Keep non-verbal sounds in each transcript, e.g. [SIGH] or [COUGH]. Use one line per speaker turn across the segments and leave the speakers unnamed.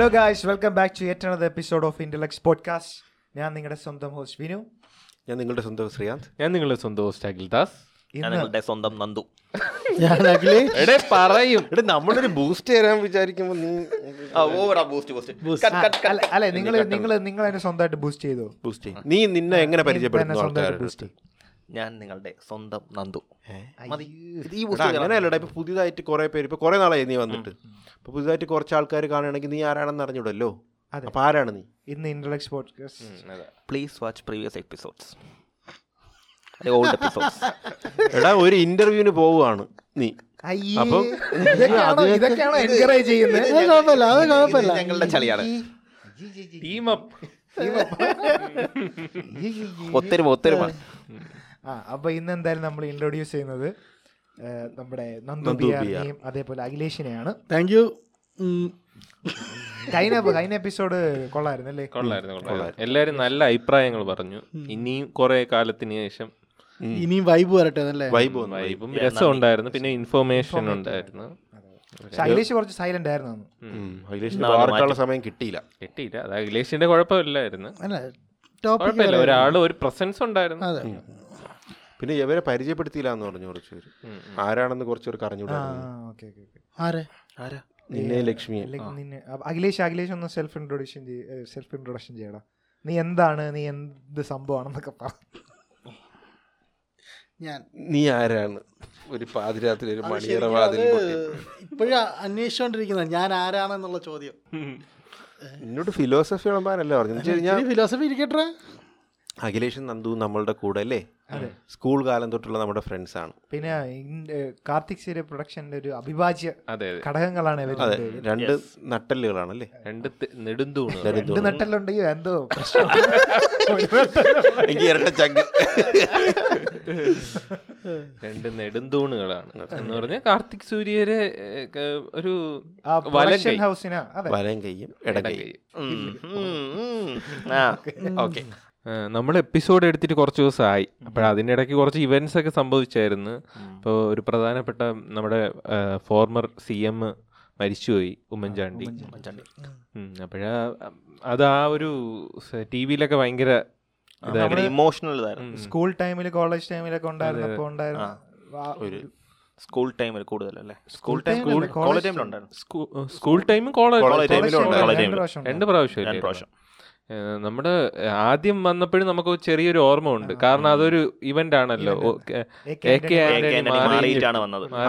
Hello guys welcome back to yet another episode of Intellects podcast ഞാൻ നിങ്ങളുടെ സ്വന്തം host Vinu.
ഞാൻ നിങ്ങളുടെ സ്വന്തം ശ്രീകാന്ത്.
ഞാൻ നിങ്ങളുടെ സ്വന്തം ഹോസ്റ്റ്
അഖിൽ
ദാസ് സ്വന്തം നന്ദു.
ഞാൻ അഖിലേ.
എടേ പറയും.
എടാ നമ്മളൊരു ബൂസ്റ്റ് തരാൻ വിചാരിക്കുമ്പോൾ നീ
ഓവറാ ബൂസ്റ്റ് ബൂസ്റ്റ്
അല്ല അല്ല നിങ്ങൾ നിങ്ങൾ നിങ്ങൾ എന്നെ സ്വന്തമായിട്ട് ബൂസ്റ്റ് ചെയ്തോ?
ബൂസ്റ്റ് ചെയ്യും. നീ നിന്നെ എങ്ങനെ
എന്നെ
പരിചയപ്പെടുന്നു
ബൂസ്റ്റ്
ഞാൻ നിങ്ങളുടെ സ്വന്തം നന്ദു മതി ഈ
അങ്ങനെയല്ലടാ ഇപ്പൊ പുതിയതായിട്ട് കുറെ പേര് ഇപ്പൊ കുറെ നാളായി നീ വന്നിട്ട് ഇപ്പൊ പുതിയതായിട്ട് കുറച്ച് ആൾക്കാർ കാണുകയാണെങ്കിൽ നീ ആരാണെന്ന് അറിഞ്ഞൂടല്ലോ
അതെ.
അപ്പൊ ആരാണ് നീ
ഇന്ന് Intellects podcast
please watch previous episodes old episodes
എടാ ഒരു ഇന്റർവ്യൂവിന് പോവുകയാണ് നീ അപ്പം
ഇതൊക്കെയാണോ ഇതൊക്കെയാണോ എൻകറേജ് ചെയ്യുന്നത്
അത് കുഴപ്പമില്ല അത് കുഴപ്പമില്ല
ഞങ്ങളുടെ ചളിയാണ്
ടീം അപ്പ്
ആ അപ്പൊ ഇന്ന് എന്തായാലും നമ്മൾ ഇൻട്രോഡ്യൂസ് ചെയ്യുന്നത് നമ്മുടെ Nandu
Nandu
B
B R.
ആറിനെയും അതേപോലെ അഖിലേഷിനെയാണ്.
താങ്ക് യു
കഴിഞ്ഞ കഴിഞ്ഞ എപ്പിസോഡ് കൊള്ളായിരുന്നു അല്ലേ?
കൊള്ളായിരുന്നു കൊള്ളായിരുന്നു. എല്ലാരും നല്ല അഭിപ്രായങ്ങൾ പറഞ്ഞു. ഇനിയും കുറെ കാലത്തിന് ശേഷം
ഇനിയും വൈബ് വരട്ടെ അല്ലേ
വൈബ്
വൈബും രസം ഉണ്ടായിരുന്നു പിന്നെ ഇൻഫർമേഷൻ ഉണ്ടായിരുന്നു.
അഖിലേഷ് കുറച്ച് സൈലന്റ് ആയിരുന്നു.
സമയം കിട്ടിയില്ല.
കിട്ടിയില്ല. അത് അഖിലേഷിന്റെ കുഴപ്പമില്ലായിരുന്നു.
അല്ല ടോപ്പിക്
കുഴപ്പമില്ല. ഒരാൾ ഒരു പ്രസൻസ് ഉണ്ടായിരുന്നു.
അതെ.
പിന്നെ ഇവരെ പരിചയപ്പെടുത്തിയില്ല എന്ന് പറഞ്ഞു കുറച്ച് പേര്. ആരാണെന്ന് കുറച്ച് പേർക്ക്
ആ
അറിഞ്ഞൂടായിരുന്നു
ഓക്കെ ഓക്കെ ഓക്കെ.
ആരെ?
നിന്നെ ലക്ഷ്മിയെ.
അഖിലേഷ് അഖിലേഷ് ഒന്ന് സെൽഫ് ഇൻട്രൊഡക്ഷൻ സെൽഫ് ഇൻട്രൊഡക്ഷൻ ചെയ്യടാ. നീ എന്താണ് നീ എന്ത് സംഭവമാണെന്നൊക്കെ പറ.
ഞാൻ.
നീ ആരാണ്? ഒരു പാതിരാത്രി ഒരു മണിയറ വാതിൽ
ഇപ്പോഴും അന്വേഷിച്ചുകൊണ്ടിരിക്കുന്നത് ഞാൻ ആരാണെന്നുള്ള ചോദ്യം.
എന്നോട് ഫിലോസഫി ഉള്ള പറഞ്ഞു
ഫിലോസഫി ഇരിക്കട്ടെ.
അഖിലേഷും നന്ദു നമ്മളുടെ കൂടെ അല്ലേ? സ്കൂൾ കാലം തൊട്ടുള്ള നമ്മുടെ ഫ്രണ്ട്സ് ആണ്.
പിന്നെ കാർത്തിക് സീരിയ പ്രൊഡക്ഷന്റെ ഒരു അഭിഭാജ്യ
അതെ അതെ.
ഘടകങ്ങളാണ്
രണ്ട് നട്ടല്ലുകളാണ് നട്ടല്ലുകളാണല്ലേ?
രണ്ട് നെടുന്തൂണ്.
രണ്ട് നട്ടല്ലുണ്ടെങ്കിൽ എന്തോ പ്രശ്നം.
എനിക്ക് ഇരട്ട ചങ്ക്.
രണ്ട് നെടുന്തൂണുകളാണ്. എന്ന് പറഞ്ഞാൽ കാർത്തിക് സൂര്യരെ ഒരു വലം
ഹൗസിനാ. അതെ.
വലം കൈയും ഇടം
ഇടം
കൈയും
കൈ.
ആ ഓക്കെ.
നമ്മൾ എപ്പിസോഡ് എടുത്തിട്ട് കുറച്ച് ദിവസമായി. അപ്പോൾ അതിന്റെ ഇടയ്ക്ക് കുറച്ച് ഇവന്റ്സ് ഒക്കെ സംഭവിച്ചായിരുന്നു. ഇപ്പോൾ ഒരു പ്രധാനപ്പെട്ട നമ്മുടെ ഫോർമർ സി എം മരിച്ചുപോയി ഉമ്മൻചാണ്ടി. അപ്പോഴാ അത് ആ ഒരു ടി വിയിലൊക്കെ ഭയങ്കര
ഇമോഷണൽ
സ്കൂൾ ടൈമിൽ കോളേജ് ടൈമിലൊക്കെ ഉണ്ടായിരുന്നു ഉണ്ടായിരുന്ന
ഒരു
സ്കൂൾ ടൈമിൽ കൂടുതലല്ലേ? സ്കൂൾ
ടൈമിൽ
ടൈം കോളേജ് ടൈമിലുണ്ടായിരുന്നു
സ്കൂൾ ടൈമും കോളേജ്
രണ്ട് പ്രാവശ്യം
രണ്ട് പ്രാവശ്യം നമ്മുടെ ആദ്യം വന്നപ്പോഴും നമുക്ക് ചെറിയൊരു ഓർമ്മ ഉണ്ട് കാരണം അതൊരു ഇവന്റ് ആണല്ലോ.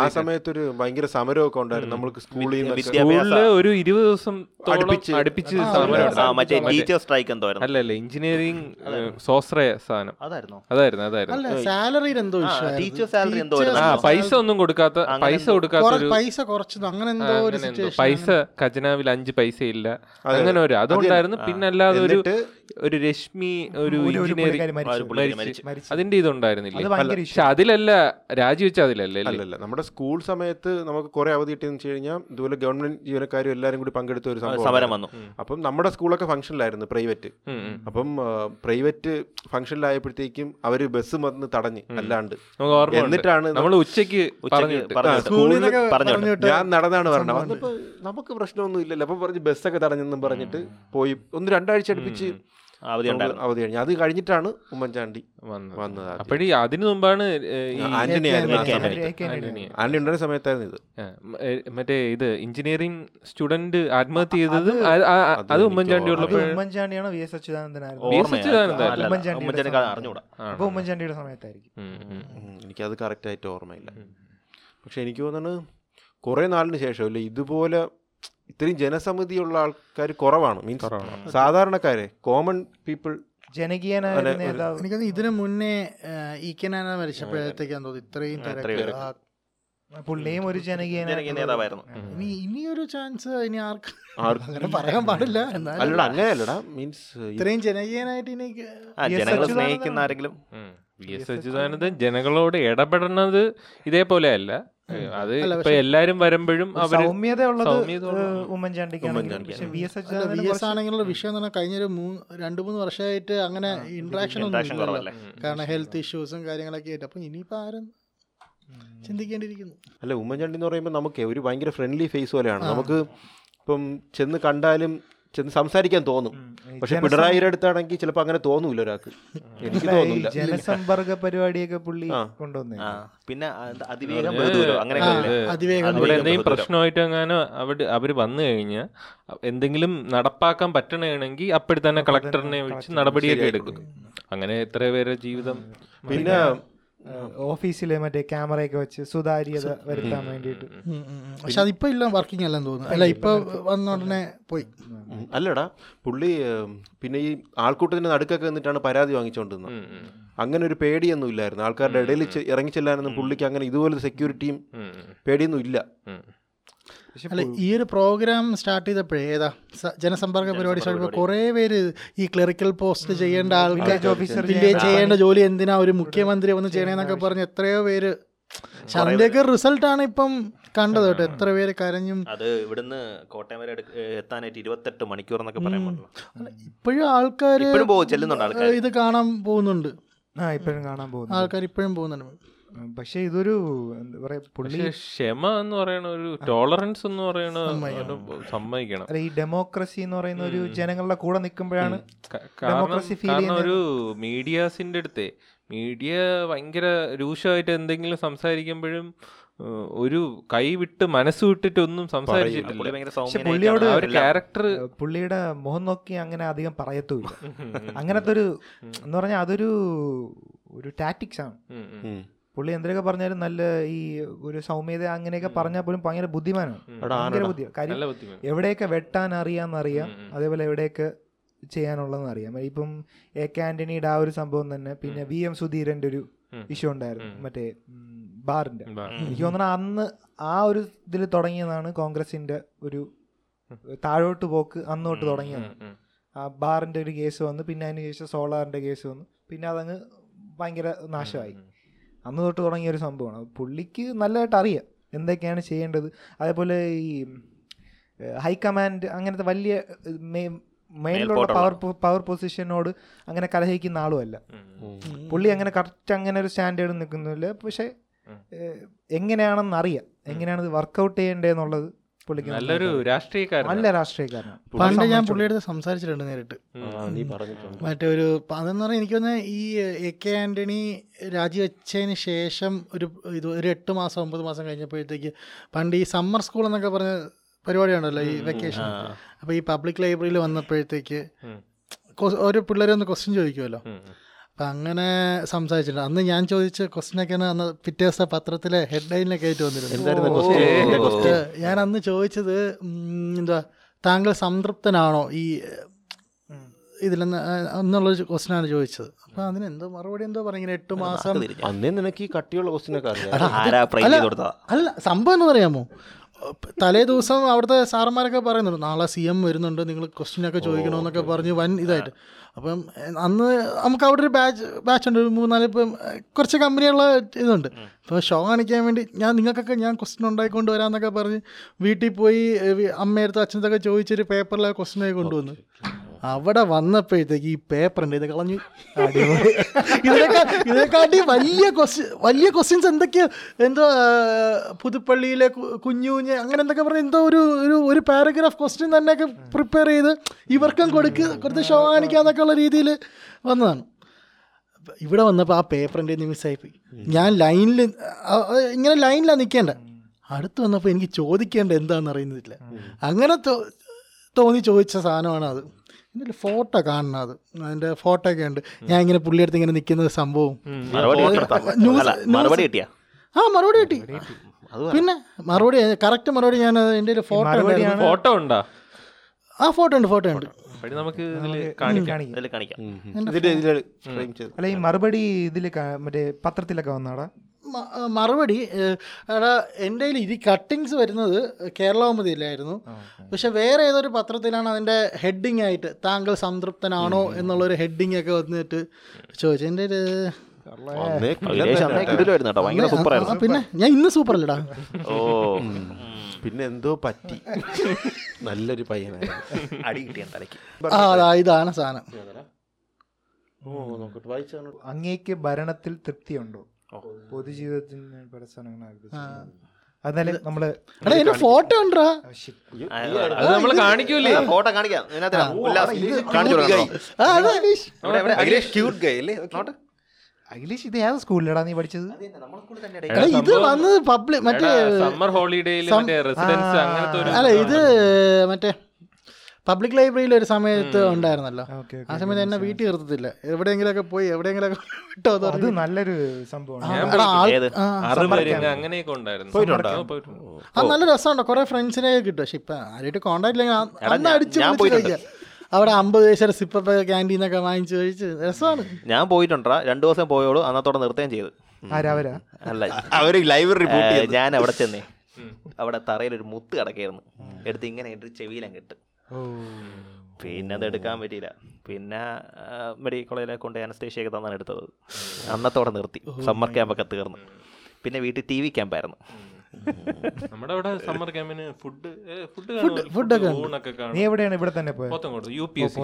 ആ സമയത്തൊരു ഭയങ്കര സമരമൊക്കെ ഉണ്ടായിരുന്നു. നമ്മൾക്ക് സ്കൂളിൽ
സ്കൂളിൽ ഒരു ഇരുപത് ദിവസം
അടുപ്പിച്ച്.
സമരം അല്ലല്ല എഞ്ചിനീയറിംഗ് സ്വാശ്രയ സാധനം.
അതായിരുന്നോ.
അതായിരുന്നു. പൈസ ഒന്നും കൊടുക്കാത്ത പൈസ. കൊടുക്കാത്ത
പൈസ കുറച്ചത് അങ്ങനെ
പൈസ ഖജനാവിൽ അഞ്ച് പൈസ ഇല്ല അങ്ങനെ ഒരു അതുണ്ടായിരുന്നു പിന്നെ അല്ലാതെ ഒരു
എന്നിട്ട്
ഒരു രശ്മി ഒരു എഞ്ചിനീയറിംഗ്. അതിന്റെ ഇതുണ്ടായിരുന്നില്ല? പക്ഷെ അതിലല്ല രാജിവെച്ച അതിലല്ലേ? അല്ലേ?
അല്ലല്ല. നമ്മുടെ സ്കൂൾ സമയത്ത് നമുക്ക് കുറെ അവധി കിട്ടിയെന്ന് വെച്ച് കഴിഞ്ഞാൽ ഇതുപോലെ ഗവൺമെന്റ് ജീവനക്കാരും എല്ലാരും കൂടി പങ്കെടുത്ത ഒരു സംഭവം
സമരം വന്നു.
അപ്പം നമ്മുടെ സ്കൂളൊക്കെ ഫംഗ്ഷനിലായിരുന്നു പ്രൈവറ്റ്. അപ്പം പ്രൈവറ്റ് ഫംഗ്ഷനിലായപ്പോഴത്തേക്കും അവർ ബസ് വന്ന് തടഞ്ഞ് അല്ലാണ്ട്. എന്നിട്ടാണ്
നമ്മൾ
ഉച്ചയ്ക്ക്
ഞാൻ നടന്നാണ് പറഞ്ഞത്. നമുക്ക് പ്രശ്നമൊന്നും ഇല്ലല്ലോ. അപ്പൊ പറഞ്ഞ് ബസ്സൊക്കെ തടഞ്ഞെന്നും പറഞ്ഞിട്ട് പോയി. ഒന്ന് രണ്ടാഴ്ച അടുപ്പിച്ച്
അവധി
കഴിഞ്ഞു. അത് കഴിഞ്ഞിട്ടാണ് ഉമ്മൻചാണ്ടി
വന്നത്. അപ്പോഴേ അതിനു മുമ്പാണ് ഈ
ആന്റണി.
ആന്റണി.
സമയത്തായിരുന്നു ഇത്.
മറ്റേ ഇത് എഞ്ചിനീയറിംഗ് സ്റ്റുഡന്റ് ആത്മഹത്യ ചെയ്തത്
അത്
ഉമ്മൻചാണ്ടി
ഉമ്മൻചാണ്ടിയാണ്
ഉള്ളപ്പോൾ
ഉമ്മൻചാണ്ടിയാണോ വി എസ് അച്യുതാനന്ദനായിരുന്നു. ഉമ്മൻചാണ്ടിയുടെ അപ്പൊ സമയത്തായിരിക്കും.
എനിക്കത് കറക്റ്റ് ആയിട്ട് ഓർമ്മയില്ല. പക്ഷെ എനിക്ക് തോന്നുന്നത് കുറേ നാളിന് ശേഷം ഇതുപോലെ ഇത്രയും ജനസമിതിയുള്ള ആൾക്കാർ കുറവാണ്. മീൻസ് സാധാരണക്കാരെ കോമൺ പീപ്പിൾ ജനകീയനായ ഒരു-
നേതാവ്.
എനിക്കൊന്ന് ഇതിനു മുന്നേ ഈക്കനാന മരിച്ചപ്പോഴത്തേക്കാന്ന് തോന്നുന്നു. ഇത്രയും തിരക്ക്.
പുള്ളിയും ഒരു
ജനകീയ നേതാവായിരുന്നു.
ഇനി ഇനിയൊരു ചാൻസ് ഇനി ആർക്ക് അങ്ങനെ പറയാൻ പാടില്ല എന്നാലും.
അല്ലടാ അങ്ങനെയല്ലടാ. മീൻസ്
ഇത്രയും ജനകീയനായിട്ട് ഇനി
സ്നേഹിക്കുന്ന ആരെങ്കിലും?
വി എസ് അച്യുതാനന്ദൻ ജനങ്ങളോട് ഇടപെടുന്നത് ഇതേപോലെ അല്ല അത് ഇപ്പൊ എല്ലാരും വരുമ്പോഴും സൗമ്യതയുള്ളത്
സൗമ്യത ഉള്ളത് ഉമ്മൻചാണ്ടിക്കാണ്. വി എസ്
ആണെങ്കിലുള്ള വിഷയം തന്നെ കഴിഞ്ഞ ഒരു മൂന്ന് രണ്ട് മൂന്ന് വർഷമായിട്ട് അങ്ങനെ ഇന്ററാക്ഷൻ ഒന്നും കാരണം ഹെൽത്ത് ഇഷ്യൂസും കാര്യങ്ങളൊക്കെ ആയിട്ട്. അപ്പൊ ഇനിയിപ്പോ ആരും ചിന്തിക്കേണ്ടിയിരിക്കുന്നു.
അല്ല ഉമ്മൻചാണ്ടി എന്ന് പറയുമ്പോൾ നമുക്ക് ഒരു ഭയങ്കര ഫ്രണ്ട്ലി ഫേസ് പോലെയാണ്. നമുക്ക് ഇപ്പം ചെന്ന് കണ്ടാലും ചെന്ന് സംസാരിക്കാൻ തോന്നും. പക്ഷെ പിണറായിയുടെ അടുത്താണെങ്കിൽ ചിലപ്പോൾ അങ്ങനെ തോന്നൂല ഒരാൾക്ക്. എനിക്ക് തോന്നില്ല
ജനസമ്പർക്ക പരിപാടിയൊക്കെ പുള്ളി. കൊണ്ടുവന്നേ.
പിന്നെ അതിവേഗം
അതിവേഗം
അവിടെ എന്തെങ്കിലും പ്രശ്നമായിട്ട് അങ്ങനെ അവിടെ അവർ വന്നു കഴിഞ്ഞാൽ എന്തെങ്കിലും നടപ്പാക്കാൻ പറ്റണമെങ്കിൽ അപ്പോഴത്തന്നെ കളക്ടറിനെ വിളിച്ച് നടപടിയൊക്കെ എടുക്കും. അങ്ങനെ എത്ര പേരെ ജീവിതം
പിന്നെ
ഓഫീസിലെ മറ്റേ ക്യാമറയൊക്കെ വെച്ച് സുതാര്യത വരുത്താൻ
വേണ്ടിട്ട്. പക്ഷെ അതിപ്പോ ഇല്ല വർക്കിംഗ് അല്ലെന്ന് തോന്നുന്നു. അല്ല ഇപ്പൊ വന്ന ഉടനെ പോയി.
അല്ലടാ പുള്ളി പിന്നെ ഈ ആൾക്കൂട്ടത്തിന്റെ നടുക്കൊക്കെ നിന്നിട്ടാണ് പരാതി വാങ്ങിച്ചുകൊണ്ടിരുന്നത്
ഉം.
അങ്ങനെ ഒരു പേടിയൊന്നും ഇല്ലായിരുന്നു. ആൾക്കാരുടെ ഇടയിൽ ഇറങ്ങിച്ചെല്ലാനൊന്നും പുള്ളിക്ക് അങ്ങനെ ഇതുപോലെ സെക്യൂരിറ്റിയും പേടിയൊന്നും ഇല്ല.
അല്ല ഈ ഒരു പ്രോഗ്രാം സ്റ്റാർട്ട് ചെയ്തപ്പോഴേ ഏതാ ജനസമ്പർക്ക പരിപാടി സ്റ്റാർട്ട് ചെയ്തപ്പോൾ കുറേ പേര് ഈ ക്ലറിക്കൽ പോസ്റ്റ് ചെയ്യേണ്ട ആൾക്കാർ
ചെയ്യേണ്ട
ജോലി എന്തിനാ? ഒരു മുഖ്യമന്ത്രി വന്ന് ചെയ്യണേന്നൊക്കെ പറഞ്ഞ് എത്രയോ പേര് പക്ഷെ റിസൾട്ട് ആണ് ഇപ്പം കണ്ടത് കേട്ടോ. എത്ര പേര് കരഞ്ഞും.
അത് ഇവിടുന്ന് കോട്ടയം വരെ എത്താനായിട്ട് ഇരുപത്തെട്ട് മണിക്കൂർ എന്നൊക്കെ
ഇപ്പോഴും ആൾക്കാർ
ഇപ്പോഴും പോകും ആൾക്കാർ
ഇത് കാണാൻ പോകുന്നുണ്ട്.
ആ ഇപ്പോഴും കാണാൻ പോകുന്നു
ആൾക്കാർ ഇപ്പോഴും പോകുന്നുണ്ട്.
പക്ഷെ ഇതൊരു എന്താ പറയാ പുള്ളി
ക്ഷമ എന്ന് പറയുന്ന ഒരു ടോളറൻസ് എന്ന് പറയുന്ന ഒരു സമ്മതിക്കണം.
അല്ല ഈ ഡെമോക്രസി എന്ന് പറയുന്ന ഒരു ജനങ്ങളുടെ കൂടെ നിൽക്കുമ്പോഴാണ്
ഡെമോക്രസി ഫീൽ
Democracy ചെയ്യുന്ന-
ഒരു മീഡിയാസിന്റെ അടുത്തെ മീഡിയ ഭയങ്കര രൂക്ഷമായിട്ട് എന്തെങ്കിലും സംസാരിക്കുമ്പോഴും ഒരു കൈ വിട്ട് മനസ്സ് വിട്ടിട്ട് ഒന്നും സംസാരിച്ചിട്ടില്ല. ക്യാരക്ടർ
പുള്ളിയുടെ മുഖം നോക്കി അങ്ങനെ അധികം പറയത്തുമില്ല. അങ്ങനത്തെ ഒരു എന്ന് പറഞ്ഞാൽ അതൊരു ഒരു ടാറ്റിക്സ് ആണ്. പുള്ളി എന്തൊക്കെ പറഞ്ഞാലും നല്ല ഈ ഒരു സൗമ്യത അങ്ങനെയൊക്കെ പറഞ്ഞാൽ പോലും ഭയങ്കര ബുദ്ധിമാനാണ്. ഭയങ്കര ബുദ്ധി കാര്യം
നല്ല ബുദ്ധിമുട്ട്
എവിടെയൊക്കെ വെട്ടാൻ അറിയാമെന്നറിയാം. അതേപോലെ എവിടെയൊക്കെ ചെയ്യാനുള്ളതെന്ന് അറിയാം. ഇപ്പം എ കെ ആന്റണിയുടെ ആ ഒരു സംഭവം തന്നെ പിന്നെ വി എം സുധീരന്റെ ഒരു. ഇഷ്യൂ ഉണ്ടായിരുന്നു. മറ്റേ ബാറിന്റെ. എനിക്ക് തോന്നണ അന്ന് ആ ഒരു ഇതിൽ തുടങ്ങിയതാണ് കോൺഗ്രസിന്റെ ഒരു താഴോട്ട് പോക്ക് അന്ന് തൊട്ട്. ആ ബാറിന്റെ ഒരു കേസ് വന്നു പിന്നെ അതിന് ശേഷം സോളാറിന്റെ കേസ് വന്നു. പിന്നെ അതങ്ങ് ഭയങ്കര നാശമായി. അന്ന് തൊട്ട് തുടങ്ങിയ ഒരു സംഭവമാണ്. പുള്ളിക്ക് നല്ലതായിട്ട് അറിയാം എന്തൊക്കെയാണ് ചെയ്യേണ്ടത്. അതേപോലെ ഈ ഹൈക്കമാൻഡ് അങ്ങനത്തെ വലിയ
മെയിനിലുള്ള
പവർ പവർ പൊസിഷനോട് അങ്ങനെ കലഹിക്കുന്ന ആളുമല്ല. പുള്ളി അങ്ങനെ കറക്റ്റ് അങ്ങനെ ഒരു സ്റ്റാൻഡേർഡ് നിൽക്കുന്നില്ല. പക്ഷേ എങ്ങനെയാണെന്ന് അറിയാം. എങ്ങനെയാണ് ഇത് വർക്കൗട്ട് ചെയ്യേണ്ടതെന്നുള്ളത് പുള്ളിക്ക്
നല്ലൊരു രാഷ്ട്രീയക്കാരൻ
നല്ല രാഷ്ട്രീയക്കാരനാണ്.
പണ്ട് ഞാൻ പുള്ളിയുടെ സംസാരിച്ചിട്ടുണ്ട് നേരിട്ട്.
മറ്റൊരു
മറ്റേ ഒരു അതെന്ന് പറഞ്ഞാൽ എനിക്ക് തോന്നുന്നത് ഈ എ കെ ആന്റണി രാജിവെച്ചതിന് ശേഷം ഒരു ഇത് ഒരു എട്ട് മാസം ഒമ്പത് മാസം കഴിഞ്ഞപ്പോഴത്തേക്ക് പണ്ട് ഈ സമ്മർ സ്കൂൾ എന്നൊക്കെ പറഞ്ഞ പരിപാടി ഉണ്ടല്ലോ ഈ വെക്കേഷൻ. അപ്പോൾ ഈ പബ്ലിക് ലൈബ്രറിയിൽ വന്നപ്പോഴത്തേക്ക് ഓരോ പിള്ളേരെ ഒന്ന് ക്വസ്റ്റ്യൻ ചോദിക്കുമല്ലോ. അപ്പം അങ്ങനെ സംസാരിച്ചിട്ടുണ്ട്. അന്ന് ഞാൻ ചോദിച്ച ക്വസ്റ്റിനൊക്കെ അന്ന് പിറ്റേ ദിവസം പത്രത്തിലെ ഹെഡ്ലൈനിലൊക്കെ ആയിട്ട്?
എന്താ
ഞാൻ അന്ന് ചോദിച്ചത് എന്താ താങ്കൾ സംതൃപ്തനാണോ ഈ ഇതിലെന്ന് എന്നുള്ള ക്വസ്റ്റിനാണ് ചോദിച്ചത്. അപ്പൊ അതിന് എന്തോ മറുപടി എന്തോ പറഞ്ഞു എട്ട് മാസം
അന്നേ നിനക്ക് ഈ കട്ടിയുള്ള
അല്ല സംഭവം എന്ന് പറയാമോ തലേ ദിവസം അവിടുത്തെ സാറന്മാരൊക്കെ പറയുന്നുണ്ട് നാളെ സി എം വരുന്നുണ്ട് നിങ്ങൾ ക്വസ്റ്റ്യൻ ഒക്കെ ചോദിക്കണമെന്നൊക്കെ പറഞ്ഞ് വൻ ഇതായിട്ട്. അപ്പം അന്ന് നമുക്ക് അവിടെ ഒരു ബാച്ച് ബാച്ച് ഉണ്ട് ഒരു മൂന്നാൽ ഇപ്പം കുറച്ച് കമ്പനിയുള്ള ഇതുണ്ട്. അപ്പോൾ ഷോ കാണിക്കാൻ വേണ്ടി ഞാൻ നിങ്ങൾക്കൊക്കെ ഞാൻ ക്വസ്റ്റ്യൻ ഉണ്ടായിക്കൊണ്ട് വരാമെന്നൊക്കെ പറഞ്ഞ് വീട്ടിൽ പോയി അമ്മയടുത്ത് അച്ഛനത്തൊക്കെ ചോദിച്ചൊരു പേപ്പറിലെ ക്വസ്റ്റ്യനൊക്കെ കൊണ്ടുവന്നു. അവിടെ വന്നപ്പോഴത്തേക്ക് ഈ പേപ്പറിന്റെ ഇത് കളഞ്ഞു. ഇതിനേക്കാൾ ഇതിനെക്കാട്ടി വലിയ ക്വസ്റ്റ്യൻ വലിയ ക്വസ്റ്റ്യൻസ് എന്തൊക്കെയാ? എന്തോ പുതുപ്പള്ളിയിലെ കുഞ്ഞു കുഞ്ഞ് അങ്ങനെ എന്തൊക്കെ പറഞ്ഞ എന്തോ ഒരു ഒരു ഒരു പാരഗ്രാഫ് ക്വസ്റ്റ്യൻ തന്നെ തന്നെയൊക്കെ പ്രിപ്പയർ ചെയ്ത് ഇവർക്കും കൊടുക്ക് കുറച്ച് ഷോ കാണിക്കാന്നൊക്കെ ഉള്ള രീതിയിൽ വന്നതാണ്. ഇവിടെ വന്നപ്പോൾ ആ പേപ്പറിന്റെ മിസ്സായിപ്പോയി ഞാൻ ലൈനിൽ ഇങ്ങനെ ലൈനിലാണ് നിൽക്കേണ്ട അടുത്ത് വന്നപ്പോൾ എനിക്ക് ചോദിക്കേണ്ട എന്താണെന്ന് അറിയുന്നില്ല. അങ്ങനെ തോന്നി ചോദിച്ച സാധനമാണ് അത് എന്റെ ഫോട്ടോ കാണണം അത്. അതിന്റെ ഫോട്ടോ ഒക്കെ ഉണ്ട്. ഞാൻ ഇങ്ങനെ പുള്ളിയെടുത്ത് ഇങ്ങനെ നിൽക്കുന്ന സംഭവം. ആ മറുപടി കിട്ടി. പിന്നെ മറുപടി കറക്റ്റ് മറുപടി ഞാൻ എന്റെ ഫോട്ടോ
മറുപടിയാണ്
ഫോട്ടോ ഉണ്ടോ?
ആ ഫോട്ടോ ഉണ്ട് ഫോട്ടോ ഉണ്ട്.
നമുക്ക്
ഇതിൽ
ഇതിൽ ഇതിൽ
അല്ല ഈ മറുപടി ഇതിൽ മറ്റേ പത്രത്തിലൊക്കെ വന്നാടാ
മറുപടി എടാ എന്റെ കയ്യിൽ ഇത് കട്ടിങ്സ് വരുന്നത് കേരളകൗമുദിയിലായിരുന്നു പക്ഷെ വേറെ ഏതൊരു പത്രത്തിലാണ് അതിന്റെ ഹെഡിങ് ആയിട്ട് താങ്കൾ സംതൃപ്തനാണോ എന്നുള്ളൊരു ഹെഡിങ് ഒക്കെ വന്നിട്ട് ചോദിച്ചു. എന്റെ ഒരു പിന്നെ ഞാൻ ഇന്ന് സൂപ്പർ അല്ലടാ
ഓ
പിന്നെ എന്തോ പറ്റി. നല്ലൊരു പയ്യനായിരുന്നു
അടി കിട്ടിയ തലയ്ക്ക്.
ആ ഇതാണ് സാധനം.
ഓ നോക്കട്ടെ. വായിച്ചാണ്
അങ്ങേക്ക് ഭരണത്തിൽ തൃപ്തിയുണ്ടോ? പൊതുജീവിതത്തിൽ പരസ്പരങ്ങൾ
ആ.
എന്നാലും നമ്മൾ
എടാ എന്റെ ഫോട്ടോ ഉണ്ടോ
അത് നമ്മൾ കാണിക്കൂലേ
ഫോട്ടോ കാണിക്കാം? അഖിലേഷ്.
ഇത് ഏത് സ്കൂളിലടാ നീ പഠിച്ചത്?
ഇത് വന്നത് പബ്ലിക് മറ്റേ
സമ്മർ ഹോളിഡേയിൽ മറ്റേ റെസിഡൻസ് അങ്ങനത്തെ ഒരു
അല്ല ഇത് മറ്റേ പബ്ലിക് ലൈബ്രറിയിൽ ഒരു സമയത്ത് ഉണ്ടായിരുന്നല്ലോ. ആ സമയത്ത് എന്നെ വീട്ടിൽ നിർത്തത്തില്ല. എവിടെയെങ്കിലൊക്കെ പോയി എവിടെയെങ്കിലൊക്കെ വിട്ടോ എന്ന്
അത് നല്ലൊരു സംഭവമാണ്?
ആ, അത് നല്ല രസമുണ്ട്. കുറെ ഫ്രണ്ട്സിനെ കിട്ടും. പക്ഷെ ഇപ്പൊ ആരായിട്ട് കോണ്ടാക്ട് ഇല്ലെങ്കിൽ അന്ന് അടിച്ച് കഴിക്കാം. അവിടെ അമ്പത് വയസ്സര സിപ്പപ്പ് ക്യാന്റീനൊക്കെ വാങ്ങിച്ചു കഴിച്ച് രസമാണ്.
ഞാൻ പോയിട്ടുണ്ടാ. രണ്ടു ദിവസം പോയോളൂ. അന്നത്തോടെ നിർത്തുകയും ചെയ്തു.
ആരാവരാ
അല്ല.
അവർ ലൈവ് റിപ്പോർട്ട്
ഞാൻ അവിടെ ചെന്നേ. അവിടെ തറയിൽ ഒരു മുത്ത് കിടക്കായിരുന്നു. എടുത്ത് ഇങ്ങനെ ചെവിയിലും കിട്ടും പിന്നെ അത് എടുക്കാൻ പറ്റിയില്ല. പിന്നെ മെഡിക്കൽ കോളേജിലെ കൊണ്ട് അനസ്തേഷ്യയൊക്കെ തന്നാണ് എടുത്തത്. അന്നത്തോടെ നിർത്തി. സമ്മർ ക്യാമ്പൊക്കെ തീർന്നു. പിന്നെ വീട്ടിൽ ടി വി ക്യാമ്പായിരുന്നു.
നമ്മുടെ അവിടെ സമ്മർ ക്യാമ്പിന് ഫുഡ് ഫുഡ്
ഉണ്ട്.
നീ എവിടെയാണ് ഇവിടെ തന്നെ പോയത്
U P S.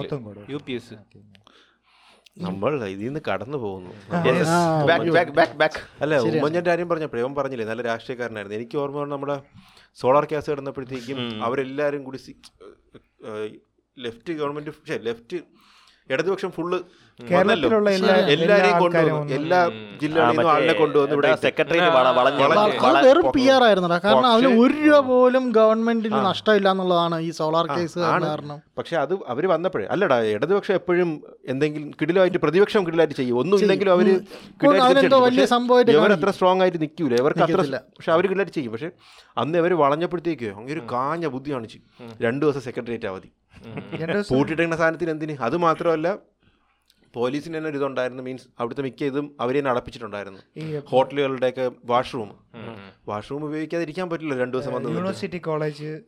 U P S.
നമ്മൾ ഇതിൽ നിന്ന് കടന്നു പോകുന്നു.
ബാക്ക് ബാക്ക് ബാക്ക് ബാക്ക്
അല്ല ഉമ്മൻചാന്റെ കാര്യം പറഞ്ഞപ്പോഴേ അവൻ പറഞ്ഞില്ലേ നല്ല രാഷ്ട്രീയക്കാരനായിരുന്നു. എനിക്ക് ഓർമ്മ നമ്മുടെ സോളാർ ക്യാസ് കിടന്നപ്പോഴത്തേക്കും അവരെല്ലാവരും കൂടി ലെഫ്റ്റ് ഗവൺമെന്റ് ലെഫ്റ്റ് ഇടതുപക്ഷം ഫുള്ള്
കേരളത്തിലുള്ള എല്ലാ
എല്ലാരെയും കൊണ്ടുവന്നു. എല്ലാ ജില്ലകളിലും ആളിനെ കൊണ്ടുവന്ന് ഇവിടെ
സെക്രട്ടറി വളഞ്ഞ
വളഞ്ഞ്
വെറും പി ആർ ആയിരുന്നടാ കാരണം അതിന് ഒരു രൂപ പോലും ഗവൺമെന്റിന് നഷ്ടമില്ല എന്നുള്ളതാണ് ഈ സോളാർ കേസ് കാരണം.
പക്ഷെ അത് അവർ വന്നപ്പോഴേ അല്ലടാ ഇടതുപക്ഷം എപ്പോഴും എന്തെങ്കിലും കിടിലായിട്ട് പ്രതിപക്ഷം കിടിലായിട്ട് ചെയ്യും. ഒന്നും ഇല്ലെങ്കിലും
അവർ
ഇവർ അത്ര സ്ട്രോങ് ആയിട്ട് നിൽക്കൂല ഇവർക്ക് അത്ര പക്ഷെ അവർ കിടിലായിട്ട് ചെയ്യും. പക്ഷെ അന്ന് അവർ വളഞ്ഞപ്പോഴത്തേക്ക് അങ്ങനെ ഒരു കാഞ്ഞ ബുദ്ധി കാണിച്ചു. രണ്ടു ദിവസം സെക്രട്ടേറിയറ്റ് അവധി പൂട്ടിയിട്ടേക്കുന്ന സാധനത്തിന് എന്തിന്? അത് മാത്രമല്ല പോലീസിന് തന്നെ ഒരു ഇതുണ്ടായിരുന്നു. മീൻസ് അവിടുത്തെ മിക്ക ഇതും അവർ തന്നെ അടപ്പിച്ചിട്ടുണ്ടായിരുന്നു. ഹോട്ടലുകളുടെയൊക്കെ വാഷ്റൂം. വാഷ്റൂം ഉപയോഗിക്കാതിരിക്കാൻ പറ്റില്ല. രണ്ടു ദിവസം.
യൂണിവേഴ്സിറ്റി കോളേജ്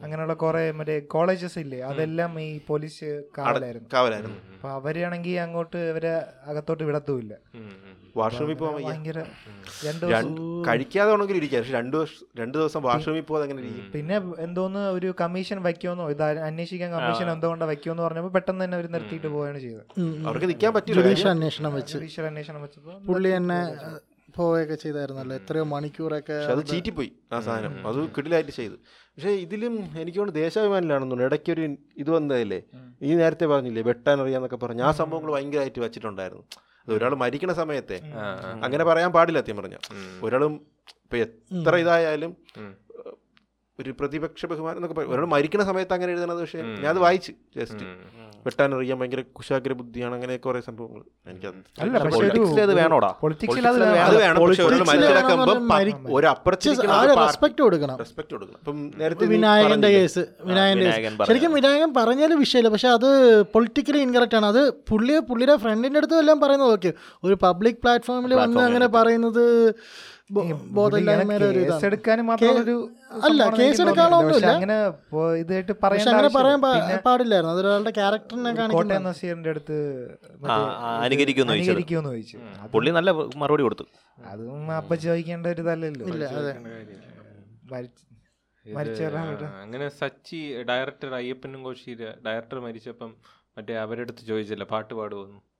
അങ്ങനെയുള്ള കുറെ മറ്റേ കോളേജസ് ഇല്ലേ അതെല്ലാം ഈ പോലീസ് കാവലായിരുന്നു.
കാവലായിരുന്നു.
അപ്പൊ അവരാണെങ്കിൽ അങ്ങോട്ട് ഇവരെ അകത്തോട്ട് വിടത്തുമില്ല.
വാഷ്റൂമിൽ പോകാൻ
ഭയങ്കര രണ്ട്
കഴിക്കാതെ വേണമെങ്കിൽ ഇരിക്കാം പക്ഷെ രണ്ടു വർഷം രണ്ടു ദിവസം വാഷ്റൂമിൽ പോകാതെ അങ്ങനെ ഇരിക്കും?
പിന്നെ എന്തോന്ന് ഒരു കമ്മീഷൻ വയ്ക്കുമെന്നോ ഇത് അന്വേഷിക്കാൻ കമ്മീഷൻ എന്തുകൊണ്ട് വയ്ക്കുമെന്ന് പറഞ്ഞപ്പോൾ പെട്ടെന്ന് തന്നെ അവർ നിർത്തിയിട്ട് പോവുകയാണ് ചെയ്തത്.
അവർക്ക് നിൽക്കാൻ പറ്റില്ല
അന്വേഷണം വെച്ച്.
അന്വേഷണം വെച്ചപ്പോൾ
പുള്ളി തന്നെ പോവുകയൊക്കെ ചെയ്തായിരുന്നല്ലോ എത്രയോ മണിക്കൂറൊക്കെ
അത് ചീറ്റിപ്പോയി ആ സാധനം. അത് കിടിലായിട്ട് ചെയ്തു. പക്ഷേ ഇതിലും എനിക്ക് തോന്നുന്നു ദേശാഭിമാനിലാണെന്ന് തോന്നുന്നു ഇടയ്ക്കൊരു ഇത് വന്നതല്ലേ? ഈ നേരത്തെ പറഞ്ഞില്ലേ വെട്ടാൻ അറിയാന്നൊക്കെ പറഞ്ഞു. ആ സംഭവങ്ങൾ ഭയങ്കരമായിട്ട് വെച്ചിട്ടുണ്ടായിരുന്നു. അത് ഒരാൾ മരിക്കണ സമയത്തെ. അങ്ങനെ പറയാൻ പാടില്ല സത്യം പറഞ്ഞ. ഒരാളും ഇപ്പൊ എത്ര ഇതായാലും ഒരു പ്രതിപക്ഷ ബഹുമാനം എന്നൊക്കെ പറയും. ഒരാൾ മരിക്കുന്ന സമയത്ത് അങ്ങനെ എഴുതണത് പക്ഷേ ഞാൻ അത് വായിച്ച് ജസ്റ്റ് വെട്ടാൻ അറിയാൻ ഭയങ്കര കുശാഗ്ര ബുദ്ധിയാണ് അങ്ങനെ കുറെ സംഭവങ്ങൾ. എനിക്ക്
വിനായകന്റെ വിനായകന്റെ കേസ്. ശരിക്കും വിനായകൻ പറഞ്ഞാലും വിഷയമില്ല. പക്ഷെ അത് പൊളിറ്റിക്കലി ഇൻകറക്റ്റ് ആണ്. അത് പുള്ളിയെ പുള്ളിയുടെ ഫ്രണ്ടിന്റെ അടുത്ത് എല്ലാം പറയുന്നത്. ഓക്കെ ഒരു പബ്ലിക് പ്ലാറ്റ്ഫോമിൽ വന്ന് അങ്ങനെ പറയുന്നത് അല്ല, കേസ്.
അങ്ങനെ ഇതായിട്ട്
പറയാൻ പാടില്ലായിരുന്നു. അതൊരാളുടെ ക്യാരക്ടറിനെ കാണിക്കുന്ന
അടുത്ത്
അനുകരിക്കുമെന്ന്
അനുകരിക്കുമെന്ന് ചോദിച്ചു.
പുള്ളി നല്ല മറുപടി കൊടുത്തു.
അതും അപ്പൊ ചോദിക്കേണ്ട ഒരു ഇതല്ലല്ലോ.
അങ്ങനെ സച്ചി ഡയറക്ടർ അയ്യപ്പനും കോശി ഡയറക്ടർ മരിച്ചപ്പം മറ്റേ അവരെടുത്ത് ചോദിച്ചില്ല പാട്ട് പാടുമെന്ന്
ആ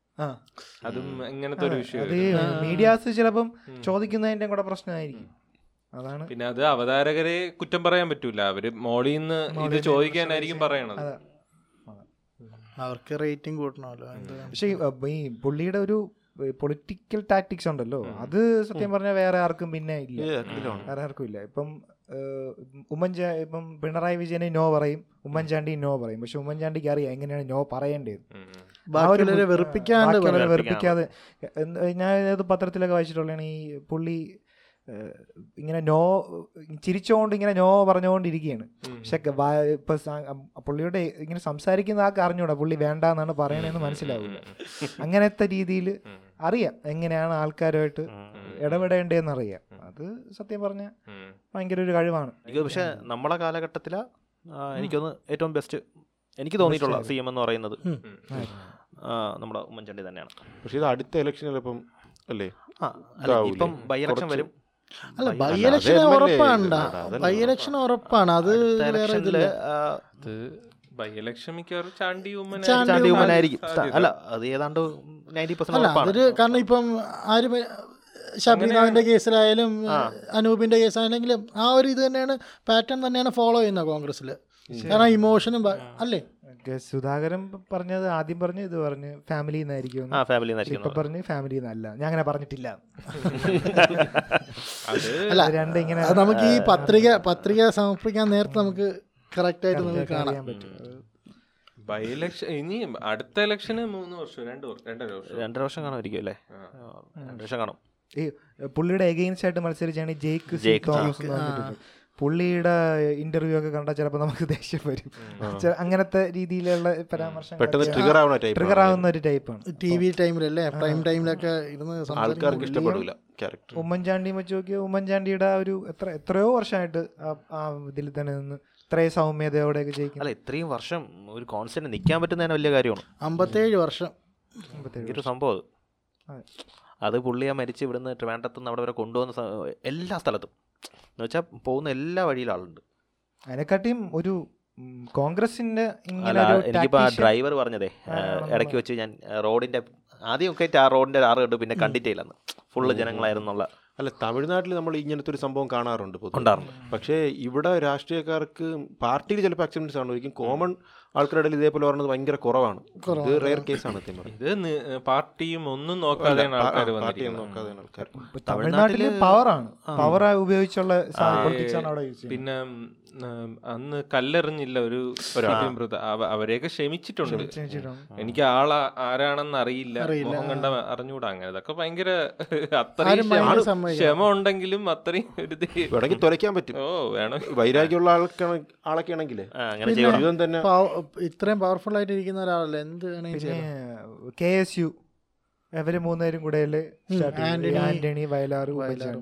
അതും ഒരു വിഷയം
മീഡിയാസ് ചിലപ്പം ചോദിക്കുന്നതിന്റെ കൂടെ പ്രശ്നമായിരിക്കും. അതാണ്.
പിന്നെ അത് അവതാരകരെ കുറ്റം പറയാൻ പറ്റൂല. അവർ മോളിൽ നിന്ന് ഇത് ചോദിക്കാനായിരിക്കും പറയണത്.
അവർക്ക് റേറ്റിംഗ് കൂട്ടണമല്ലോ.
പക്ഷേ ഈ, പുള്ളിയുടെ ഒരു പൊളിറ്റിക്കൽ ടാക്ടിക്സ് ഉണ്ടല്ലോ. അത് സത്യം പറഞ്ഞാൽ വേറെ ആർക്കും പിന്നെ ഇല്ല. വേറെ ആർക്കും ഇല്ല. ഇപ്പം ഉമ്മൻചാ ഇപ്പം പിണറായി വിജയനെ നോ പറയും ഉമ്മൻചാണ്ടി നോ പറയും. പക്ഷെ ഉമ്മൻചാണ്ടിക്ക് അറിയാം എങ്ങനെയാണ് നോ പറയേണ്ടത്.
വെറുപ്പിക്കാണ്ട്
വെറുപ്പിക്കാതെ. ഞാൻ ഏത് പത്രത്തിലൊക്കെ വായിച്ചിട്ടുള്ളതാണ് ഈ പുള്ളി ഇങ്ങനെ നോ ചിരിച്ചുകൊണ്ട് ഇങ്ങനെ നോ പറഞ്ഞുകൊണ്ടിരിക്കുകയാണ് പക്ഷെ ഇപ്പൊ പുള്ളിയുടെ ഇങ്ങനെ സംസാരിക്കുന്ന ആൾക്ക് അറിഞ്ഞൂടാ പുള്ളി വേണ്ടാന്നാണ് പറയണതെന്ന് മനസ്സിലാവില്ല അങ്ങനത്തെ രീതിയിൽ അറിയാം എങ്ങനെയാണ് ആൾക്കാരുമായിട്ട് ഇടപെടേണ്ടതെന്ന് അറിയാം അത് സത്യം പറഞ്ഞ. ഭയങ്കര ഒരു കഴിവാണ്.
എനിക്ക് പക്ഷെ നമ്മളെ കാലഘട്ടത്തില എനിക്കൊന്ന് ഏറ്റവും ബെസ്റ്റ് എനിക്ക് തോന്നിയിട്ടുള്ള സി എം എന്ന് പറയുന്നത്. നമ്മുടെ ഉമ്മൻചാണ്ടി തന്നെയാണ്.
പക്ഷേ ഇത് അടുത്ത ഇലക്ഷനിൽ ഇപ്പം അല്ലേ?
ആ ഇപ്പം ബൈ ഇലക്ഷൻ വരും.
അല്ല ബൈ ഇലക്ഷൻ ഉറപ്പാണ് ബൈ ഇലക്ഷൻ ഉറപ്പാണ്. അത് വേറെ
ബൈ ഇലക്ഷൻ മിക്കവാറും ചാണ്ടി ഉമ്മൻ
ചാണ്ടി
ചാണ്ടി
ഉമ്മൻ
ഉമ്മനായിരിക്കും. അല്ല അത് ഏതാണ്ട് നയന്റി പെർസെന്റ്
അല്ല അതൊരു കാരണം ഇപ്പം ആര് ഷബീനാഥിന്റെ കേസിലായാലും അനൂപിന്റെ കേസാണെങ്കിലും ആ ഒരു ഇത് തന്നെയാണ് പാറ്റേൺ തന്നെയാണ് ഫോളോ ചെയ്യുന്നത് കോൺഗ്രസ്സിൽ കാരണം ഇമോഷനും അല്ലേ?
സുധാകരൻ പറഞ്ഞത് ആദ്യം പറഞ്ഞു ഇത് പറഞ്ഞു ഫാമിലി
എന്നായിരിക്കും
ഇപ്പൊ പറഞ്ഞു ഫാമിലി എന്നല്ല ഞാൻ അങ്ങനെ പറഞ്ഞിട്ടില്ല. [LAUGHS]
അത്
അല്ല
രണ്ടിങ്ങനെ രണ്ട് ഇങ്ങനെ
അത് നമുക്ക് ഈ പത്രിക പത്രിക സമർപ്പിക്കാൻ നേരത്തെ നമുക്ക് കറക്റ്റ് ആയിട്ട് നമുക്ക്
കാണാൻ പറ്റും.
ബൈ ഇലക്ഷൻ ഇനി അടുത്ത ഇലക്ഷന് മൂന്ന് വർഷം രണ്ട് വർഷം രണ്ടര വർഷം.
രണ്ടര വർഷം കാണുമായിരിക്കും അല്ലേ? രണ്ടര വർഷം കാണും.
ഈ പുള്ളിയുടെ എഗെയിൻസ്റ്റ് ആയിട്ട് മത്സരിച്ചാണ് ജേക്ക് സി തോമസ് പുള്ളിയുടെ ഇന്റർവ്യൂ ഒക്കെ കണ്ടാൽ ചിലപ്പോൾ നമുക്ക് ദേഷ്യം വരും. അങ്ങനത്തെ രീതിയിലുള്ള പരാമർശം
ട്രിഗർ ആവുന്ന ടൈപ്പ്
ട്രിഗർ ആവുന്ന ഒരു ടൈപ്പാണ്
ടി വി ടൈമിലല്ലേ പ്രൈം ടൈമിലൊക്കെ ഇരുന്ന്
ആൾക്കാർക്ക് ഇഷ്ടപ്പെടില്ല ക്യാരക്ടർ
ഉമ്മൻചാണ്ടി വെച്ച് നോക്കിയാൽ ഉമ്മൻചാണ്ടിയുടെ ഒരു എത്ര എത്രയോ വർഷമായിട്ട് ആ- ആ ഇതിൽ തന്നെ നിന്ന് ഇത്രയും സൗമ്യതയോടെയൊക്കെ ജയിക്കും
അല്ല ഇത്രയും വർഷം ഒരു കോൺസ്റ്റന്റ് നിൽക്കാൻ പറ്റുന്നതിന് വലിയ കാര്യമാണ്?
അമ്പത്തേഴ് വർഷം.
ഒരു സംഭവം അത്. പുള്ളിയെ മരിച്ച് ഇവിടുന്ന് ട്രിവാൻഡ്രത്ത് നിന്ന് അവിടെ വരെ കൊണ്ടുവന്ന എല്ലാ സ്ഥലത്തും. എന്ന് വെച്ചാൽ പോകുന്ന എല്ലാ വഴിയിലും ആളുണ്ട്.
അതിനെക്കാട്ടിയും ഒരു കോൺഗ്രസിന്റെ എനിക്കിപ്പോ
അല്ല ആ ഡ്രൈവർ പറഞ്ഞതേ ഇടയ്ക്ക് വെച്ച് ഞാൻ റോഡിന്റെ ആദ്യമൊക്കെ ആ റോഡിന്റെ ആറ് കണ്ടു പിന്നെ കണ്ടിട്ടേ ഇല്ലെന്ന്. ഫുള്ള് ജനങ്ങളായിരുന്നുള്ള
അല്ല തമിഴ്നാട്ടിൽ നമ്മൾ ഇങ്ങനത്തെ ഒരു സംഭവം കാണാറുണ്ട്.
ഉണ്ടാറുണ്ട്.
പക്ഷേ ഇവിടെ രാഷ്ട്രീയക്കാർക്ക് പാർട്ടിയിൽ ചിലപ്പോൾ അക്സെപ്റ്റൻസ് കാണുമായിരിക്കും കോമൺ ആൾക്കാരുടെ ഇതേപോലെ പറഞ്ഞത് ഭയങ്കര കുറവാണ്. ഇത് റെയർ കേസാണ് ആണ്
ഇത് പാർട്ടിയും ഒന്നും
നോക്കാതെ തമിഴ്നാട്ടിൽ പവറാണ് പവർ ഉപയോഗിച്ചുള്ള ആണ്
പിന്നെ അന്ന് കല്ലെറിഞ്ഞില്ല ഒരു അവരെയൊക്കെ ക്ഷമിച്ചിട്ടുണ്ട്. എനിക്ക് ആൾ ആരാണെന്ന് അറിയില്ല. മുഖം കണ്ട അറിഞ്ഞുകൂടാ അങ്ങനെ. അതൊക്കെ ഭയങ്കര അത്രയും ക്ഷമ- ഉണ്ടെങ്കിലും അത്രയും ഒരു ഇത് [LAUGHS]
വേണമെങ്കിൽ തുലയ്ക്കാൻ പറ്റും.
ഓ വേണം.
വൈരാഗ്യമുള്ള ആളൊക്കെ
ആണെങ്കിൽ
ജീവിതം തന്നെ
ഇത്രയും പവർഫുൾ ആയിട്ട് ഇരിക്കുന്ന ഒരാളല്ലേ. എന്ത്
കെ എസ് യു. അവർ മൂന്നുപേരും കൂടെ
ആന്റണി,
വയലാറ് വയലാർ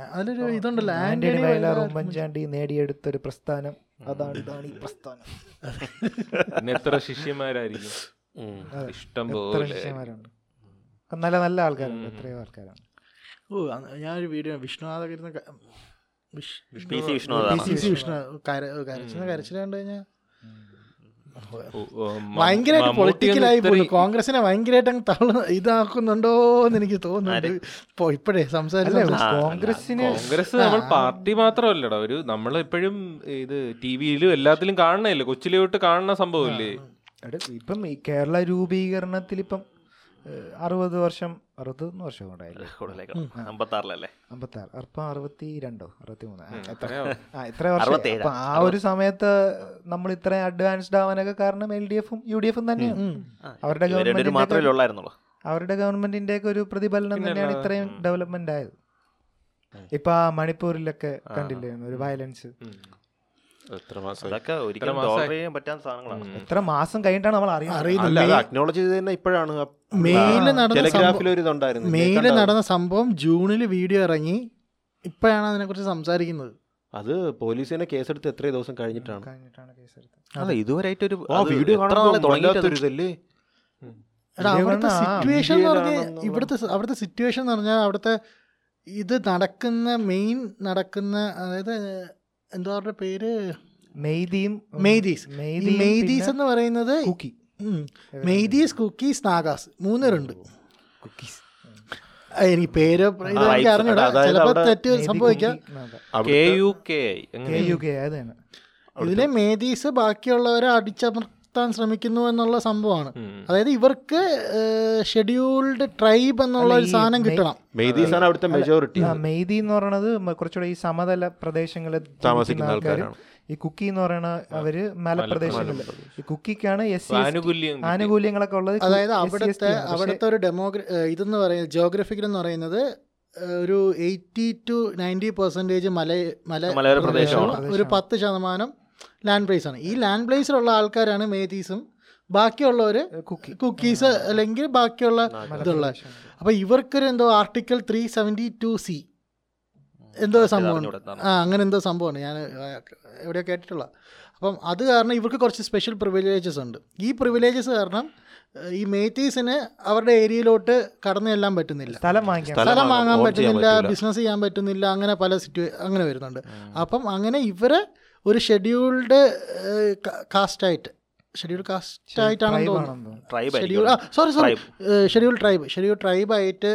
അതിലൊരു ഇതുണ്ടല്ലോ
ആന്റണി വയലാർ ഉമ്മൻചാണ്ടി നേടിയെടുത്തൊരു പ്രസ്ഥാനം. അതാണ് ഇതാണ് ഈ പ്രസ്ഥാനം.
പിന്നെ എത്ര ശിഷ്യന്മാരായിരിക്കും? ഇഷ്ടം പോലെ.
ശിഷ്യന്മാരുണ്ട്? നല്ല നല്ല ആൾക്കാരുണ്ട് എത്രയോ ആൾക്കാരാണ്.
ഓ ഞാനൊരു വീഡിയോ വിഷ്ണുനാഥൊക്കെ ഇരുന്ന് ക- വിഷ്-
പി സി വിഷ്ണു
വിഷ്ണു കര- കരച്ചിൽ കണ്ടു കഴിഞ്ഞാൽ ഭയങ്കരമായിട്ട് പൊളിറ്റിക്കലായി പോയി കോൺഗ്രസിനെ ഭയങ്കരമായിട്ട് അങ്ങ് തള്ളു ഇതാക്കുന്നുണ്ടോ എന്ന് എനിക്ക് തോന്നുന്നുണ്ട് ഇപ്പൊ ഇപ്പോഴേ
അല്ല
സംസാരിച്ചു.
കോൺഗ്രസിന്
കോൺഗ്രസ് നമ്മൾ പാർട്ടി മാത്രമല്ലടാ. ഒരു നമ്മൾ എപ്പോഴും ഇത് ടി വിയിലും എല്ലാത്തിലും കാണണല്ലേ കൊച്ചിലെ തൊട്ട് കാണുന്ന സംഭവമില്ലേ
ഇപ്പം ഈ കേരള രൂപീകരണത്തിൽ ഇപ്പം അറുപത് വർഷം അറുപത്തൊന്ന് വർഷം കൊണ്ടായില്ലേ അമ്പത്താറ് അപ്പം അറുപത്തി രണ്ടോ അറുപത്തി മൂന്ന് ആ, എത്ര? ആ വർഷം
അറുപത്തേഴ്.
ആ ഒരു സമയത്ത് നമ്മൾ ഇത്രയും അഡ്വാൻസ്ഡ് ആവാനൊക്കെ കാരണം എൽ ഡി എഫും യു ഡി എഫും തന്നെയാണ്. അവരുടെ ഗവൺമെന്റിന്റെ അവരുടെ ഗവൺമെന്റിന്റെ ഒക്കെ ഒരു പ്രതിഫലനം തന്നെയാണ് ഇത്രയും ഡെവലപ്മെന്റ് ആയത്. ഇപ്പൊ ആ മണിപ്പൂരിലൊക്കെ കണ്ടില്ലേ? ഒരു വയലൻസ്
എത്ര മാസം
കഴിഞ്ഞിട്ടാണ് നമ്മൾ അറിയുന്നത്?
അക്നോളജ് ചെയ്ത് തന്നെ ഇപ്പോഴാണ്.
മെയിൽ നടന്ന
ഒരു
മെയിൽ നടന്ന സംഭവം ജൂണിൽ വീഡിയോ ഇറങ്ങി. ഇപ്പോഴാണ് അതിനെക്കുറിച്ച് സംസാരിക്കുന്നത്.
അത് പോലീസിനെ കേസെടുത്ത് എത്ര ദിവസം കഴിഞ്ഞിട്ടാണ്.
അല്ല ഇതുവരെയായിട്ടൊരു
ആ വീഡിയോ
അവിടുത്തെ സിറ്റുവേഷൻ എന്ന് പറഞ്ഞാൽ ഇവിടുത്തെ അവിടുത്തെ സിറ്റുവേഷൻ എന്ന് പറഞ്ഞാൽ അവിടുത്തെ ഇത് നടക്കുന്ന മെയിൻ നടക്കുന്ന അതായത് എന്താ പറയുക പേര്?
മെയ്തീം
മെയ്തീസ് മെയ്തീസ് എന്ന് പറയുന്നത്. മെയ്തീസ് കുക്കീസ് നാഗാസ് മൂന്നരുണ്ട്.
കുക്കീസ്
എനിക്ക് പേര് എനിക്ക് അറിഞ്ഞൂടാ. തെറ്റ് സംഭവിക്കാം.
K U K I
K U K അത് തന്നെ
ഇതിലെ മേദീസ് ബാക്കിയുള്ളവരെ അടിച്ചമർത്താൻ ശ്രമിക്കുന്നു എന്നുള്ള സംഭവമാണ്. അതായത് ഇവർക്ക് ഷെഡ്യൂൾഡ് ട്രൈബ് എന്നുള്ള ഒരു സാധനം കിട്ടണം.
അവിടുത്തെ മെജോറിറ്റി
മെയ്തി എന്ന് പറയുന്നത് കുറച്ചുകൂടെ ഈ സമതല പ്രദേശങ്ങളിൽ
താമസിക്കുന്ന
ആൾക്കാർ
ആൾക്കാരാണ്.
ഈ കുക്കി എന്ന് പറയുന്ന അവർ മലപ്രദേശങ്ങളിൽ. ഈ കുക്കിക്കാണ് എസ്. ആനുകൂല്യങ്ങളൊക്കെ ഉള്ളത്
അതായത് അവിടുത്തെ അവിടുത്തെ ഒരു ഡെമോഗ്ര ഇതെന്ന് പറയുന്നത് ജോഗ്രഫിക്കൽ എന്ന് പറയുന്നത് ഒരു എയ്റ്റി ടു നയന്റി പെർസെന്റേജ് മല മല. ഒരു പത്ത് ശതമാനം ലാൻഡ് പ്ലേസ് ആണ്. ഈ ലാൻഡ് പ്ലേസിലുള്ള ആൾക്കാരാണ് മേതീസും ബാക്കിയുള്ളവർ
കുക്കി
കുക്കീസ് അല്ലെങ്കിൽ ബാക്കിയുള്ള ഇതുള്ള അപ്പോൾ ഇവർക്കൊരു എന്തോ article three seventy two C എന്തോ സംഭവം ആ അങ്ങനെ എന്തോ സംഭവമാണ് ഞാൻ എവിടെയോ കേട്ടിട്ടുള്ള. അപ്പം അത് കാരണം ഇവർക്ക് കുറച്ച് സ്പെഷ്യൽ പ്രിവിലേജസ് ഉണ്ട്. ഈ പ്രിവിലേജസ് കാരണം ഈ മേത്തീസിന് അവരുടെ ഏരിയയിലോട്ട് കടന്നു ചെല്ലാൻ പറ്റുന്നില്ല.
സ്ഥലം
വാങ്ങാൻ പറ്റുന്നില്ല ബിസിനസ് ചെയ്യാൻ പറ്റുന്നില്ല അങ്ങനെ പല സിറ്റുവേ അങ്ങനെ വരുന്നുണ്ട്. അപ്പം അങ്ങനെ ഇവരെ ഒരു ഷെഡ്യൂൾഡ് കാസ്റ്റായിട്ട്. ഷെഡ്യൂൾ കാസ്റ്റ് ആയിട്ടാണ്
Tribe
തോന്നുന്നു.
ആണെന്ന് തോന്നുന്നു.
ട്രൈബ്
ഷെഡ്യൂൾ ആ sorry sorry
Tribe.
Schedule tribe. Schedule tribe ആയിട്ട്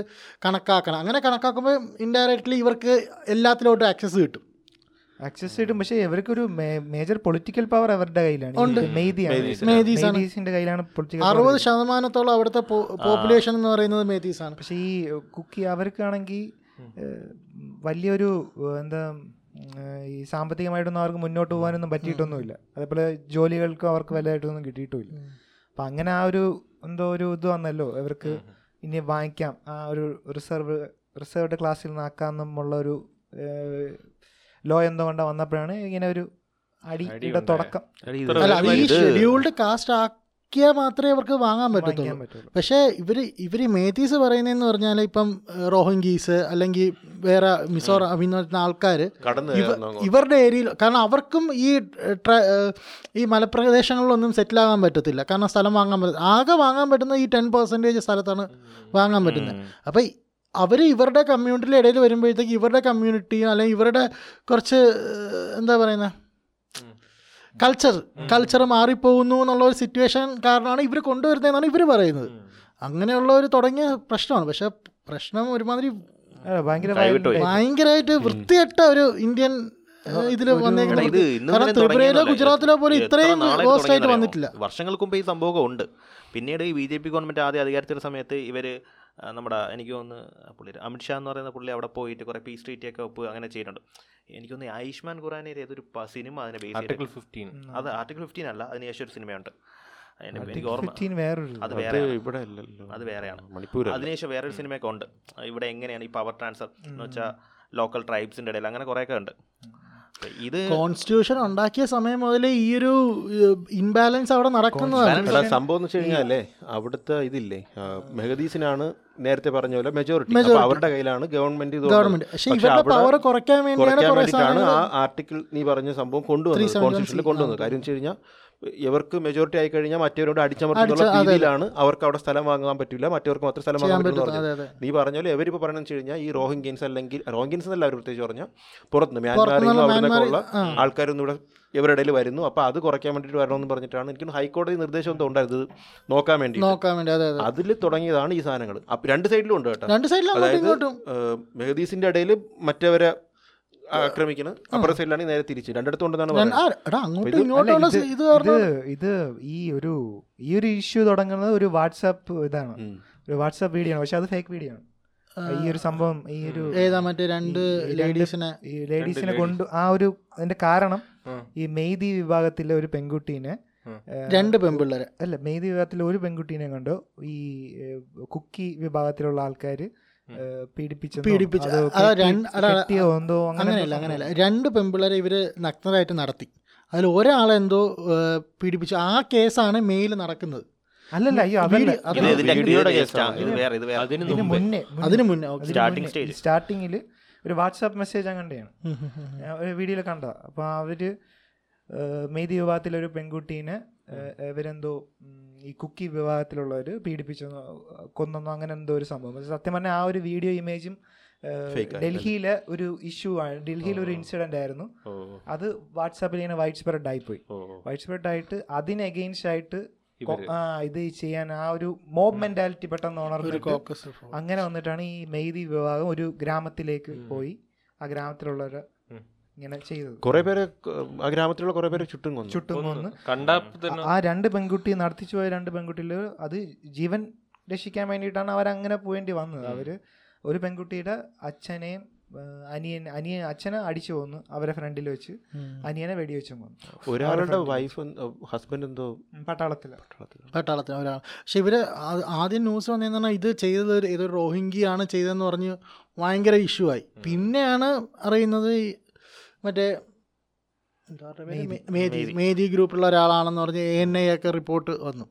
കണക്കാക്കണം. അങ്ങനെ കണക്കാക്കുമ്പോൾ ഇൻഡയറക്റ്റ്ലി ഇവർക്ക് എല്ലാത്തിലോട്ടും ആക്സസ് കിട്ടും.
ആക്സസ് കിട്ടും. പക്ഷേ ഇവർക്കൊരു മേജർ പൊളിറ്റിക്കൽ പവർ അവരുടെ കയ്യിലാണ്. കയ്യിലാണ് പൊളിറ്റിക്കൽ
അറുപത് ശതമാനത്തോളം അവിടുത്തെ പോപ്പുലേഷൻ എന്ന് പറയുന്നത് മേതീസാണ്
പക്ഷേ ഈ കുക്കി അവർക്കാണെങ്കിൽ വലിയൊരു എന്താ ഈ സാമ്പത്തികമായിട്ടൊന്നും അവർക്ക് മുന്നോട്ട് പോകാനൊന്നും പറ്റിയിട്ടൊന്നുമില്ല. അതേപോലെ ജോലികൾക്കും അവർക്ക് വലുതായിട്ടൊന്നും കിട്ടിയിട്ടുമില്ല. അപ്പം അങ്ങനെ ആ ഒരു എന്തോ ഒരു ഇത് വന്നല്ലോ. ഇവർക്ക് ഇനി വാങ്ങിക്കാം. ആ ഒരു റിസർവ് റിസർവ്ഡ് ക്ലാസ്സിൽ നിന്നാക്കാമെന്നുള്ള ഒരു ലോ എന്തോ കൊണ്ട് വന്നപ്പോഴാണ് ഇങ്ങനെ ഒരു അടിയുടെ തുടക്കം.
അല്ല ഈ ഷെഡ്യൂൾഡ് കാസ്റ്റ് ആക്കിയാൽ മാത്രമേ അവർക്ക് വാങ്ങാൻ പറ്റത്തുള്ളൂ. പക്ഷേ ഇവർ ഇവർ മേത്തീസ് പറയുന്നതെന്ന് പറഞ്ഞാൽ ഇപ്പം റോഹിംഗീസ് അല്ലെങ്കിൽ വേറെ മിസോറാം ആൾക്കാർ. ഇവരുടെ ഏരിയയിൽ കാരണം അവർക്കും ഈ ഈ മലപ്രദേശങ്ങളിലൊന്നും സെറ്റിൽ ആകാൻ പറ്റത്തില്ല. കാരണം സ്ഥലം വാങ്ങാൻ പറ്റും ആകെ വാങ്ങാൻ പറ്റുന്ന ഈ ടെൻ പെർസെന്റേജ് സ്ഥലത്താണ് വാങ്ങാൻ പറ്റുന്നത്. അപ്പോൾ അവർ ഇവരുടെ കമ്മ്യൂണിറ്റിയുടെ ഇടയിൽ വരുമ്പോഴത്തേക്ക് ഇവരുടെ കമ്മ്യൂണിറ്റിയും അല്ലെങ്കിൽ ഇവരുടെ കുറച്ച് എന്താ പറയുന്നത് കൾച്ചർ കൾച്ചർ മാറിപ്പോകുന്നു എന്നുള്ള ഒരു സിറ്റുവേഷൻ കാരണമാണ് ഇവർ കൊണ്ടുവരുന്നതെന്നാണ് ഇവർ പറയുന്നത്. അങ്ങനെയുള്ള ഒരു തുടങ്ങിയ പ്രശ്നമാണ്. പക്ഷെ പ്രശ്നം ഒരുമാതിരി. ഭയങ്കരമായിട്ട് വൃത്തികെട്ട ഒരു ഇന്ത്യൻ ഇതിൽ വന്നേക്കുന്നത്. കാരണം ത്രിപുരയിലോ. ഗുജറാത്തിലോ പോലും ഇത്രയും വേസ്റ്റ് ആയിട്ട് വന്നിട്ടില്ല.
വർഷങ്ങൾക്ക് മുമ്പ് ഈ സംഭവം ഉണ്ട്. പിന്നീട് ഈ ബി ജെ പി ഗവൺമെന്റ് ആദ്യ അധികാരത്തിന്റെ സമയത്ത് ഇവർ നമ്മുടെ എനിക്ക് തോന്നുന്നു പുള്ളി അമിത്ഷാ എന്ന് പറയുന്ന പുള്ളി അവിടെ പോയിട്ട് കുറേ പീസ് ട്രീറ്റി ഒക്കെ ഒപ്പ് അങ്ങനെ ചെയ്യുന്നുണ്ട് എനിക്ക് തോന്നുന്നു ആയുഷ്മാൻ ഖുറാനേര് ഏതൊരു സിനിമ അതിനെ ബേസ്
ആർട്ടിക്കിൾ ഫിഫ്റ്റീൻ
അത് ആർട്ടിക്കിൾ ഫിഫ്റ്റീൻ അല്ല അതിന് ശേഷം ഒരു സിനിമയുണ്ട്. അതിന് എനിക്ക്
Article
ഓർമ്മ
15 വേറൊരു
അത്
അത്
വേറെ
ഇവിടെ അല്ലല്ലോ.
അത് വേറെയാണ്.
മണിപ്പൂർ
അതിനുശേഷം വേറൊരു സിനിമയൊക്കെ ഉണ്ട്. ഇവിടെ എങ്ങനെയാണ് ഈ പവർ ട്രാൻസ്ഫർ എന്ന് വെച്ചാൽ ലോക്കൽ ട്രൈബ്സിന്റെ ഇടയിൽ അങ്ങനെ കുറേയൊക്കെ ഉണ്ട്. ഇത്
കോൺസ്റ്റിറ്റ്യൂഷൻ ഉണ്ടാക്കിയ സമയം മുതലേ ഈ ഒരു ഇൻബാലൻസ് അവിടെ നടക്കുന്നതാണ്.
എടാ സംഭവം എന്ന് വെച്ച് കഴിഞ്ഞാലേ അവിടുത്തെ ഇതില്ലേ മെഹദീസിനാണ് നേരത്തെ പറഞ്ഞ പോലെ മെജോറിറ്റി
Majority.
അവരുടെ കയ്യിലാണ് ഗവൺമെന്റ് ഇത്
ഗവൺമെന്റ് പവർ കുറയ്ക്കാൻ
വേണ്ടിയിട്ടാണ് ആ ആർട്ടിക്കിൾ നീ പറഞ്ഞ സംഭവം കൊണ്ടുവന്നത് കോൺസ്റ്റിറ്റ്യൂഷനിൽ കൊണ്ടുവന്നത്. കാര്യം വെച്ച് കഴിഞ്ഞാൽ ഇവർക്ക് മെജോറിറ്റി ആയി കഴിഞ്ഞാൽ മറ്റവരോട് അടിച്ചമർത്തുന്നുള്ള. രീതിയിലാണ് അവർക്ക് അവിടെ സ്ഥലം വാങ്ങാൻ പറ്റില്ല മറ്റവർക്ക് മാത്രം സ്ഥലം വാങ്ങാൻ
പറ്റില്ല
നീ പറഞ്ഞ പോലെ ഇവരിപ്പോൾ പറയുന്നത് വെച്ച് കഴിഞ്ഞാൽ ഈ റോഹിംഗ്യൻസ് അല്ലെങ്കിൽ റോഹിംഗ്യൻസ് എന്നല്ല അവർ പ്രത്യേകിച്ച് പറഞ്ഞാൽ പുറത്തുനിന്ന് മ്യാൻമാറിൽ അവിടെ
നിന്നൊക്കെയുള്ള.
ആൾക്കാരൊന്നും ഇവിടെ ഇവരുടെ ഇടയിൽ വരുന്നു. അപ്പോൾ അത് കുറയ്ക്കാൻ വേണ്ടിയിട്ട് വരണമെന്ന് പറഞ്ഞിട്ടാണ് എനിക്ക് ഹൈക്കോടതി നിർദ്ദേശം എന്തോ ഉണ്ടായത് ഇത് നോക്കാൻ വേണ്ടി
നോക്കാൻ വേണ്ടി അതെ അതെ.
അതിൽ തുടങ്ങിയതാണ് ഈ സാധനങ്ങൾ. അപ്പം രണ്ട് സൈഡിലും ഉണ്ട് കേട്ടോ.
രണ്ട് സൈഡിലും
അതായത് മെഹദീസിന്റെ ഇടയിൽ മറ്റവരെ ആക്രമിക്കണം. അപ്പുറത്തെ സൈഡിലാണെങ്കിൽ നേരെ തിരിച്ച്. രണ്ടിടത്തും ഉണ്ടെന്നാണ് പറയുന്നത്.
എടാ അങ്ങോട്ടും
ഇത്
ഈ ഒരു ഈ ഒരു ഇഷ്യൂ തുടങ്ങുന്നത് ഒരു വാട്സാപ്പ് ഇതാണ്. ഒരു വാട്സാപ്പ് വീഡിയോ ആണ്. പക്ഷെ അത് ഫേക്ക് വീഡിയോ ആണ്. ഈ ഒരു സംഭവം ഈ ഒരു
ഏതാ മറ്റേ രണ്ട് ലേഡീസിനെ
ഈ ലേഡീസിനെ കൊണ്ട് ആ ഒരു അതിന്റെ കാരണം ഈ മെയ്തി വിഭാഗത്തിലെ ഒരു പെൺകുട്ടീനെ
രണ്ട് പെൺപിള്ളേരെ.
അല്ല മെയ്തി വിഭാഗത്തിലെ ഒരു പെൺകുട്ടീനെ കണ്ടോ. ഈ കുക്കി വിഭാഗത്തിലുള്ള ആൾക്കാർ പീഡിപ്പിച്ചു.
അങ്ങനെയല്ല അങ്ങനെയല്ല. രണ്ട് പെൺപിള്ളേരെ ഇവർ നഗ്നരായിട്ട് നടത്തി. അതിൽ ഒരാളെന്തോ പീഡിപ്പിച്ചു. ആ കേസാണ് മെയിൽ നടക്കുന്നത്.
അല്ലല്ല അയ്യോ
അതിന്
മുന്നേ. സ്റ്റാർട്ടിങ്ങിൽ ഒരു വാട്സാപ്പ് മെസ്സേജ് അങ്ങനെയാണ് ഒരു വീഡിയോയിൽ കണ്ട അപ്പോൾ അവർ മെയ്തി വിഭാഗത്തിലെ ഒരു പെൺകുട്ടീനെ ഇവരെന്തോ ഈ കുക്കി വിഭാഗത്തിലുള്ളവർ പീഡിപ്പിച്ചെന്നോ കൊന്നെന്നോ അങ്ങനെ എന്തോ ഒരു സംഭവം. സത്യം പറഞ്ഞാൽ ആ ഒരു വീഡിയോ ഇമേജും. ഡൽഹിയിലെ ഒരു ഇഷ്യൂ ആണ്. ഡൽഹിയിലെ ഒരു ഇൻസിഡന്റ് ആയിരുന്നു. അത് വാട്സാപ്പിൽ ഇങ്ങനെ വൈഡ് സ്പ്രെഡ് ആയിപ്പോയി.
വൈറ്റ്
വൈഡ് സ്പ്രെഡ് ആയിട്ട് അതിന് എഗെയിൻസ്റ്റ് ആയിട്ട് ഇത് ചെയ്യാൻ ആ ഒരു മോബ് മെന്റാലിറ്റി പെട്ടെന്ന് ഉണർന്നിട്ട് അങ്ങനെ വന്നിട്ടാണ് ഈ മെയ്തി വിഭാഗം ഒരു ഗ്രാമത്തിലേക്ക് പോയി. ആ ഗ്രാമത്തിലുള്ളവരെ. ഇങ്ങനെ ചെയ്തത്.
കുറെ പേര് ആ ഗ്രാമത്തിലുള്ള കുറെ പേര് ചുറ്റും കൊന്നു.
ചുട്ടും കൊന്ന്. ആ രണ്ട് പെൺകുട്ടി നടത്തിച്ചു പോയ രണ്ട് പെൺകുട്ടിയിൽ അത് ജീവൻ രക്ഷിക്കാൻ വേണ്ടിയിട്ടാണ് അവരങ്ങനെ പോവേണ്ടി വന്നത്. അവർ ഒരു പെൺകുട്ടിയുടെ അച്ഛനെയും അനിയൻ അനിയൻ അച്ഛനെ അടിച്ചു കൊന്നു അവരെ ഫ്രണ്ടിൽ വെച്ച്. അനിയനെ വെടിവെച്ചും കൊന്നു.
ഒരാളുടെ വൈഫ് ഹസ്ബൻഡ് എന്തോ
പട്ടാളത്തിൽ.
പട്ടാളത്തിൽ ഒരാൾ. പക്ഷെ ഇവർ ആദ്യം ന്യൂസ് വന്നതെന്ന് പറഞ്ഞാൽ ഇത് ചെയ്തത് ഒരു ഏതൊരു റോഹിംഗിയാണ് ചെയ്തതെന്ന് പറഞ്ഞ് ഭയങ്കര ഇഷ്യൂ ആയി. പിന്നെയാണ് അറിയുന്നത് മറ്റേ എന്താ പറയുക
മേദി.
ഗ്രൂപ്പിലുള്ള ഒരാളാണെന്ന് പറഞ്ഞ് എ എൻ ഐ ഒക്കെ റിപ്പോർട്ട് വന്നു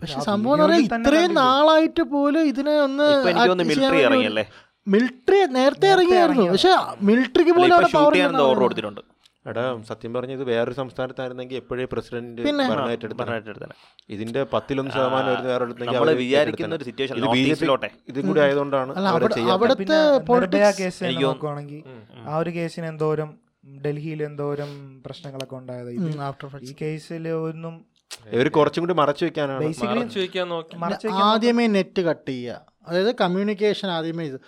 പക്ഷെ സംഭവം എന്ന് പറഞ്ഞാൽ ഇത്രയും നാളായിട്ട് പോലും ഇതിനെ ഒന്ന്
ഇപ്പൊ എനിക്ക് തോന്നുന്നു മിലിറ്ററി
നേരത്തെ ഇറങ്ങിയായിരുന്നു. പക്ഷെ മിലിറ്ററിക്ക് പോലും അവിടെ പറയുന്നത്.
കൊടുത്തിട്ടുണ്ട്
എടാ സത്യം പറഞ്ഞ ഇത് വേറൊരു സംസ്ഥാനത്തായിരുന്നെങ്കിൽ എപ്പോഴേ പ്രസിഡന്റ്
ഭരണമായിട്ടെടുത്തന്നെ.
ഇതിന്റെ പത്തിലൊന്ന് ശതമാനം വേറെ
വിചാരിക്കുന്ന ഒരു സിറ്റുവേഷൻ
ഇത് കൂടി ആയതുകൊണ്ടാണ്
അവിടുത്തെ
എനിക്ക്
ആ ഒരു കേസിന് എന്തോരം ഡൽഹിയിൽ എന്തോരം പ്രശ്നങ്ങളൊക്കെ ഉണ്ടായത്. ഈ കേസിൽ ഒന്നും
ഇവർ കുറച്ചും കൂടി മറച്ചു വെക്കാനാണ്.
ആദ്യമേ നെറ്റ് കട്ട് ചെയ്യുക അതായത് കമ്മ്യൂണിക്കേഷൻ ആദ്യമേ ഇത്.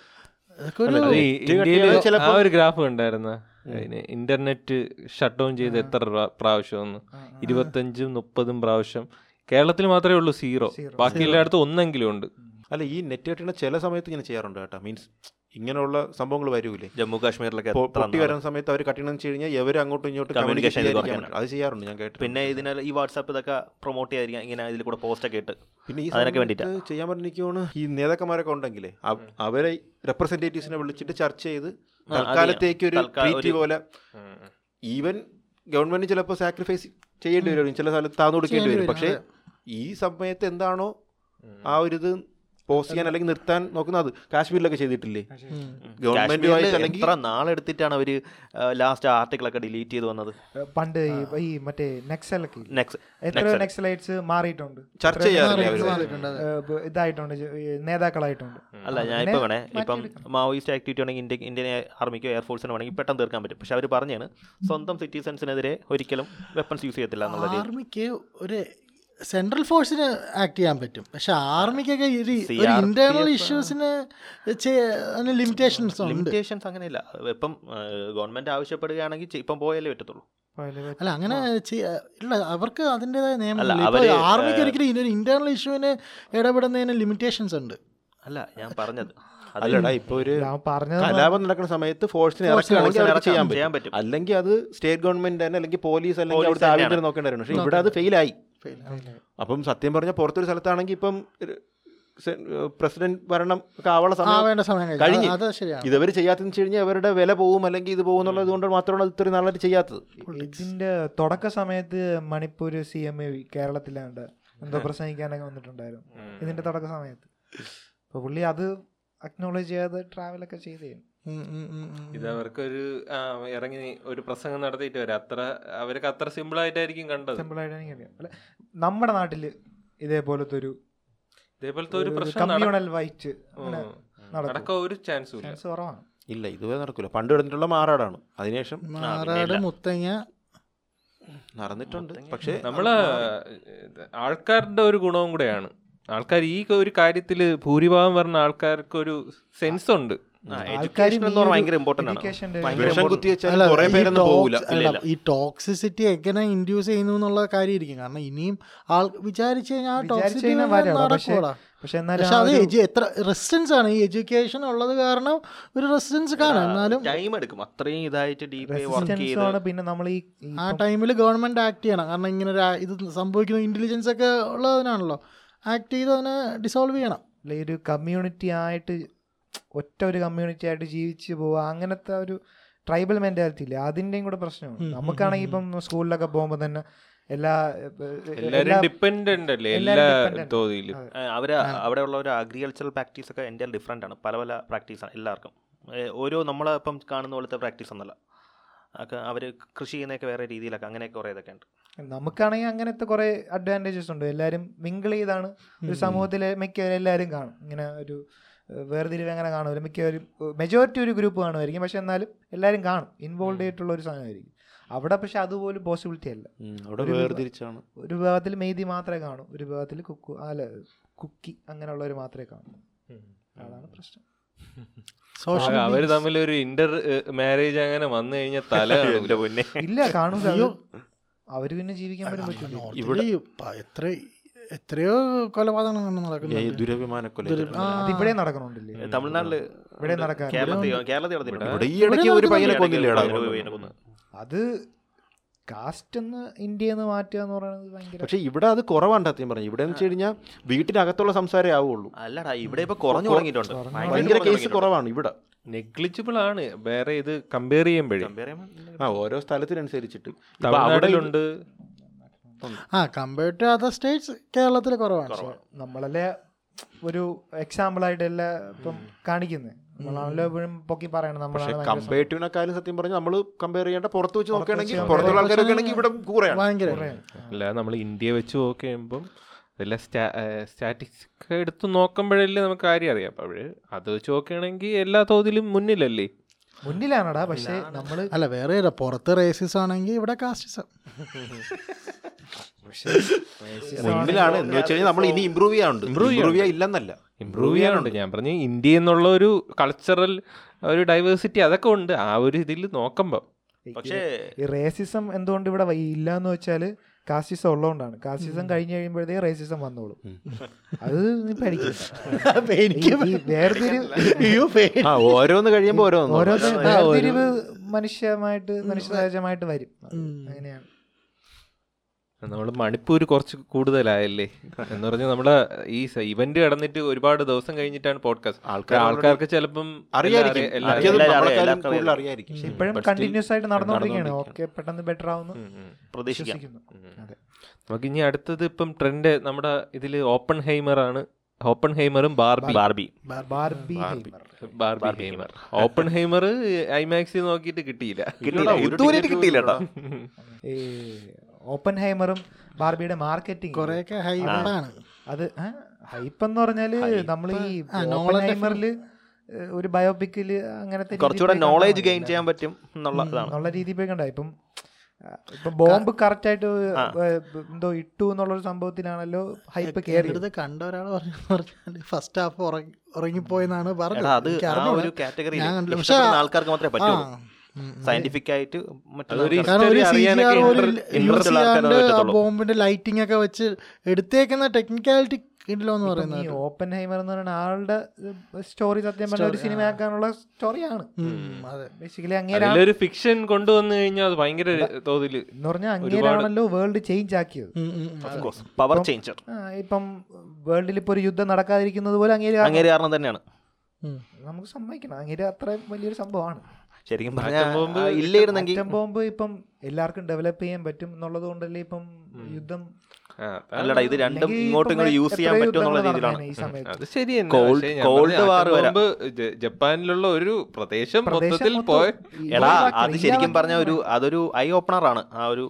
ഒരു
ഗ്രാഫ് ഉണ്ടായിരുന്ന ഇന്റർനെറ്റ് ഷട്ട് ഡൗൺ ചെയ്ത് എത്ര പ്രാ- പ്രാവശ്യം ഒന്ന് ഇരുപത്തഞ്ചും മുപ്പതും പ്രാവശ്യം. കേരളത്തിൽ മാത്രമേ ഉള്ളൂ സീറോ ബാക്കി എല്ലായിടത്തും ഒന്നെങ്കിലും ഉണ്ട്.
അല്ല ഈ നെറ്റ് കട്ടിയുടെ ചില സമയത്ത് ഇങ്ങനെ ചെയ്യാറുണ്ട് കേട്ടോ. മീൻസ് ഇങ്ങനെയുള്ള സംഭവങ്ങൾ വരൂലേ?
ജമ്മു കാശ്മീരിലൊക്കെ
പൊട്ടി വരുന്ന സമയത്ത് അവർ കട്ടിണെന്ന് വെച്ച് കഴിഞ്ഞാൽ ഇവർ അങ്ങോട്ടും ഇങ്ങോട്ടും
കമ്മ്യൂണിക്കേഷൻ
അത് ചെയ്യാറുണ്ട് ഞാൻ കേട്ടു
പിന്നെ ഇതിനാൽ ഈ വാട്സാപ്പ് ഇതൊക്കെ പ്രൊമോട്ട് ചെയ്യാതിരിക്കാം ഇങ്ങനെ ഇതിൽ കൂടെ പോസ്റ്റ് ഒക്കെ ഇട്ട്.
പിന്നെ ഈ
അതിനൊക്കെ
വേണ്ടിയിട്ട്. ചെയ്യാൻ പറ്റുന്ന ഈ നേതാക്കന്മാരൊക്കെ ഉണ്ടെങ്കിലേ അവരെ റെപ്രസെന്റേറ്റീവ്സിനെ വിളിച്ചിട്ട് ചർച്ച ചെയ്ത് തൽക്കാലത്തേക്ക് ഒരു ട്രീറ്റ് പോലെ ഈവൻ ഗവൺമെന്റ് ചിലപ്പോൾ സാക്രിഫൈസ് ചെയ്യേണ്ടി വരും. ചില സ്ഥലത്ത് താന്നു കൊടുക്കേണ്ടി വരും. പക്ഷേ ഈ സമയത്ത് എന്താണോ ആ ഒരു ഇത് പോസ്റ്റ് ചെയ്യാൻ അല്ലെങ്കിൽ നിർത്താൻ നോക്കുന്നത് കാശ്മീരിലൊക്കെ ചെയ്തിട്ടില്ലേ? ഗവൺമെന്റ്
കാശ്മീരിൽ
അല്ലെങ്കിൽ
എത്ര നാളെടുത്തിട്ടാണ് അവർ ലാസ്റ്റ് ആർട്ടിക്കിൾ ഒക്കെ ഡിലീറ്റ് ചെയ്ത് വന്നത്?
പണ്ട് ഈ- മറ്റേ നെക്സലൊക്കെ എത്ര നെക്സലൈറ്റ്സ് മാറിയിട്ടുണ്ട്.
ചർച്ച
ഇതായിട്ടുണ്ട് നേതാക്കളായിട്ടുണ്ട്.
അല്ല ഞാൻ ഇപ്പൊ വേണേ ഇപ്പം മാവോയിസ്റ്റ് ആക്ടിവിറ്റി ആണെങ്കിൽ ഇന്ത്യ ഇന്ത്യൻ ആർമിക്കോ എയർഫോഴ്സിനോ ആണെങ്കിൽ പെട്ടെന്ന് തീർക്കാൻ പറ്റും. പക്ഷെ അവർ പറഞ്ഞാണ് സ്വന്തം സിറ്റിസൺസിനെതിരെ ഒരിക്കലും വെപ്പൺസ് യൂസ് ചെയ്യത്തില്ല
ആർമിക്ക് ഒരു സെൻട്രൽ ഫോഴ്സിന് ആക്ട് ചെയ്യാൻ പറ്റും. പക്ഷെ ആർമിക്കൊക്കെ ഒരു ഇന്റേണൽ ഇഷ്യൂസിന് ലിമിറ്റേഷൻസ് ഉണ്ട്.
ലിമിറ്റേഷൻസ് അങ്ങനെയില്ല. ഇപ്പം ഗവൺമെന്റ് ആവശ്യപ്പെടുകയാണെങ്കിൽ ഇപ്പം പോയാലേ പറ്റത്തുള്ളൂ.
അല്ല അങ്ങനെ ഇല്ല അവർക്ക്
അതിന്റെതായ
നിയമം ആർമിക്ക് ഒരിക്കലും ഇതിനൊരു ഇന്റേണൽ ഇഷ്യൂവിന് ഇടപെടുന്നതിന് ലിമിറ്റേഷൻസ് ഉണ്ട്.
അല്ല ഞാൻ പറഞ്ഞത്.
അല്ലടാ ഇപ്പൊ ഒരു
ഞാൻ പറഞ്ഞത്
കലാപം നടക്കുന്ന സമയത്ത് ഫോഴ്സിനെ ഇറക്കുകയാണെങ്കിൽ ചെയ്യാൻ പറ്റും. അല്ലെങ്കിൽ അത് സ്റ്റേറ്റ് ഗവൺമെന്റ് തന്നെ അല്ലെങ്കിൽ പോലീസ് അല്ലെങ്കിൽ
അവിടെ
അവിടുത്തെ
ആവശ്യം
ആഭ്യന്തരം നോക്കേണ്ടതായിരുന്നു പക്ഷേ ഇവിടെ അത് ഫെയിലായി അപ്പം സത്യം പറഞ്ഞ പുറത്തൊരു സ്ഥലത്താണെങ്കിൽ ഇപ്പം പ്രസിഡന്റ് ഭരണം ഒക്കെ ആവണ സമയം
കഴിഞ്ഞു. ഇതവര്
ഇതവർ ചെയ്യാത്തെന്ന് വെച്ച് കഴിഞ്ഞാൽ അവരുടെ വില പോകും അല്ലെങ്കിൽ ഇത് പോകും എന്നുള്ളത് കൊണ്ട് മാത്രമാണ് ഇത്ര ഇത്രയും നാളായിട്ട് ചെയ്യാത്തത്.
ഇതിന്റെ തുടക്ക സമയത്ത് മണിപ്പൂർ സി എം എ കേരളത്തിലാണ്ട് എന്തോ പ്രസംഗിക്കാനൊക്കെ വന്നിട്ടുണ്ടായിരുന്നു. ഇതിന്റെ തുടക്ക സമയത്ത്. അപ്പൊ പുള്ളി അത് അക്നോളജ് ചെയ്യാതെ ട്രാവലൊക്കെ ചെയ്തേ
ഉം, ഉം, ഉം, ഉം.
ഇത് അവർക്കൊരു ഇറങ്ങി ഒരു പ്രസംഗം നടത്തിയിട്ട് വരാം. അത്ര അവർക്ക് അത്ര സിമ്പിൾ ആയിട്ടായിരിക്കും കണ്ടത്.
സിമ്പിൾ ആയിട്ട് അല്ലെ നമ്മുടെ നാട്ടിൽ ഇതേപോലത്തെ ഒരു
ഇതേപോലത്തെ ഒരു പ്രശ്നം
വൈറ്റ്
നടക്കാൻ ഒരു ചാൻസ് ഇല്ല.
ചാൻസ് കുറവാണ്.
ഇല്ല ഇതുവരെ നടക്കില്ല പണ്ട് കിടന്നിട്ടുള്ള മാറാടാണ്. അതിനുശേഷം
മാറാട് മുത്തങ്ങ.
നടന്നിട്ടുണ്ട്. പക്ഷേ
നമ്മൾ ആൾക്കാരുടെ ഒരു ഗുണവും കൂടെയാണ്. ആൾക്കാർ ഈ ഒരു കാര്യത്തിൽ ഭൂരിഭാഗം പറഞ്ഞ ആൾക്കാർക്ക് ഒരു സെൻസ് ഉണ്ട്.
ഈ ടോക്സിസിറ്റി എങ്ങനെ ഇൻഡ്യൂസ് ചെയ്യുന്നു എന്നുള്ള കാര്യമായിരിക്കും. കാരണം ഇനിയും ആൾ വിചാരിച്ചു കഴിഞ്ഞാൽ ആ ടോക്സിറ്റി
കഴിഞ്ഞാൽ
നടക്കൂടാ
പക്ഷെ എന്നാലും
പക്ഷെ അത് എത്ര റെസിസ്റ്റൻസ് ആണ്. ഈ എഡ്യൂക്കേഷൻ ഉള്ളത് കാരണം ഒരു റെസിസ്റ്റൻസ് കാണാം. എന്നാലും
ടൈം എടുക്കും. അത്രയും ഇതായിട്ട്
പിന്നെ നമ്മൾ ഈ
ആ ടൈമിൽ ഗവൺമെന്റ് ആക്ട് ചെയ്യണം. കാരണം ഇങ്ങനെ ഒരു ഇത് സംഭവിക്കുന്ന ഇന്റലിജൻസ് ഒക്കെ ഉള്ളതിനാണല്ലോ. ആക്ട് ചെയ്ത് അതിനെ ഡിസോൾവ് ചെയ്യണം.
അല്ല, ഒരു കമ്മ്യൂണിറ്റി ആയിട്ട് ഒറ്റ ഒരു കമ്മ്യൂണിറ്റി ആയിട്ട് ജീവിച്ച് പോവുക അങ്ങനത്തെ ഒരു ട്രൈബൽ മെന്റാലിറ്റി ഇല്ലേ? അതിന്റെയും കൂടെ പ്രശ്നമാണ് നമുക്കാണെങ്കിൽ ഇപ്പം സ്കൂളിലൊക്കെ പോകുമ്പോൾ തന്നെ എല്ലാ എല്ലാവരും
ഡിപ്പെൻഡന്റ് അല്ലേ? എല്ലാ. തോതിലും
അവിടെ ഉള്ള ഒരു അഗ്രികൾച്ചറൽ പ്രാക്ടീസ് ഒക്കെ എന്റെ ഡിഫറെന്റ് ആണ്. പല പല പ്രാക്ടീസാണ് എല്ലാവർക്കും. ഓരോ ഓരോ നമ്മളിപ്പം കാണുന്ന പോലത്തെ പ്രാക്ടീസ് ഒന്നല്ല. ഒക്കെ അവർ കൃഷി ചെയ്യുന്നതൊക്കെ വേറെ രീതിയിലൊക്കെ അങ്ങനെയൊക്കെ കുറേ ഇതൊക്കെ ഉണ്ട്.
നമുക്കാണെങ്കിൽ അങ്ങനത്തെ കുറേ അഡ്വാന്റേജസ് ഉണ്ട്. എല്ലാവരും മിങ്കിൾ ചെയ്താണ്. ഒരു സമൂഹത്തിലെ മിക്കവരും എല്ലാവരും കാണും. ഇങ്ങനെ ഒരു വേർതിരിവ് അങ്ങനെ കാണുമല്ലോ മിക്കവരും മെജോറിറ്റി ഒരു ഗ്രൂപ്പ് കാണുമായിരിക്കും. പക്ഷെ എന്നാലും എല്ലാവരും കാണും. ഇൻവോൾവ് ആയിട്ടുള്ള ഒരു സാധനമായിരിക്കും അവിടെ പക്ഷെ അതുപോലും പോസിബിലിറ്റി അല്ല.
അവിടെ
ഒരു-
വേർതിരിച്ചാണ്.
ഒരു വിഭാഗത്തിൽ മെയ്തി മാത്രമേ കാണൂ. ഒരു വിഭാഗത്തിൽ കുക്കു അല്ല കുക്കി അങ്ങനെയുള്ളവർ മാത്രമേ കാണൂ. അതാണ് പ്രശ്നം.
അവർ തമ്മിൽ ഒരു ഇന്റർ മാരേജ് അങ്ങനെ വന്നു കഴിഞ്ഞാൽ തല [LAUGHS]
ഇല്ല കാണൂല. അവർ പിന്നെ ജീവിക്കാൻ പറ്റും. പറ്റില്ല
ഇവിടെ എത്ര എത്രയോ കൊലപാതകങ്ങൾ
ദുരഭിമാനക്കൊല
അത് ഇവിടെ നടക്കണുണ്ടല്ലേ
തമിഴ്നാട്ടിൽ
ഇവിടെ നടക്കാൻ. അത് കാസ്റ്റ് എന്ന് ഇന്ത്യ എന്ന് മാറ്റുക എന്ന് പറയുന്നത്
പക്ഷെ ഇവിടെ അത് കുറവാണ് സത്യം പറഞ്ഞു ഇവിടെ എന്ന് വെച്ച് കഴിഞ്ഞാൽ വീട്ടിനകത്തുള്ള സംസാരമേ ആവുള്ളൂ.
അല്ലടാ ഇവിടെ ഇപ്പൊ കുറഞ്ഞു തുടങ്ങിയിട്ടുണ്ട്.
ഭയങ്കര കേസ് കുറവാണ് ഇവിടെ.
നെഗ്ലിജിബിൾ ആണ്. വേറെ ഇത് കമ്പയർ ചെയ്യുമ്പോഴേ.
ആ ഓരോ സ്ഥലത്തിനനുസരിച്ചിട്ട്. ഇപ്പൊ അവിടെ
തമിഴ്നാട്ടിലുണ്ട്
ആ കമ്പയർഡ് ടു അതർ സ്റ്റേറ്റ്സ് കേരളത്തിൽ കുറവാണ്.
നമ്മളല്ലേ ഒരു എക്സാമ്പിൾ ആയിട്ട് എല്ലാം ഇപ്പം കാണിക്കുന്നത് നമ്മളാണല്ലോ എപ്പോഴും പൊക്കി പറയണം നമ്മളാണ്
കമ്പയർട്ടീവിനെക്കാളും സത്യം പറഞ്ഞാൽ നമ്മൾ കമ്പയർ ചെയ്യേണ്ട പുറത്ത് വെച്ച് നോക്കുകയാണെങ്കിൽ പുറത്തുള്ള ആൾക്കാരൊക്കെ ആണെങ്കിൽ ഇവിടെ കൂറയാണ്.
അല്ല നമ്മൾ ഇന്ത്യ വെച്ച് നോക്കി കഴിയുമ്പം അതെല്ലാം സ്റ്റാറ്റിസ്റ്റിക്സ് എടുത്ത് നോക്കുമ്പോഴല്ലേ നമുക്ക് കാര്യം അറിയാം. അപ്പോൾ അത് വെച്ച് നോക്കുകയാണെങ്കിൽ എല്ലാ തോതിലും മുന്നിലല്ലേ?
മുന്നിലാണടാ പക്ഷേ നമ്മൾ
അല്ല വേറെ. പുറത്ത് റേസിസ് ആണെങ്കിൽ ഇവിടെ കാസ്റ്റിസം [LAUGHS]
മുൻപിലാണ്. എന്ന് വെച്ച് കഴിഞ്ഞാൽ നമ്മൾ ഇനി ഇമ്പ്രൂവ് ചെയ്യാനുണ്ട് ഇമ്പ്രൂവ് ഇമ്പ്രൂവ് ഇല്ലെന്നല്ല
ഇമ്പ്രൂവ് ചെയ്യാനുണ്ട് ഞാൻ പറഞ്ഞു ഇന്ത്യ എന്നുള്ള ഒരു കൾച്ചറൽ ഒരു ഡൈവേഴ്സിറ്റി അതൊക്കെ ഉണ്ട്. ആ ഒരു ഇതിൽ നോക്കുമ്പോൾ
പക്ഷേ
ഈ റേസിസം എന്തുകൊണ്ട് ഇവിടെ ഇല്ല എന്ന് വെച്ചാൽ കാസ്റ്റിസം ഉള്ളതുകൊണ്ടാണ് കാസ്റ്റിസം കഴിഞ്ഞു കഴിയുമ്പോഴത്തേ റേസിസം വന്നോളും. അത് നീ പഠിക്കും [LAUGHS] [LAUGHS] വേർതിരിവ്
ഓരോന്ന് കഴിയുമ്പോൾ ഓരോന്ന്
ഓരോ. വേർതിരിവ് മനുഷ്യമായിട്ട് മനുഷ്യസഹജമായിട്ട് വരും. അങ്ങനെയാണ്.
നമ്മൾ മണിപ്പൂർ കുറച്ച് കൂടുതലായല്ലേ? എന്ന് പറഞ്ഞാൽ നമ്മുടെ ഈ ഇവന്റ് കടന്നിട്ട് ഒരുപാട് ദിവസം കഴിഞ്ഞിട്ടാണ് പോഡ്കാസ്റ്റ് ആൾക്കാർക്ക് ചിലപ്പം
ഇപ്പോഴും കണ്ടിന്യൂസ് ആയിട്ട് നടന്നുകൊണ്ടിരിക്കുകയാണ്
നടന്നുകൊണ്ടിരിക്കുകയാണ്.
ഓക്കെ പെട്ടെന്ന് ബെറ്റർ ആവുന്നു
നമുക്ക് ഇനി അടുത്തത് ഇപ്പം ട്രെൻഡ് നമ്മുടെ ഇതിൽ ഓപ്പൺ ഹൈമർ ആണ്. ഓപ്പൺ ഹൈമറും Barbie.
Barbie.
Barbie
Barbie.
ഹൈമർ.
Oppenheimer. ഐമാക്സിൽ നോക്കിയിട്ട് കിട്ടിയില്ല.
കിട്ടിയില്ല. ഇതുവരെ കിട്ടിയില്ല
ഓപ്പൺ ഹൈമറും ബാർബിയുടെ മാർക്കറ്റിംഗ്.
കുറെയൊക്കെ ഹൈപ്പാണ്.
അത് ഹൈപ്പ് എന്ന് പറഞ്ഞാൽ നമ്മൾ ഈ
ആ,
ഓപ്പൺ ഹൈമറിൽ ഒരു ബയോപിക്കിൽ അങ്ങനത്തെ
കുറച്ചുകൂടെ നോളേജ് ഗെയിൻ ചെയ്യാൻ പറ്റും എന്നുള്ള
എന്നുള്ള രീതിയിൽ പോയി കണ്ട ഇപ്പം ഇപ്പൊ ബോംബ് കറക്റ്റ് ആയിട്ട് എന്തോ ഇട്ടു എന്നുള്ളൊരു സംഭവത്തിലാണല്ലോ ഹൈപ്പ് കയറി
കണ്ട ഒരാൾ പറഞ്ഞു പറഞ്ഞാൽ ഫസ്റ്റ് ഹാഫ് ഉറങ്ങിപ്പോയെന്നാണ് പറഞ്ഞത്.
അത്. ഒരു കാറ്റഗറി
ഞാൻ കണ്ടില്ല.
ആൾക്കാർക്ക് മാത്രമേ
ഉം.
സയന്റിഫിക് ആയിട്ട്
ബോംബിന്റെ ലൈറ്റിംഗ് ഒക്കെ വെച്ച് എടുത്തേക്കുന്ന ടെക്നിക്കാലിറ്റി എന്ന് പറയുന്നത്
ഓപ്പൻ ഹൈമർ എന്ന് പറയുന്ന ആളുടെ സ്റ്റോറി സത്യം പറഞ്ഞ ഒരു സിനിമ ആക്കാനുള്ള സ്റ്റോറിയാണ്
അതെ
ബേസിക്കലി
അങ്ങനെ ഫിക്ഷൻ കൊണ്ടുവന്നു കഴിഞ്ഞാൽ അത് ഭയങ്കര തോതിൽ
എന്ന് പറഞ്ഞാൽ അങ്ങേരാണല്ലോ വേൾഡ് ചേഞ്ച് ആക്കിയത്.
പവർ ചേഞ്ചർ
ആ, ഇപ്പം വേൾഡിൽ ഇപ്പൊ ഒരു യുദ്ധം നടക്കാതിരിക്കുന്നത് പോലെ അങ്ങേര്
അങ്ങനെ കാരണം തന്നെയാണ്.
നമുക്ക് സമ്മതിക്കണം. അങ്ങേര് അത്ര വലിയൊരു സംഭവമാണ്.
ശരിക്കും പറഞ്ഞാൽ ഇല്ലായിരുന്നെങ്കിൽ
ആറ്റം ബോംബ് ഇപ്പം എല്ലാവർക്കും ഡെവലപ്പ് ചെയ്യാൻ പറ്റും എന്നുള്ളത് കൊണ്ടല്ലേ ഇപ്പം യുദ്ധം
അല്ലടാ ഇത് രണ്ടും ഇങ്ങോട്ടും
ഇപ്പം
യൂസ് ചെയ്യാൻ പറ്റും എന്നുള്ള രീതിയിലാണ്.
ഈ സമയത്ത്.
അത് ശരി
കോൾഡ്
വാർ ജ- ജപ്പാനിലുള്ള ഒരു പ്രദേശം
പ്രദേശം
മൊത്തത്തിൽ പോയ
എടാ അത് ശരിക്കും പറഞ്ഞ ഒരു അതൊരു ഐ ഓപ്പണർ ആണ്. ആ ഒരു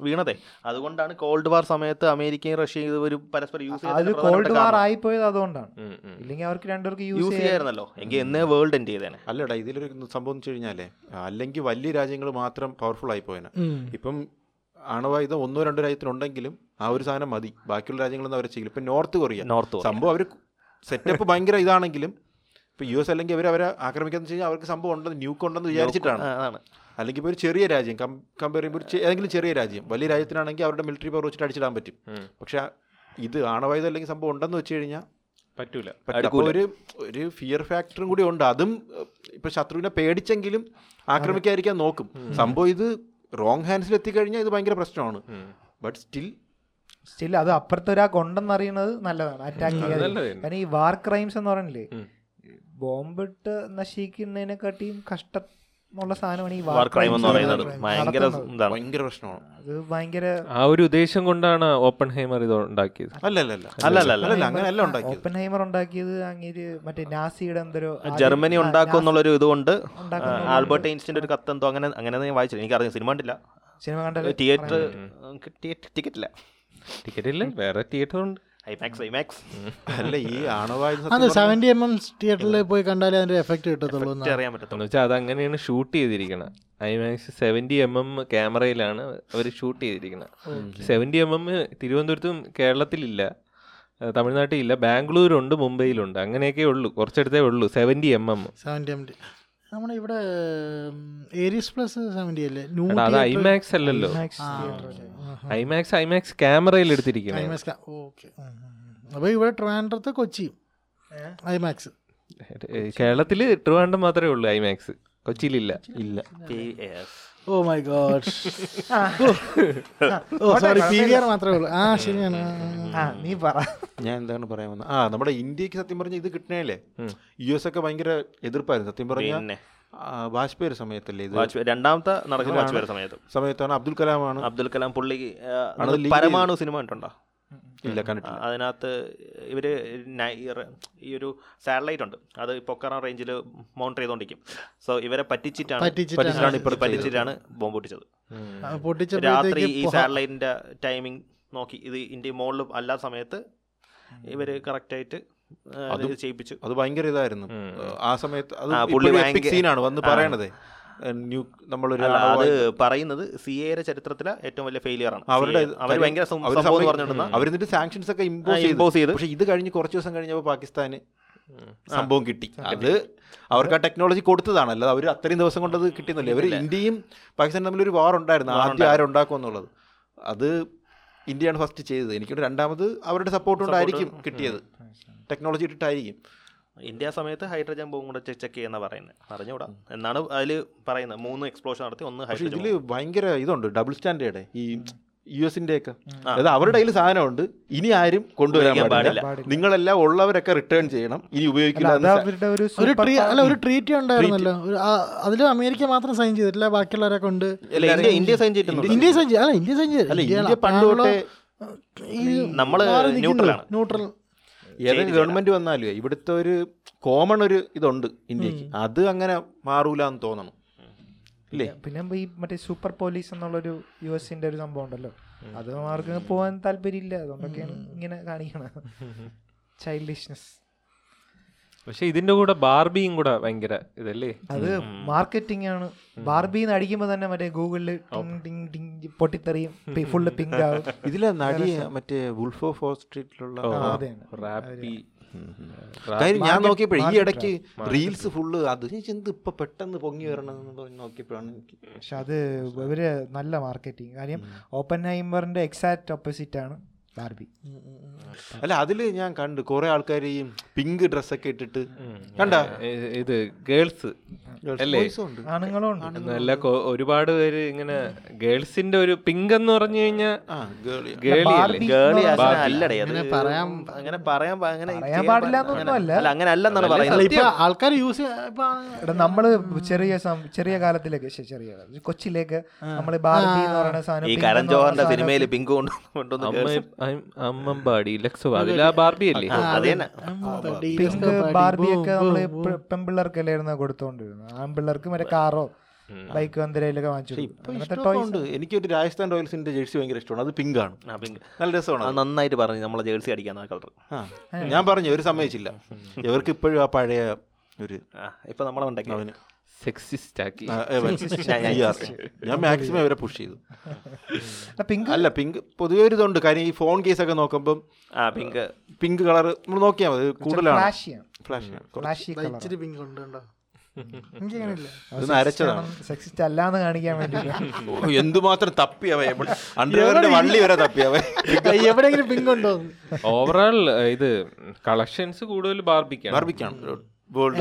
വീണതേ. അതുകൊണ്ടാണ് കോൾഡ് വാർ സമയത്ത് അമേരിക്കയും റഷ്യയും ഇത് ഒരു പരസ്പരം യൂസ്
അത് കോൾഡ് വാർ ആയിപ്പോയത് അതുകൊണ്ടാണ്. ഇല്ലെങ്കിൽ അവർക്ക് രണ്ടുപേർക്ക്
യൂസ് ചെയ്യായിരുന്നല്ലോ. എങ്കിൽ എന്നേ വേൾഡ് എൻഡ് ചെയ്തേനെ.
അല്ലടാ ഇതിലൊരു സംഭവം എന്ന് വെച്ച് കഴിഞ്ഞാലേ അല്ലെങ്കിൽ വലിയ രാജ്യങ്ങൾ മാത്രം പവർഫുൾ ആയി പോയനെ
ഉം.
ഇപ്പം ആണവായുധം ഒന്നോ രണ്ടോ രാജ്യത്തിനുണ്ടെങ്കിലും ആ ഒരു സാധനം മതി. ബാക്കിയുള്ള രാജ്യങ്ങളൊന്നും അവരെ ചെയ്യില്ല. ഇപ്പം നോർത്ത് കൊറിയ
നോർത്ത്
സംഭവം അവർ സെറ്റപ്പ് ഭയങ്കര ഇതാണെങ്കിലും ഇപ്പം യു എസ് അല്ലെങ്കിൽ അവർ അവരെ ആക്രമിക്കാന്ന് വെച്ച് കഴിഞ്ഞാൽ അവർക്ക് സംഭവം ഉണ്ടെന്ന് ന്യൂക്ക് ഉണ്ടെന്ന് വിചാരിച്ചിട്ടാണ്.
അതാണ്.
അല്ലെങ്കിൽ ഇപ്പോൾ ഒരു ചെറിയ രാജ്യം കമ്പയർ ചെയ്യുമ്പോൾ ഏതെങ്കിലും ചെറിയ രാജ്യം വലിയ രാജ്യത്തിനാണെങ്കിൽ അവരുടെ മിലിറ്ററി പവർ വെച്ചിട്ട് അടിച്ചിടാൻ പറ്റും. പക്ഷെ ഇത് ആണവായുധം അല്ലെങ്കിൽ സംഭവം ഉണ്ടെന്ന് വെച്ച് കഴിഞ്ഞാൽ
പറ്റൂല.
പറ്റില്ല. അപ്പോൾ ഒരു ഒരു ഫിയർ ഫാക്ടറും കൂടി ഉണ്ട്. അതും ഇപ്പൊ ശത്രുവിനെ പേടിച്ചെങ്കിലും ആക്രമിക്കാതിരിക്കാൻ നോക്കും. സംഭവം ഇത് റോങ് ഹാൻഡ്സിൽ എത്തിക്കഴിഞ്ഞാൽ ഇത് ഭയങ്കര പ്രശ്നമാണ്. ബട്ട് സ്റ്റിൽ
സ്റ്റിൽ അത് അപ്പുറത്തെ ഒരാൾക്ക് ഉണ്ടെന്ന് അറിയുന്നത് നല്ലതാണ് അറ്റാക്ക് ചെയ്യാൻ കാരണം ഈ വാർ ക്രൈംസ് എന്ന് പറയണില്ലേ
ഉം.
ബോംബിട്ട് നശിക്കുന്നതിനെക്കാട്ടിയും കഷ്ടമുള്ള സാധനമാണ് ഈ
വാർ ക്രൈം എന്ന് പറയുന്നത്. ഭയങ്കര ഇതാണ്.
ഭയങ്കര പ്രശ്നമാണ്.
അത് ഭയങ്കര
ആ ഒരു ഉദ്ദേശം കൊണ്ടാണ് ഓപ്പൺ ഹൈമർ ഇത് ഉണ്ടാക്കിയത്.
അല്ല അല്ല അല്ല
അല്ല, അല്ല, അല്ല.
അല്ല അങ്ങനെയല്ല ഉണ്ടാക്കിയത്.
ഓപ്പൺ ഹൈമർ ഉണ്ടാക്കിയത് അങ്ങേര് മറ്റേ നാസിയുടെ എന്തോ
ജർമ്മനി ഉണ്ടാക്കും എന്നുള്ളൊരു ഇതുകൊണ്ട് ആൽബർട്ട് ഐൻസ്റ്റിന്റെ ഒരു കത്തെന്തോ അങ്ങനെ അങ്ങനെ ഞാൻ വായിച്ചില്ല. എനിക്ക് അറിയാം സിനിമ കണ്ടില്ല.
സിനിമ കണ്ടില്ല?
തിയേറ്റർ ടിക്കറ്റ് ഇല്ല
ടിക്കറ്റ് ഇല്ല വേറെ തിയേറ്റർ ഉണ്ട്.
ഐമാക്സ് ഐമാക്സ്
അല്ല ഈ ആണവായുധം
അത്
സത്യം
എം എം തിയേറ്ററിൽ പോയി കണ്ടാലേ അതിന്റെ എഫക്ട് കിട്ടത്തുള്ളൂ എന്നാ.
അറിയാൻ പറ്റത്തുള്ളൂ.
വെച്ചാൽ അത് അങ്ങനെയാണ് ഷൂട്ട് ചെയ്തിരിക്കുന്നത് ഐമാക്സ് സെവന്റി എം എം ക്യാമറയിലാണ് അവർ ഷൂട്ട് ചെയ്തിരിക്കുന്നത് സെവന്റി എം എം തിരുവനന്തപുരത്തും കേരളത്തിലില്ല. തമിഴ്നാട്ടിലില്ല. ബാംഗ്ലൂരുണ്ട് മുംബൈയിലുണ്ട്. അങ്ങനെയൊക്കെ ഉള്ളൂ. കുറച്ചെടുത്തേ ഉള്ളൂ. Seventy M M
seventy M D നമ്മുടെ ഇവിടെ ഏരീസ് പ്ലസ് സെവന്റി അല്ലേ?
അത് ഐമാക്സ് അല്ലല്ലോ. ഐമാക്സ് ഐമാക്സ് ക്യാമറയിൽ എടുത്തിരിക്കുന്നത്
ഐമാക്സ് ഓക്കെ അപ്പോൾ ഇവിടെ ട്രിവാൻഡ്രത്ത് കൊച്ചി ഐമാക്സ്
കേരളത്തിൽ ട്രിവാൻഡ്രം മാത്രമേ ഉള്ളൂ ഐമാക്സ് കൊച്ചിയിലില്ല. ഇല്ല.
ഓ my god oh sorry P V R മാത്രമേ ഉള്ളൂ. ആ ശരിയാണ്.
നീ പറ.
ഞാൻ എന്താണ് പറയാൻ വന്നത്? ആ നമ്മുടെ ഇന്ത്യയ്ക്ക് സത്യം പറഞ്ഞ ഇത് കിട്ടണേലേ യു എസ് ഒക്കെ ഭയങ്കര എതിർപ്പായിരുന്നു. സത്യം പറഞ്ഞാൽ
പിന്നെ.
വാജ്പേയി സമയത്തല്ലേ ഇത്?
വാജ്പേയി രണ്ടാമത്തെ നടക്കുന്ന വാജ്പേയി സമയത്ത്.
സമയത്താണ് അബ്ദുൽ കലാമാണ്.
അബ്ദുൽ കലാം പുള്ളി പരമാണു സിനിമ കണ്ടുണ്ടോ
ഇല്ല കണ്ടിട്ടില്ല.
അതിനകത്ത് ഇവർ നൈ- ഈ ഒരു സാറ്റലൈറ്റ് ഉണ്ട്. അത് പൊക്കറ റേഞ്ചിൽ മൗണ്ട് ചെയ്തോണ്ടിരിക്കും. സോ ഇവരെ പറ്റിച്ചിട്ടാണ്
പറ്റിച്ചിട്ടാണ്.
പറ്റിച്ചിട്ടാണ് ഇപ്പോൾ പറ്റിച്ചിട്ടാണ് ബോംബ് പൊട്ടിച്ചത്. രാത്രി ഈ സാറ്റലൈറ്റിന്റെ ടൈമിംഗ് നോക്കി. ഇത് ഇന്ത്യ മുകളിൽ അല്ലാത്ത സമയത്ത് ഇവർ കറക്റ്റ് ചെയ്യിപ്പിച്ചു.
അത് ഭയങ്കര ഇതായിരുന്നു. ആ സമയത്ത് അത് സീനാണ് വന്ന് പറയണതേ. ന്യൂ നമ്മളൊരു
അത് പറയുന്നത് സി എയുടെ ചരിത്രത്തിലെ ഏറ്റവും വലിയ ഫെയിലിയർ ആണ്.
അവരുടെ
അവർ ഭയങ്കര
അവരെന്നിട്ട് സാങ്ഷൻസ് ഒക്കെ ഇമ്പോസ്
ഇമ്പോസ് ചെയ്ത്.
പക്ഷെ ഇത് കഴിഞ്ഞ് കുറച്ച് ദിവസം കഴിഞ്ഞപ്പോൾ പാകിസ്ഥാന് സംഭവം കിട്ടി. അത് അവർക്ക് ആ ടെക്നോളജി കൊടുത്തതാണ്. അല്ലാതെ അവർ അത്രയും ദിവസം കൊണ്ടത് കിട്ടിയെന്നല്ലേ. അവർ ഇന്ത്യയും പാകിസ്ഥാനും തമ്മിൽ ഒരു വാർ ഉണ്ടായിരുന്നു ആദ്യം ആരുണ്ടാക്കും എന്നുള്ളത് അത് ഇന്ത്യയാണ് ഫസ്റ്റ് ചെയ്തത്. എനിക്കൊരു രണ്ടാമത് അവരുടെ സപ്പോർട്ട് കൊണ്ടായിരിക്കും കിട്ടിയത്. ടെക്നോളജി ഇട്ടിട്ടായിരിക്കും.
ഇന്ത്യ സമയത്ത് ഹൈഡ്രജൻ ബോംബ് കൂടെ ചെക്ക് ചെയ്യുന്ന പറയുന്നത്. അറിഞ്ഞൂടാ എന്നാണ് അതിൽ പറയുന്നത്. മൂന്ന് എക്സ്പ്ലോഷൻ നടത്തി ഒന്ന് ഹൈഡ്രജൻ
ഇതിൽ ഭയങ്കര ഇതുണ്ട് ഡബിൾ സ്റ്റാൻഡേർഡ് ഈ യു എസിന്റെ ഒക്കെ അതായത് അവരുടെ കയ്യിൽ സാധനമുണ്ട്. ഇനി ആരും കൊണ്ടുവരാൻ പാടില്ല. നിങ്ങളെല്ലാം ഉള്ളവരൊക്കെ റിട്ടേൺ ചെയ്യണം. ഇനി ഉപയോഗിക്കില്ല
ഒരു
ട്രീറ്റ് ഉണ്ടായിരുന്നല്ലോ. അതിൽ അമേരിക്ക മാത്രം സൈൻ ചെയ്തിട്ടില്ല ബാക്കിയുള്ളവരെ കൊണ്ട്
ഇന്ത്യ ഇന്ത്യ സൈൻ ചെയ്തിട്ടുണ്ട്?
ഇന്ത്യ സൈൻ ചെയ്ത് അല്ല ഇന്ത്യ സൈൻ ചെയ്ത്
അല്ല ഇന്ത്യ പണ്ട്
നമ്മൾ ന്യൂട്രലാണ്.
ന്യൂട്രൽ
ഏതെങ്കിലും ഗവൺമെന്റ് വന്നാലും ഇവിടുത്തെ ഒരു കോമൺ ഒരു ഇതുണ്ട് ഇന്ത്യയ്ക്ക്. അത് അങ്ങനെ മാറൂലെന്ന് തോന്നണം. ഇല്ലേ?
പിന്നെ ഈ മറ്റേ സൂപ്പർ പോലീസ് എന്നുള്ളൊരു യു എസിന്റെ ഒരു സംഭവം ഉണ്ടല്ലോ. അത് ആർക്കും പോകാൻ താല്പര്യമില്ല. അതുകൊണ്ടൊക്കെയാണ് ഇങ്ങനെ കാണിക്കണത് ചൈൽഡിഷ്നെസ്
പക്ഷെ ഇതിന്റെ കൂടെ ബാർബിയും കൂടെ ഭയങ്കര ഇതല്ലേ?
അത് മാർക്കറ്റിംഗ് ആണ് ബാർബിന്ന് അടിക്കുമ്പോ തന്നെ മറ്റേ ഗൂഗിളിൽ ടിങ് പൊട്ടിത്തെറിയും. ഫുള്ള് പിങ്ക് ആവും
ഇതിലെ നടി മറ്റേ വുൾഫ് ഓഫ് സ്ട്രീറ്റിലുള്ള
റാപ്പി
കാര്യം ഞാൻ നോക്കിയപ്പോഴേ ഈ ഇടയ്ക്ക് റീൽസ് ഫുള്ള് അത് എന്ത് ഇപ്പൊ പെട്ടെന്ന് പൊങ്ങി വരണം നോക്കിയപ്പോഴാണ് എനിക്ക്
പക്ഷെ അത് ഇവർ നല്ല മാർക്കറ്റിംഗ് കാര്യം ഓപ്പൺ ഹൈമറിന്റെ എക്സാക്ട് ഓപ്പോസിറ്റ് ആണ്. ബാർബി.
അല്ല അതിൽ ഞാൻ കണ്ട് കുറെ ആൾക്കാർ ഈ പിങ്ക് ഡ്രസ്സൊക്കെ ഇട്ടിട്ട് കണ്ട?
ഇത് ഗേൾസ് അല്ലേ?
ആണുങ്ങളും ഉണ്ട്.
നല്ല ഒരുപാട് പേര് ഇങ്ങനെ ഗേൾസിന്റെ ഒരു പിങ്ക് എന്ന് പറഞ്ഞു കഴിഞ്ഞാൽ
അങ്ങനെ പറയാൻ
അങ്ങനെ അല്ലെന്നാണ് പറയുന്നത്.
ഇപ്പൊ ആൾക്കാർ യൂസ്
നമ്മൾ ചെറിയ ചെറിയ കാലത്തിലേക്ക് ചെറിയ. കൊച്ചിലേക്ക് നമ്മൾ ബാർബി എന്ന് പറയുന്ന സാധനം
ഈ കരൺ ജോഹറിന്റെ സിനിമയിൽ പിങ്ക് കൊണ്ട് കൊണ്ടുവന്ന്
അമ്മമ്പാടി ലക്സോ അതിലാ ബാർബി. അല്ലേ
പിങ്ക് ബാർബിയൊക്കെ നമ്മൾ പെൺപിള്ളേർക്കല്ലായിരുന്നു കൊടുത്തോണ്ടിരുന്നത് ആൺപിള്ളേർക്ക് മറ്റേ കാറോ ബൈക്ക് എന്തെങ്കിലുമൊക്കെ വാങ്ങിച്ചു
എനിക്കൊരു രാജസ്ഥാൻ റോയൽസിന്റെ ജേഴ്സി ഭയങ്കര ഇഷ്ടമാണ്. അത് പിങ്ക് ആണ്
ആ.
നല്ല രസമാണ്.
നന്നായിട്ട് പറഞ്ഞു നമ്മളെ ജേഴ്സി അടിക്കാൻ ആ കളർ
ഞാൻ പറഞ്ഞു ഒരു സമ്മതിച്ചില്ല. ഇവർക്ക് ഇപ്പോഴും ആ പഴയ ഒരു
ഇപ്പൊ നമ്മളെ ഉണ്ടാക്കി
അവന്.
സെക്സിസ്റ്റ് ആക്കി
ആ, [LAUGHS] ഞാൻ മാക്സിമം ഇവരെ പുഷ് ചെയ്തു.
പിങ്ക്?
അല്ല പിങ്ക് പൊതുവെ ഒരു ഇതുണ്ട്. കാര്യം ഈ ഫോൺ കേസ് ഒക്കെ നോക്കുമ്പോൾ
ആ പിങ്ക്.
പിങ്ക് കളർ നമ്മൾ നോക്കിയാൽ മതി. കൂടുതലാണ്.
കാണിക്കാൻ വേണ്ടി
എന്തുമാത്രം തപ്പിയവ. അണ്ടർവെയറിന്റെ വള്ളി വരെ തപ്പിയവ.
എവിടെയെങ്കിലും പിങ്ക് ഉണ്ടോ?
ഓവറോൾ ഇത് കളക്ഷൻസ് കൂടുതൽ ബാർബിക്കാണ്.
ബാർബിക്കാണ്.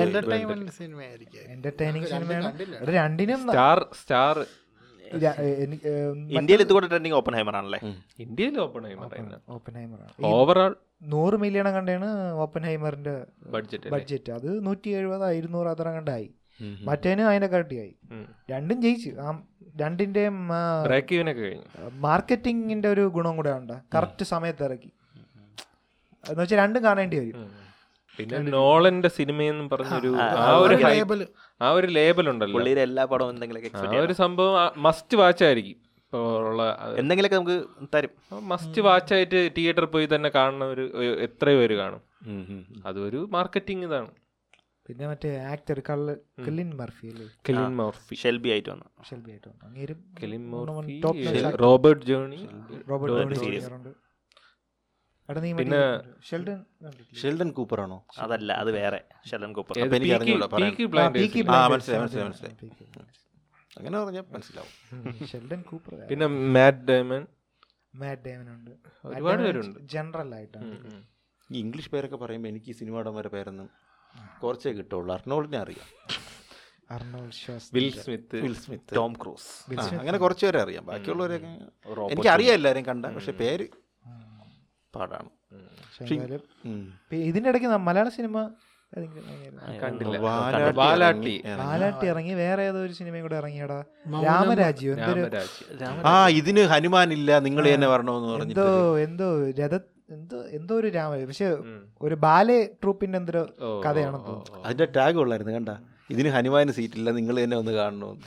എന്റർടൈൻമെന്റ് സിനിമ ആയിരിക്കും
എന്റർടൈനിങ് സിനിമയാണ്. ഒരു രണ്ടിനും
സ്റ്റാർ സ്റ്റാർ.
ഇന്ത്യയിൽ ഇതുകൂടെ ട്രെൻഡിങ് ഓപ്പൺ ഹൈമർ ആണല്ലേ
ഇന്ത്യയിൽ Oppenheimer
Oppenheimer
overall
നൂറ് മില്യൺ കണ്ടാണ് ഓപ്പൺ ഹൈമറിന്റെ
ബഡ്ജറ്റ്
ബഡ്ജറ്റ് അത് നൂറ്റി എഴുപത് ഇരുന്നൂറ് അത്ര കണ്ടായി. മറ്റേനും അതിനെ കാട്ടിയായി രണ്ടും ജയിച്ചു. ആ രണ്ടിന്റെയും
ബ്രേക്ക് ഇവനൊക്കെ കഴിഞ്ഞു.
മാർക്കറ്റിങ്ങിന്റെ ഒരു ഗുണം കൂടെ ഉണ്ട്. കറക്റ്റ് സമയത്ത് ഇറക്കി. എന്ന് വെച്ചാൽ രണ്ടും കാണേണ്ടി വരും.
പിന്നെ നോളന്റെ സിനിമയെന്നും പറഞ്ഞൊരു ആ ഒരു ആ ഒരു ലേബൽ ഉണ്ടല്ലോ.
പുള്ളിയുടെ എല്ലാ പടവും എന്തെങ്കിലും
ആ ഒരു സംഭവം മസ്റ്റ് വാച്ച് ആയിരിക്കും. ഉള്ള
എന്തെങ്കിലുമൊക്കെ നമുക്ക് തരും.
മസ്റ്റ് വാച്ച് ആയിട്ട് തിയേറ്ററിൽ പോയി തന്നെ കാണുന്ന ഒരു എത്രയോ പേര് കാണും. അതൊരു മാർക്കറ്റിംഗ് ഇതാണ്.
പിന്നെ മറ്റേ ആക്ടർ കള്ള് കിലിൻ മർഫി അല്ലേ?
കെലിൻ മോർഫി
ഷെൽബി ആയിട്ട് വന്നു.
ഷെൽബി ആയിട്ട് വന്നു. അങ്ങേരും
Cillian Murphy. Robert Johnny
Robert
Downey
Downey
series.
Junior ഉണ്ട്. എടാ നീ
പിന്നെ-
ഷെൽഡൻ
ഷെൽഡൻ കൂപ്പർ ആണോ
അതല്ല അത് വേറെ. Sheldon Cooper.
അങ്ങനെ പറഞ്ഞാൽ മനസ്സിലാവും.
ഷെൽഡൻ കൂപ്പർ
പിന്നെ മാറ്റ് ഡയമൻ
മാറ്റ് ഡേമൻ ഉണ്ട്.
ഒരുപാട് പേരുണ്ട്.
ജനറൽ ആയിട്ടാണ്
ഈ ഇംഗ്ലീഷ് പേരൊക്കെ പറയുമ്പോൾ എനിക്ക് ഈ സിനിമയുടെ വരെ പേരൊന്നും കുറച്ചേ കിട്ടുള്ളൂ. അർണോൾഡിനെ അറിയാം.
Will Smith
Will Smith.
Tom Cruise.
അങ്ങനെ കുറച്ച് പേരെ അറിയാം. ബാക്കിയുള്ളവരൊക്കെ എനിക്ക് അറിയാം എല്ലാവരെയും കണ്ട പക്ഷെ പേര് പാടാണ്.
ഇതിന്റെ ഇടയ്ക്ക് മലയാള സിനിമ
ബാലാട്ടി
ഇറങ്ങി.
വേറെ ഏതോ ഒരു സിനിമയും കൂടെ ഇറങ്ങിയടാ? രാമരാജ്യം.
ആ ഇതിന് ഹനുമാൻ ഇല്ല നിങ്ങൾ തന്നെ വരണമെന്ന്
എന്തോ
പറഞ്ഞിട്ട്.
എന്തോ രഥ എന്തോ എന്തോ ഒരു രാമ പക്ഷെ ഒരു ബാലെ ട്രൂപ്പിന്റെ എന്തോ കഥയാണെന്ന് തോന്നുന്നു.
അതിന്റെ ടാഗ് ഉള്ളായിരുന്നു കണ്ട? ഇതിന് ഹനുമാന് സീറ്റില്ല നിങ്ങൾ തന്നെ ഒന്ന് കാണണമെന്ന്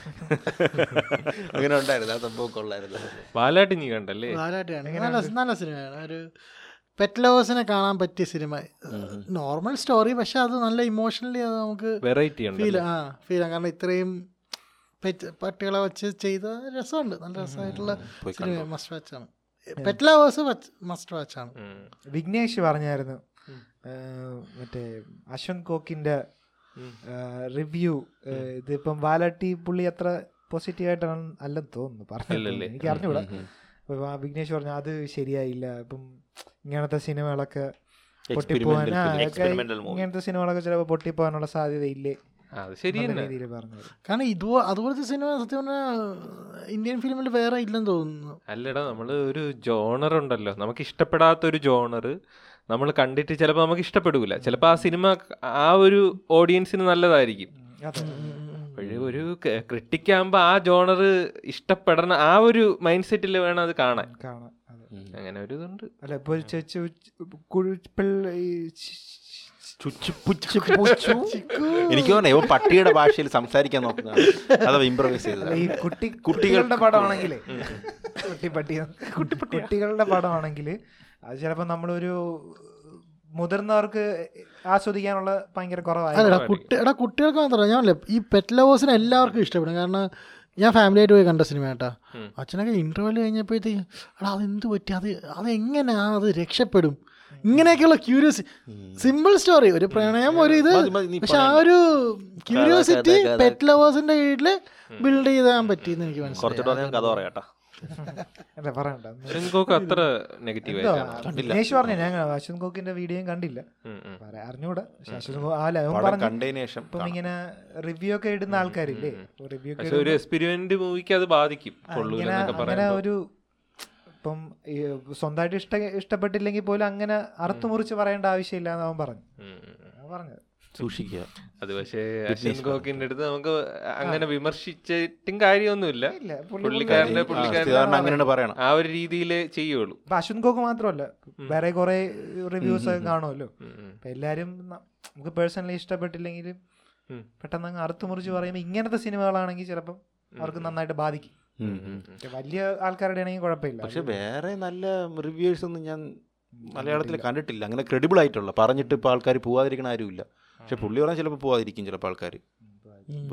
അങ്ങനെ ഉണ്ടായിരുന്നു ആ സംഭവം കൊള്ളായിരുന്നു.
ബാലാട്ടി നീ കണ്ടല്ലേ?
നല്ല നല്ല സിനിമയാണ്. ഒരു പെറ്റ് ലവേഴ്സിനെ കാണാൻ പറ്റിയ സിനിമ. നോർമൽ സ്റ്റോറി പക്ഷെ അത് നല്ല ഇമോഷണലി അത് നമുക്ക്
വെറൈറ്റി
ഫീൽ ആ ഫീൽ കാരണം ഇത്രയും പെറ്റ് പട്ടികളെ വെച്ച് ചെയ്ത രസമുണ്ട്. നല്ല രസമായിട്ടുള്ള സിനിമ. മസ്റ്റ് വാച്ച് ആണ്. പെറ്റ് ലവേഴ്സ് മസ്റ്റ് വാച്ച്
ആണ്.
വിഘ്നേഷ് പറഞ്ഞായിരുന്നു. മറ്റേ അശ്വന്ത് കോക്കിന്റെ റിവ്യൂ ഇതിപ്പം വാലട്ടി പുള്ളി അത്ര പോസിറ്റീവ് ആയിട്ടാണ് അല്ലെന്ന് തോന്നുന്നു പറഞ്ഞു എനിക്ക് അറിഞ്ഞൂടാ അപ്പൊ വിഘ്നേഷ് പറഞ്ഞു അത് ശരിയായില്ല. ഇപ്പം ഇങ്ങനത്തെ സിനിമകളൊക്കെ പൊട്ടിപ്പോവാൻ. ഇങ്ങനത്തെ സിനിമകളൊക്കെ ചിലപ്പോൾ പൊട്ടിപ്പോകാനുള്ള സാധ്യത ഇല്ലേ
അത് ശരി
നല്ല
തന്നെ
പറഞ്ഞു
കാരണം ഇതുപോ അതുപോലത്തെ സിനിമ സത്യം പറഞ്ഞാൽ ഇന്ത്യൻ ഫിലിമിൽ വേറെ ഇല്ലെന്ന് തോന്നുന്നു.
അല്ലടാ നമ്മൾ ഒരു ജോണർ ഉണ്ടല്ലോ. നമുക്ക് ഇഷ്ടപ്പെടാത്ത ഒരു ജോണർ നമ്മൾ കണ്ടിട്ട് ചിലപ്പോൾ നമുക്ക് ഇഷ്ടപ്പെടില്ല ചിലപ്പോൾ ആ സിനിമ ആ ഒരു ഓഡിയൻസിന് നല്ലതായിരിക്കും.
ഒരു
ക്രിട്ടിക് ഒരു ക്രിട്ടിക്കാകുമ്പോൾ ആ ജോണർ ഇഷ്ടപ്പെടണ ആ ഒരു മൈൻഡ് സെറ്റിൽ വേണം അത് കാണാൻ.
കാണാം അതെ.
അങ്ങനെ ഒരു ഇതുണ്ട്.
അല്ല
ഇപ്പോൾ. എനിക്ക് തോന്നുന്നു ഇവ പട്ടിയുടെ ഭാഷയിൽ സംസാരിക്കാൻ നോക്കുന്നതാണ്. അഥവാ ചെയ്തത്
ഈ കുട്ടി കുട്ടികളുടെ പടമാണെങ്കിൽ കുട്ടി പട്ടി കുട്ടികളുടെ പടമാണെങ്കിൽ അത് ചിലപ്പോ നമ്മളൊരു മുതിർന്നവർക്ക് ആസ്വദിക്കാനുള്ള ഭയങ്കര കുറവായി
അല്ലടാ കുട്ടി എടാ കുട്ടികൾക്ക് മാത്രമല്ല ഞാൻ ഈ പെറ്റ് ലവേഴ്സിന് എല്ലാവർക്കും ഇഷ്ടപ്പെടും. കാരണം ഞാൻ ഫാമിലി ആയിട്ട് പോയി കണ്ട സിനിമ കേട്ടാ അച്ഛനൊക്കെ ഇന്റർവ്യൂൽ കഴിഞ്ഞപ്പോഴത്തേക്ക് എടാ അതെന്ത് പറ്റി? അത് അത് എങ്ങനെയാ അത് രക്ഷപ്പെടും? ഇങ്ങനെയൊക്കെയുള്ള ക്യൂരിയോസി സിമ്പിൾ സ്റ്റോറി ഒരു പ്രണയം ഒരു ഇത്. പക്ഷെ ആ ഒരു ക്യൂരിയോസിറ്റി പെറ്റ് ലവേഴ്സിന്റെ കീഴിൽ ബിൽഡ് ചെയ്താൻ പറ്റിയെന്ന് എനിക്ക് മനസ്സിലായി.
പറഞ്ഞാൽ കഥ പറയാട്ടാ.
അല്ല പറയണ്ട. [LAUGHS]
ഷെൻകോക്ക് അത്ര നെഗറ്റീവ് ആയിട്ടാണ്.
പറഞ്ഞു ഞാൻ അശ്വന്ത് കോക്കിന്റെ വീഡിയോയും കണ്ടില്ല. അറിഞ്ഞൂടാ. ഇപ്പം ഇങ്ങനെ റിവ്യൂ ഒക്കെ ഇടുന്ന ആൾക്കാരില്ലേ? റിവ്യൂ ഒക്കെ
ഒരു എക്സ്പെരിമെന്റ് മൂവിക്ക് അത് ബാധിക്കും
അങ്ങനെ ഒരു ഇപ്പം സ്വന്തമായിട്ട് ഇഷ്ട ഇഷ്ടപ്പെട്ടില്ലെങ്കിൽ പോലും അങ്ങനെ അറുത്തു മുറിച്ച് പറയേണ്ട ആവശ്യമില്ല എന്ന് അവൻ പറഞ്ഞു. പറഞ്ഞത്.
സൂക്ഷിക്കുക.
അത് പക്ഷേ അശ്വിൻ ഗോക്കിന്റെ അടുത്ത് നമുക്ക് അങ്ങനെ വിമർശിച്ചിട്ടും കാര്യമൊന്നുമില്ല. പുള്ളിക്കാരന്റെ
പുള്ളിക്കാരൻ പറയണം.
ആ ഒരു രീതിയിൽ ചെയ്യുള്ളൂ.
ഇപ്പൊ അശ്വിൻ കോക്ക് മാത്രമല്ല വേറെ കുറെ റിവ്യൂസ് ഒക്കെ കാണുമല്ലോ. എല്ലാരും നമുക്ക് പേഴ്സണലി ഇഷ്ടപ്പെട്ടില്ലെങ്കിലും പെട്ടെന്ന് അങ്ങ് അറുത്തു മുറിച്ച് പറയുമ്പോൾ ഇങ്ങനത്തെ സിനിമകളാണെങ്കിൽ ചിലപ്പം അവർക്ക് നന്നായിട്ട് ബാധിക്കും. വലിയ ആൾക്കാരുടെ ആണെങ്കിൽ കുഴപ്പമില്ല.
പക്ഷെ വേറെ നല്ല റിവ്യൂസ് ഒന്നും ഞാൻ മലയാളത്തിൽ കണ്ടിട്ടില്ല. അങ്ങനെ ക്രെഡിബിൾ ആയിട്ടുള്ള. പറഞ്ഞിട്ട് ഇപ്പോൾ ആൾക്കാർ പോവാതിരിക്കണ ആരുമില്ല. പക്ഷെ പുള്ളി പറഞ്ഞാൽ ചിലപ്പോൾ പോവാതിരിക്കും ചിലപ്പോൾ ആൾക്കാർ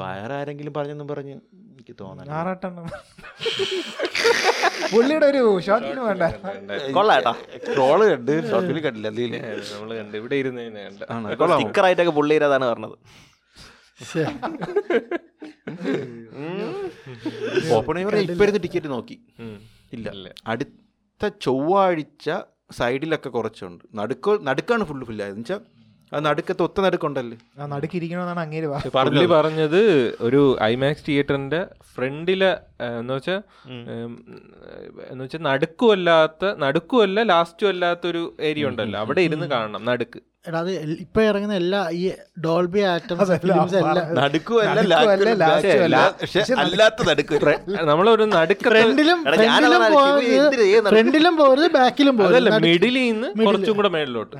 വേറെ ആരെങ്കിലും പറഞ്ഞെന്നും പറഞ്ഞ് എനിക്ക്
തോന്നുന്നു പുള്ളിയുടെ ഒരു ഷോർട്ട് ഫിലിം വേണ്ട
കൊള്ളാട്ടാ
ട്രോൾ കണ്ട് ഷോർട്ട് ഫിലിം കണ്ടില്ല എന്തെങ്കിലും.
ഇവിടെ
സ്റ്റിക്കറായിട്ടൊക്കെ പുള്ളി അതാണ് പറഞ്ഞത്.
ശ്ശേ.
ഓപ്പൺ ഇപ്പൊ ടിക്കറ്റ് നോക്കി. ഇല്ല. അടുത്ത ചൊവ്വാഴ്ച സൈഡിലൊക്കെ കുറച്ചുണ്ട്. നടുക്ക് നടുക്കാണ് ഫുള്ള് എന്ന് വെച്ചാൽ അത് നടുക്കത്തെ ഒത്ത നടുക്കുണ്ടല്ലേ?
ആ നടുക്കിരിക്കണമെന്നാണ് അങ്ങേര്
പള്ളി പറഞ്ഞത്. ഒരു ഐമാക്സ് തിയേറ്ററിന്റെ ഫ്രണ്ടിലെ എന്ന് വെച്ചാൽ എന്ന് വെച്ചാൽ നടുക്കുമല്ലാത്ത നടുക്കുമല്ല ലാസ്റ്റും അല്ലാത്ത ഒരു ഏരിയ ഉണ്ടല്ലോ അവിടെ ഇരുന്ന് കാണണം നടുക്ക്.
അത് ഇപ്പൊ ഇറങ്ങുന്ന എല്ലാ ഈ ഡോൾബി [LAUGHS]
നമ്മളൊരു
ഫ്രണ്ടിലും പോരുത് ബാക്കിലും
മിഡിലിൽ നിന്ന് കുറച്ചും കൂടെ മേളിലോട്ട്.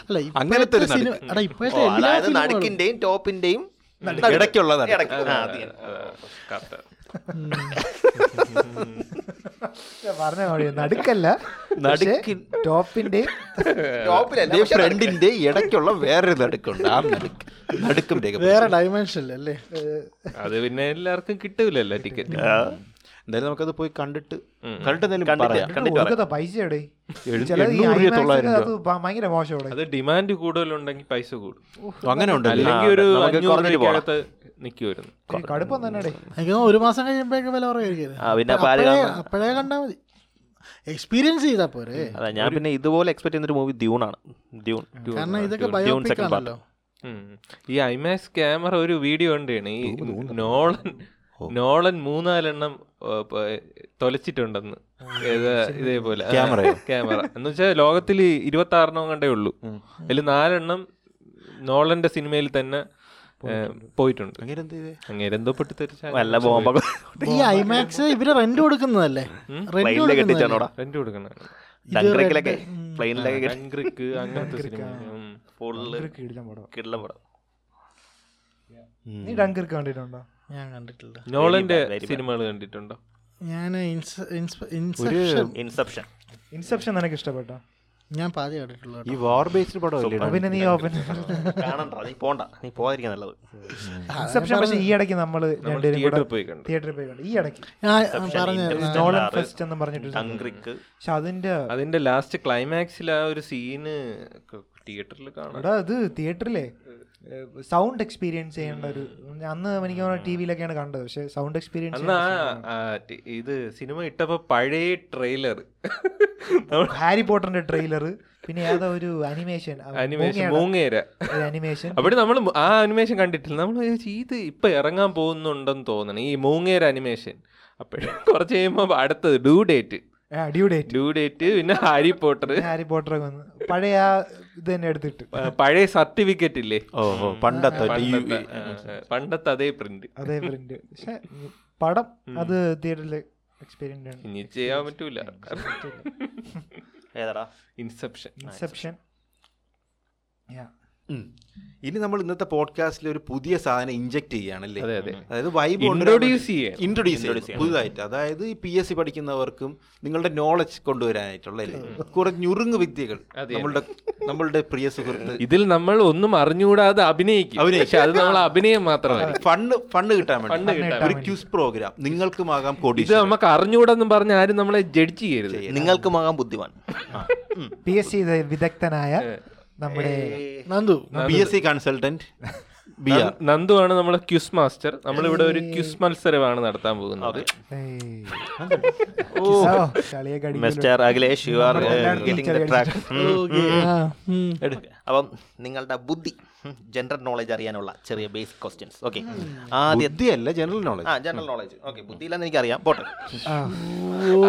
അല്ല
അങ്ങനത്തെ
ഇപ്പോഴത്തെ
നടുക്കിന്റെയും ടോപ്പിന്റെയും
ഇടയ്ക്കുള്ള [LAUGHS]
പറഞ്ഞ നടുക്കല്ല ടോപ്പിന്റെ
ഫ്രണ്ടിന്റെ ഇടയ്ക്കുള്ള വേറൊരു നടുക്കുണ്ട് ആ നടുക്ക്. നടുക്കും
വേറെ അല്ലേ?
അത് പിന്നെ എല്ലാവർക്കും കിട്ടൂലല്ലോ ടിക്കറ്റ്.
എന്തായാലും നമുക്കത് പോയി കണ്ടിട്ട്. കണ്ടിട്ട്
പൈസ ഭയങ്കര മോശം
അത് ഡിമാൻഡ് കൂടുതലുണ്ടെങ്കിൽ പൈസ കൂടും.
അങ്ങനെ ഉണ്ട്
അല്ലെങ്കിൽ ഒരു നിൽക്കുമായിരുന്നു
കടുപ്പം തന്നെ
ഒരു മാസം കഴിയുമ്പോഴേക്കും വില കുറവായിരിക്കും അപ്പോഴേ കണ്ടാൽ മതി. എക്സ്പീരിയൻസ് ചെയ്താ പോരെ.
അതാ ഞാൻ പിന്നെ ഇതുപോലെ എക്സ്പെക്ട് ചെയ്യുന്നൊരു മൂവി ഡ്യൂണാണ് ഡ്യൂൺ
കാരണം ഇതൊക്കെ ബയോപിക് ആണല്ലോ.
ഈ ഐമാക്സ് ക്യാമറ ഒരു വീഡിയോ ഉണ്ടാണ് ഈ നോളൻ നോളൻ മൂന്നാലെണ്ണം തൊലച്ചിട്ടുണ്ടെന്ന്. ഇതേപോലെ.
ക്യാമറ
ക്യാമറ എന്ന് വെച്ചാൽ ലോകത്തിൽ ഇരുപത്തി ആറെണ്ണം കണ്ടേ ഉള്ളൂ. അതിൽ നാലെണ്ണം നോളന്റെ സിനിമയിൽ തന്നെ പോയിട്ടുണ്ട്. പൊട്ടിത്തെറിച്ച
ബോംബൊക്കെ
ഈ ഐമാക്സ് ഇവർ റെന്റ് കൊടുക്കുന്നതല്ലേ? റെന്റ്
പ്ലെയിനിലെ കെട്ടിച്ചാണോടാ
റെന്റ് കൊടുക്കണം
ഡങ്ക്രിക്കിലൊക്കെ പ്ലെയിനിലൊക്കെ കെട്ടി
ഡങ്ക്രിക്ക് അങ്ങനത്തെ സിനിമ
ഫുള്ള്
കിടിലം പടം. നീ കണ്ടിട്ടുണ്ടോ?
ഞാൻ കണ്ടിട്ടില്ല.
നോളന്റെ. സിനിമകൾ കണ്ടിട്ടുണ്ടോ?
ഞാൻ ഇൻസെപ്ഷൻ.
ഇൻസെപ്ഷൻ
നിനക്ക് ഇഷ്ടപ്പെട്ടോ?
ഞാൻ പാതി കണ്ടിട്ടുള്ളൂ
ഈ വാർ ബേസ്ഡ് പടം
പിന്നെ നീ ഓപ്പൺ [LAUGHS]
കാണണ്ട നീ പോണ്ട നീ പോകാതിരിക്കാൻ നല്ലത്.
ഇൻസെപ്ഷൻ പക്ഷേ ഈ ഇടയ്ക്ക് നമ്മൾ
തിയേറ്ററിൽ പോയി കണ്ടു.
തിയേറ്ററിൽ പോയി കണ്ടു. ഈ ഇടയ്ക്ക്. നോളൻ ഫെസ്റ്റ് എന്ന് പറഞ്ഞിട്ട് പക്ഷെ അതിന്റെ
അതിന്റെ ലാസ്റ്റ് ക്ലൈമാക്സിൽ ആ ഒരു സീന് തിയേറ്ററിൽ കാണാം.
അത് ഇത് തിയേറ്ററിലെ സൗണ്ട് എക്സ്പീരിയൻസ് ചെയ്യേണ്ട ഒരു അന്ന് എനിക്ക് ടി വിയിലൊക്കെയാണ് കണ്ടത്. പക്ഷെ സൗണ്ട് എക്സ്പീരിയൻസ്
ഇത് സിനിമ ഇട്ടപ്പോ പഴയ ട്രെയിലർ
ഹാരി പോട്ടറിന്റെ ട്രെയിലർ പിന്നെ ഏതോ ഒരു അനിമേഷൻ
അനിമേഷൻ മൂങ്ങേര.
അനിമേഷൻ
അവിടെ നമ്മൾ ആ അനിമേഷൻ കണ്ടിട്ടില്ല. നമ്മൾ ഇത് ഇപ്പൊ ഇറങ്ങാൻ പോകുന്നുണ്ടെന്ന് തോന്നണം. ഈ മൂങ്ങേര അനിമേഷൻ അപ്പോഴും കുറച്ച് കഴിയുമ്പോൾ അടുത്തത് due date
due date
due date പിന്നെ ഹാരി പോട്ടർ
ഹാരി പോട്ടർ വന്ന്. പഴയ ഇത് തന്നെ എടുത്തിട്ട്
പഴയ സർട്ടിഫിക്കറ്റ് ഇല്ലേ?
ഓഹോ പണ്ടത്തെ
പണ്ടത്തെ, അതേ പ്രിന്റ്
അതേ പ്രിന്റ് പക്ഷെ പടം അത് തിയേറ്ററിൽ എക്സ്പീരിയൻസ്
ഇനി ചെയ്യാൻ പറ്റൂല.
ഏതാടാ?
ഇൻസെപ്ഷൻ
ഇൻസെപ്ഷൻ
ഉം. ഇനി നമ്മൾ ഇന്നത്തെ പോഡ്കാസ്റ്റിൽ ഒരു പുതിയ സാധനം ഇഞ്ചെക്ട് ചെയ്യുകയാണല്ലേ?
അതെ, അതെ.
അതായത് വൈബ്
ഇൻട്രോഡ്യൂസ്.
ഇൻട്രൊഡ്യൂസ് ചെയ്യുക പുതുതായിട്ട്. അതായത് ഈ പി എസ് സി പഠിക്കുന്നവർക്കും നിങ്ങളുടെ നോളജ് കൊണ്ടുവരാനായിട്ടുള്ള കുറെ കുറച്ച് ഞുറുങ്ങ് വിദ്യകൾ നമ്മളുടെ നമ്മളുടെ പ്രിയ സുഹൃത്ത്
ഇതിൽ നമ്മൾ ഒന്നും അറിഞ്ഞുകൂടാതെ അഭിനയിക്കും. അത് നമ്മൾ അഭിനയം മാത്രമല്ല.
ഫണ്ട് ഫണ്ട് കിട്ടാൻ വേണ്ടി. ഒരു ക്യൂസ് പ്രോഗ്രാം നിങ്ങൾക്കുമാകാം
ഇത് നമുക്ക് അറിഞ്ഞുകൂടാന്ന് പറഞ്ഞ ആരും നമ്മളെ ജഡ്ജ് ചെയ്യരുത്.
നിങ്ങൾക്കുമാകാം മകാൻ ബുദ്ധിമാൻ
പി എസ് സി വിദഗ്ധനായ നമ്മുടെ
Nandu.
B S C consultant. [LAUGHS] Nandu
ആണ് നമ്മളെ ക്യുസ് മാസ്റ്റർ. നമ്മളിവിടെ ഒരു ക്യുസ് മത്സരമാണ് നടത്താൻ പോകുന്നത്.
Mister Akhilesh you are getting the track
ഉം.
അപ്പം നിങ്ങളുടെ ബുദ്ധി ജനറൽ നോളജ് അറിയാനുള്ള ചെറിയ ബേസിക് ക്വസ്റ്റ്യൻസ് ഓക്കെ ആദ്യം
ബുദ്ധിയല്ല ജനറൽ നോളജ്
ആ ജനറൽ നോളജ് ഓക്കെ ബുദ്ധിയില്ലെന്ന് എനിക്കറിയാം. പോട്ടെ.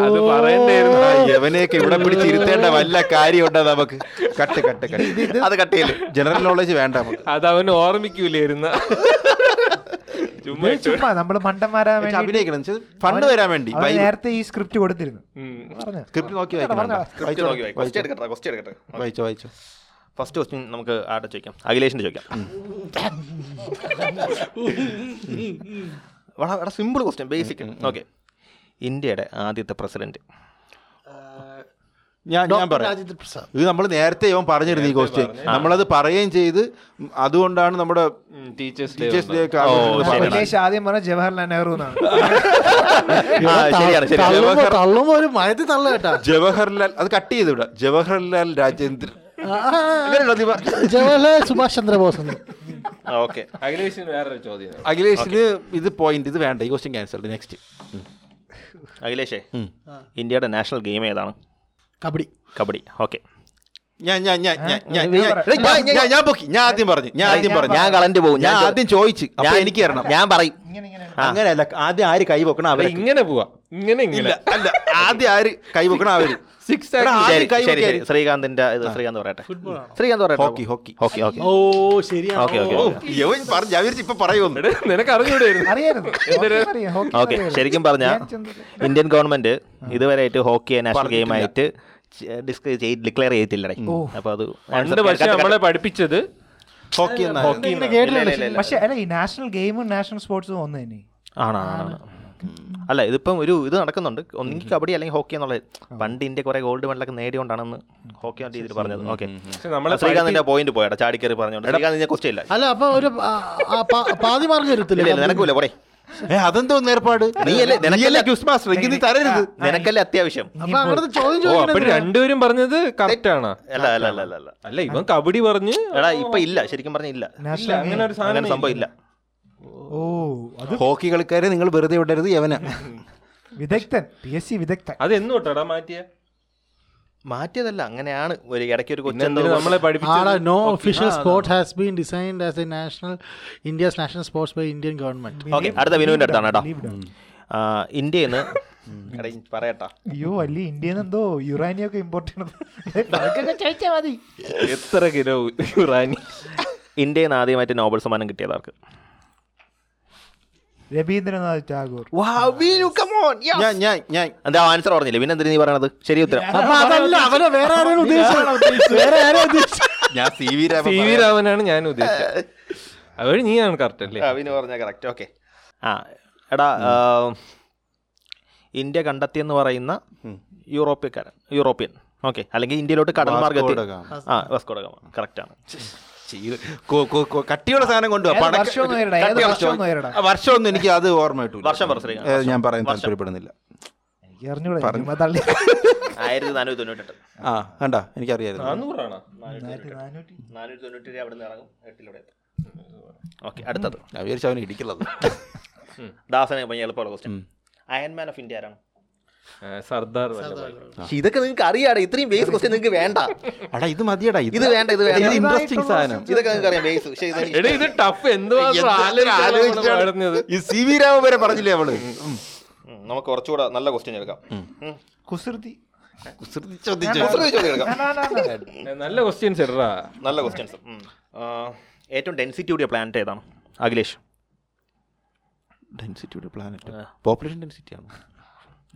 അത് പറയണ്ടായിരുന്നു.
യവനെയൊക്കെ ഇവിടെ പിടിച്ചിരുത്തേണ്ട വല്ല കാര്യമുണ്ടോ നമുക്ക്? Cut cut cut.
അത് കട്ട് ചെയ്യൽ
ജനറൽ നോളജ് വേണ്ട നമുക്ക്.
അത് അവൻ ഓർമ്മിക്കൂലായിരുന്ന. ചുമ്മാ
നമ്മൾ
വേണ്ടി
അഭിനയിക്കണം. ഫണ്ട് വരാൻ വേണ്ടി.
നേരത്തെ ഈ സ്ക്രിപ്റ്റ് കൊടുത്തിരുന്നു. പറഞ്ഞു?
സ്ക്രിപ്റ്റ് നോക്കി വായിക്കണം വായിച്ചോ വായിച്ചോ
ഫസ്റ്റ് ക്വസ്റ്റ്യൻ നമുക്ക് ആരുടെ ചോദിക്കാം? അഖിലേഷിന്റെ ചോദിക്കാം. വളരെ സിമ്പിൾ ക്വസ്റ്റ്യൻ ബേസിക് ഓക്കെ ഇന്ത്യയുടെ ആദ്യത്തെ പ്രസിഡന്റ്.
ഞാൻ ഞാൻ പറയാം. ഇത് നമ്മൾ നേരത്തെ ഇവൻ പറഞ്ഞിരുന്നു ഈ ക്വസ്റ്റ്യൻ നമ്മളത് പറയുകയും ചെയ്ത് അതുകൊണ്ടാണ് നമ്മുടെ
ടീച്ചേഴ്സ്
ടീച്ചേഴ്സ് ഡേ ഒക്കെ
ആദ്യം പറഞ്ഞ ജവഹർലാൽ നെഹ്റു [LAUGHS]
ജവഹർലാൽ അത് കട്ട് ചെയ്ത് വിടാം ജവഹർലാൽ രാജേന്ദ്രൻ?
ജവഹർലാൽ സുഭാഷ് ചന്ദ്രബോസ് എന്ന്.
ഓക്കെ.
അഖിലേഷിന് വേറൊരു ചോദ്യം.
അഖിലേഷിന് ഇത് പോയിന്റ് ഇത് വേണ്ട. ഈ ക്വസ്റ്റ്യൻ ക്യാൻസൽ നെക്സ്റ്റ്
അഖിലേഷേ ഇന്ത്യയുടെ നാഷണൽ ഗെയിം ഏതാണ്?
കബഡി.
കബഡി. ഓക്കെ.
ഞാൻ ഞാൻ ഞാൻ ഞാൻ ഞാൻ ഞാൻ- ഞാൻ- ഞാൻ- ഞാൻ പൊക്കി. ഞാൻ ആദ്യം പറഞ്ഞു. ഞാൻ ആദ്യം പറഞ്ഞു.
ഞാൻ കളന്റ് പോകും.
ഞാൻ ആദ്യം ചോദിച്ചു. അപ്പൊ എനിക്ക് തരണം
ഞാൻ പറയും.
ഇങ്ങനെ ഇങ്ങനെ.
അങ്ങനെയല്ല. ആദ്യം ആര് കൈ വെക്കണം അവർ?
ഇങ്ങനെ പോവാ. ഇങ്ങനെ ഇങ്ങനെ.
അല്ല. ആദ്യം ആര് കൈ വെക്കണം അവർ?
ശ്രീകാന്തിന്റെ ശ്രീകാന്ത് പറയട്ടെ. ശ്രീകാന്ത് പറയട്ടെ.
ഹോക്കി ഹോക്കി
ഹോക്കി ഓക്കെ
ഓ ശരിയാണ്.
ഓക്കെ [LAUGHS]
ഹോക്കി ഹോക്കി
ശരിക്കും പറഞ്ഞ ഇന്ത്യൻ ഗവൺമെന്റ് ഇതുവരെ ഇതുവരെയായിട്ട് ഹോക്കിയെ നാഷണൽ ഗെയിം ആയിട്ട് ഡിക്ലെയർ ചെയ്തിട്ടില്ലേ അപ്പൊ അത്
പണ്ട് വർഷം നമ്മളെ പഠിപ്പിച്ചത്
ഹോക്കി
ഹോക്കി പക്ഷേ
പക്ഷെ അല്ല ഈ നാഷണൽ ഗെയിമും നാഷണൽ സ്പോർട്സും ഒന്ന് തന്നെ
ആണ്. അല്ല ഇതിപ്പം ഒരു ഇത് നടക്കുന്നുണ്ട്. ഒന്നെങ്കിൽ കബഡി അല്ലെങ്കിൽ ഹോക്കി എന്നുള്ളത് പണ്ട് ഇന്ത്യ കുറെ ഗോൾഡ് മെഡലൊക്കെ നേടിയോണ്ടാണെന്ന് ഹോക്കി എന്ന രീതിയിൽ പറഞ്ഞത്. ഓക്കെ. ശ്രീകാന്തിന്റെ പോയിന്റ് പോയടാ ചാടിക്കറി പറഞ്ഞോണ്ട്. ശ്രീകാന്തിനെ കുറച്ചില്ല.
അല്ല അപ്പൊ ഒരു പാതി മാർഗം വരത്തില്ല
നിനക്കൂല
പറയേ അതെന്തോ നേർപ്പാട്
നിനക്കല്ലേ-
ക്യൂസ് മാസ്റ്റർ നീ തരരുത്.
നിനക്കല്ലേ അത്യാവശ്യം.
രണ്ടുപേരും പറഞ്ഞത് കറക്റ്റ് ആണ്.
അല്ല അല്ല അല്ല അല്ല അല്ല.
അല്ല ഇവൻ കബഡി പറഞ്ഞ്
എടാ ഇപ്പൊ ഇല്ല ശരിക്കും പറഞ്ഞ ഇല്ല.
അങ്ങനെ ഒരു സാധനം
സംഭവം ഇല്ല.
ഓ
ഹോക്കി കളിക്കാരെ നിങ്ങൾ വെറുതെ വിടരുത് യവന.
വിദഗ്ധൻ പി എസ് സി വിദഗ്ധൻ.
അത് എന്ന് തൊട്ടാടാ മാറ്റിയ?
മാറ്റിയതല്ല അങ്ങനെയാണ് ഒരു ഇടയ്ക്ക് ഒരു
നമ്മളെ
no official sport has been designed as a national India's national sports by Indian government
okay അടുത്ത വിനുവിന്റെ അടുത്താണ് കേട്ടോ. ഇന്ത്യയിൽ നിന്ന് പറയട്ടാ.
അയ്യോ അല്ലേ ഇന്ത്യയിൽ നിന്ന് എന്തോ യുറാനിയം ഒക്കെ ഇമ്പോർട്ട് ചെയ്യണത്. അതൊക്കെ ചോദിച്ചാൽ മതി.
എത്ര കിലോ യുറാനി
ഇന്ത്യയിൽ നിന്ന് ആദ്യമായിട്ട് നോബൽ സമ്മാനം കിട്ടിയതാർക്ക്
രവീന്ദ്രനാഥ് ടാഗോർ.
ഞാൻ ഞാൻ ഞാൻ.
എന്താ ആൻസർ പറഞ്ഞില്ലേ? പിന്നെ എന്തിനാ നീ പറയണത്? ശരി ഉത്തരം.
അതല്ല അവനെ വേറെ ആരെയും ഉദ്ദേശിച്ചത്? വേറെ ആരെയും ഉദ്ദേശിച്ചത്?
ഞാൻ സി വി
സി വി രാമനാണ് ഞാൻ ഉദ്ദേശിച്ചത്. അതുവഴി നീയാണ് കറക്റ്റ് അല്ലേ?
ആ, വിനു പറഞ്ഞ കറക്റ്റ് ഓക്കെ ആ എടാ ഇന്ത്യ കണ്ടെത്തിയെന്ന് പറയുന്ന യൂറോപ്യക്കാരൻ യൂറോപ്യൻ. ഓക്കെ അല്ലെങ്കിൽ ഇന്ത്യയിലോട്ട് കടൽ മാർഗത്തിൽ. ആ വസ്കോഡ ഗാമ. കറക്റ്റാണ്
കട്ടിയുള്ള സാധനം കൊണ്ടുപോകാം വർഷമൊന്നും എനിക്ക് അത് ഓർമ്മ കിട്ടൂല. ഞാൻ പറയാൻ. താല്പര്യപ്പെടുന്നില്ല.
ആയിരത്തി നാനൂറ്റി തൊണ്ണൂറ്റെട്ട്.
ആ കണ്ട എനിക്കറിയായിരുന്നു.
നാനൂറാണോ?
നാനൂറ്റി നാനൂറ്റി
നാനൂറ്റി തൊണ്ണൂറ്റി അവിടെ നിന്ന് ഇറങ്ങും എട്ടിലൂടെ ഓക്കെ അടുത്തത്.
ഞാൻ വിചാരിച്ചു അവനെ ഇടിക്കുള്ളത്
ദാസനെ ഭയങ്കര എളുപ്പമുള്ള ക്വസ്റ്റ്യൻ അയൺമാൻ ഓഫ് ഇന്ത്യ ആരാണ്?
സർദാർ
ഇതൊക്കെ നിങ്ങൾക്ക് അറിയാടാ ഇത്രയും ബേസ് ക്വസ്റ്റ്യൻ നിങ്ങൾക്ക് വേണ്ട.
അടാ ഇത് മതിയടാ
ഇത് വേണ്ട ഇത് വേണ്ട.
ഇൻട്രസ്റ്റിംഗ് സാധനം.
ഇതൊക്കെ നിങ്ങൾക്ക് അറിയാം ബേസ് പക്ഷേ ഇത്
എടാ ഇത് ടഫ് എന്തുവാ
ഈ സി വി രാമ വരെ പറഞ്ഞില്ലേ
അവൾ? നമുക്ക് കുറച്ചുകൂടെ നല്ല ക്വസ്റ്റ്യൻ എടുക്കാം.
കുസൃതി.
നല്ല ക്വസ്റ്റ്യൻസ്
നല്ല ക്വസ്റ്റ്യൻസ് ഏറ്റവും ഡെൻസിറ്റി കൂടിയ പ്ലാനറ്റ് ഏതാണ്? അഖിലേഷ്.
ഡെൻസിറ്റിയുടെ പ്ലാനറ്റ് പോപ്പുലേഷൻ ഡെൻസിറ്റി ആണ്?